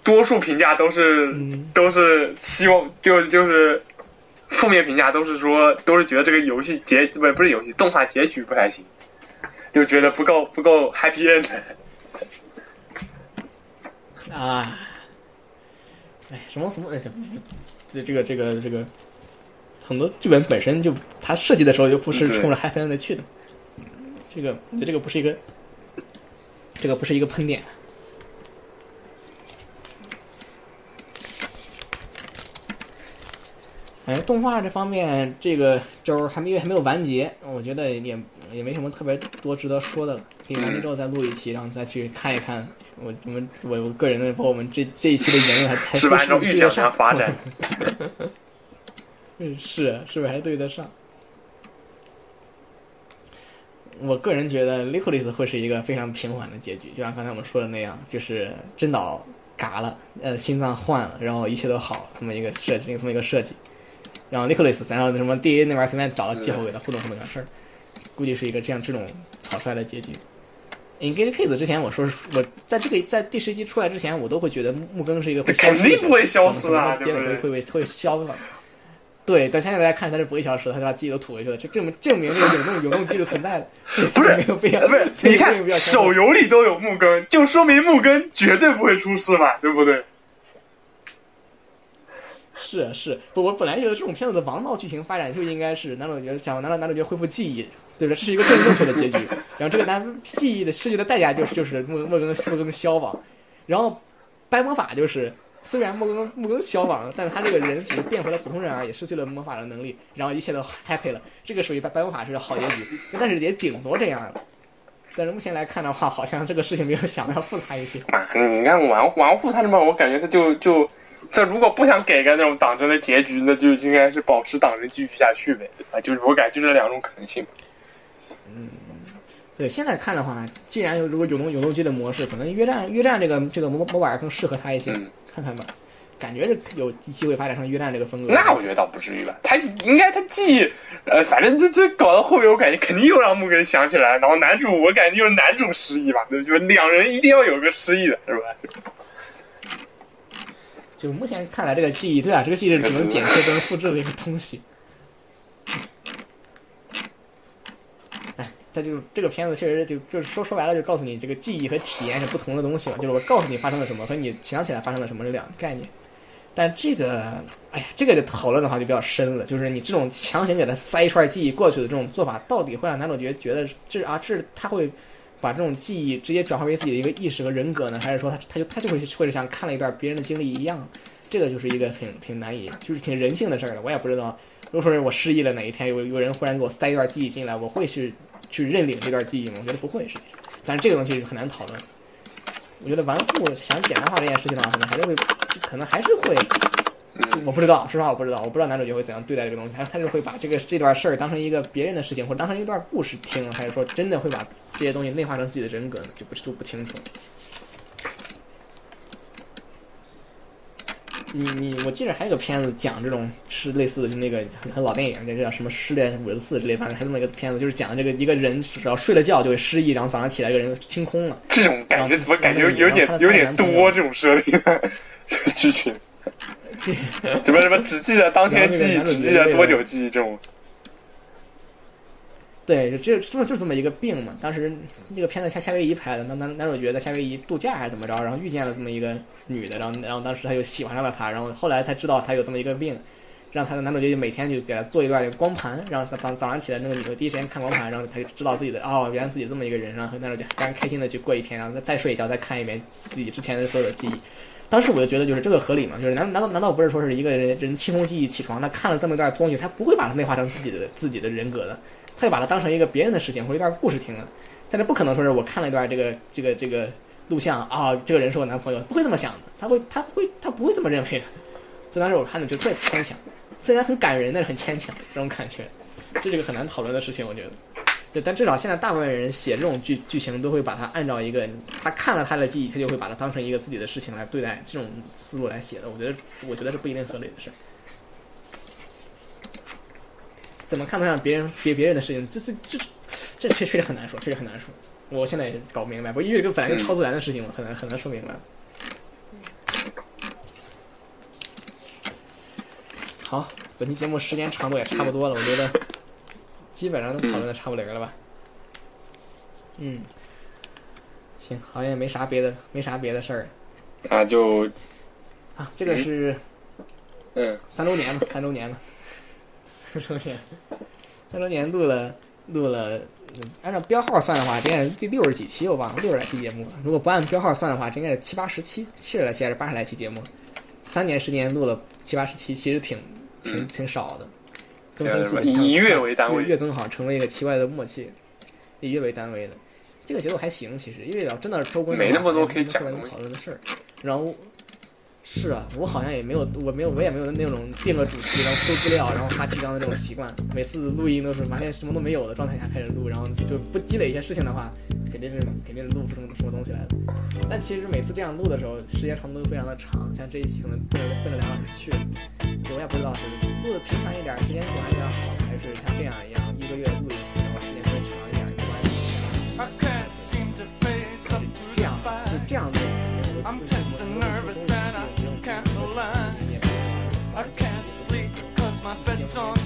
Speaker 2: 多数评价都是都是希望就就是负面评价都是说都是觉得这个游戏结不不是游戏动画结局不太行，就觉得不够不够 happy end。
Speaker 1: 啊，哎，什么什么，这这个这个这个，很多剧本本身就它设计的时候就不是冲着 happy end 去的，这个我觉得这个不是一个。这个不是一个喷点。哎，动画这方面，这个周还没还没有完结，我觉得也也没什么特别多值得说的了。可以完结之后再录一期，然后再去看一看。我我们我我个人的，包括我们这这一期的言论还还是
Speaker 2: 按照预想发展。
Speaker 1: 嗯，是是不是还对得上？我个人觉得《l i q u i s 会是一个非常平缓的结局，就像刚才我们说的那样，就是真岛嘎了，呃，心脏换了，然后一切都好，这么一个设计，这么一个设计。然后《l i q u i s 然后什么 D A 那边随便找了借口给他互动互动完事儿，估计是一个这样这种草率的结局。Engage Case 之前我说我在这个在第十集出来之前，我都会觉得木更是一个会消失，
Speaker 2: 肯定不会消失啊，
Speaker 1: 结尾会会会会消了。对，但现在大家看他是不会消失，他就把自己都吐回去了，就证明证明这个永动永动机是存在的。
Speaker 2: 不是
Speaker 1: 没有必要，
Speaker 2: 不是你看手游里都有木根，就说明木根绝对不会出事嘛，对不对？
Speaker 1: 是是，不，我本来觉得这种片子的王道剧情发展就应该是男主角想男主男主角恢复记忆，对不对？这是一个正正确的结局。然后这个男记忆的失去的代价就是就是木木根木根消亡，然后白魔法就是。虽然木根木根消亡了，但是他这个人只是变回了普通人而已，失去了魔法的能力，然后一切都 happy 了。这个属于白白魔法是好结局，但是也顶多这样了。但是目前来看的话，好像这个事情没有想的要复杂一些。
Speaker 2: 你看玩玩户他这边，我感觉他就就这如果不想给个那种党争的结局，那就应该是保持党争继续下去呗，对吧？就是我感觉就这两种可能性。
Speaker 1: 嗯。对，现在看的话，既然有如果有动有动机的模式，可能约战约战这个这个模模板更适合他一些，看看吧，感觉是有机会发展成约战这个风格。
Speaker 2: 那我觉得倒不至于吧，他应该他既呃，反正这这搞到后面，我感觉肯定又让木根想起来，然后男主我感觉就是男主失忆吧，就两人一定要有个失忆的是吧？
Speaker 1: 就目前看来，这个记忆对啊，这个记忆只能剪切不能复制的一个东西。他就这个片子确实就就是说说白了就告诉你这个记忆和体验是不同的东西嘛，就是我告诉你发生了什么和你想起来发生了什么是两个概念。但这个，哎呀，这个就讨论的话就比较深了，就是你这种强行给他塞一串记忆过去的这种做法，到底会让男主角觉得这啊这他会把这种记忆直接转化为自己的一个意识和人格呢，还是说他他就他就会或者像看了一段别人的经历一样？这个就是一个挺挺难以就是挺人性的事儿了。我也不知道，如果说是我失忆了哪一天有有人忽然给我塞一段记忆进来，我会是。去认领这段记忆吗？我觉得不会，实际上，但是这个东西很难讨论。我觉得玩户想简单化这件事情的话，可能还是会，可能还是会，我不知道，说实话我不知道，我不知道男主角会怎样对待这个东西，他他是会把这个这段事儿当成一个别人的事情，或者当成一段故事听，还是说真的会把这些东西内化成自己的人格，就不就不清楚。你你，我记得还有个片子讲这种是类似的，就那个很很老电影，那个叫什么《失恋五十四》之类，反正还那么一个片子，就是讲这个一个人只要睡了觉就会失忆，然后早上起来这个人清空了。
Speaker 2: 这种感觉怎么感觉有点有点多？这种设定剧情，什么什么只记得当天记忆，只记得多久记忆这种。
Speaker 1: 对，就这就就这么一个病嘛。当时那个片子夏夏威夷拍的，那男男主角在夏威夷度假还是怎么着，然后遇见了这么一个女的，然后然后当时他就喜欢上了她，然后后来才知道他有这么一个病，让他的男主角就每天就给他做一段光盘，让他早早上起来那个女的第一时间看光盘，然后他就知道自己的哦，原来自己这么一个人，然后男主角非常开心的去过一天，然后再再睡一觉，再看一遍自己之前的所有的记忆。当时我就觉得就是这个合理嘛，就是难难道难道不是说是一个人人清空记忆起床，他看了这么一段东西，他不会把它内化成自己的自己的人格的。他就把它当成一个别人的事情或者一段故事听了，但是不可能说是我看了一段这个这个这个录像啊，这个人是我男朋友，不会这么想的，他会他会他不会这么认为的。所以当时我看的就特别牵强，虽然很感人，但是很牵强这种感觉，这是个很难讨论的事情，我觉得。就但至少现在大部分人写这种剧剧情都会把它按照一个他看了他的记忆，他就会把它当成一个自己的事情来对待，这种思路来写的，我觉得我觉得是不一定合理的事。怎么看都像别人别别人的事情，这这这这确确实很难说，确实很难说。我现在也搞不明白，不因为这个本来就超自然的事情嘛，很难很难说明白。好，本期节目时间长度也差不多了，我觉得基本上都讨论的差不离了吧。嗯，行，好像也没啥别的，没啥别的事儿。
Speaker 2: 啊，就
Speaker 1: 啊，这个是
Speaker 2: 嗯
Speaker 1: 三周年嘛，三周年嘛，三周年，三周年录了录了。按照标号算的话，这应该是第六十几期，我忘了六十来期节目。如果不按标号算的话，这应该是七八十期，七十来期还是八十来期节目？三年时间录了七八十期，其实挺挺挺少的。更新速度
Speaker 2: 以月为单位，
Speaker 1: 月更好像成为一个奇怪的默契。以月为单位的，这个节奏还行，其实因为要真的是周更，
Speaker 2: 没那么多可以讲
Speaker 1: 讨论的事儿。然后。是啊，我好像也没有，我没有，我也没有那种定个主题，然后搜资料，然后发提纲的这种习惯。每次录音都是完全什么都没有的状态下开始录，然后就不积累一些事情的话，肯定是肯定是录不出什么什么东西来的。但其实每次这样录的时候，时间长度都非常的长，像这一期可能奔着奔着两小时去，我也不知道是录的频繁一点，时间短一点好，还是像这样一样一个月录一次，然后时间更长一点没关系。这样就这样子。on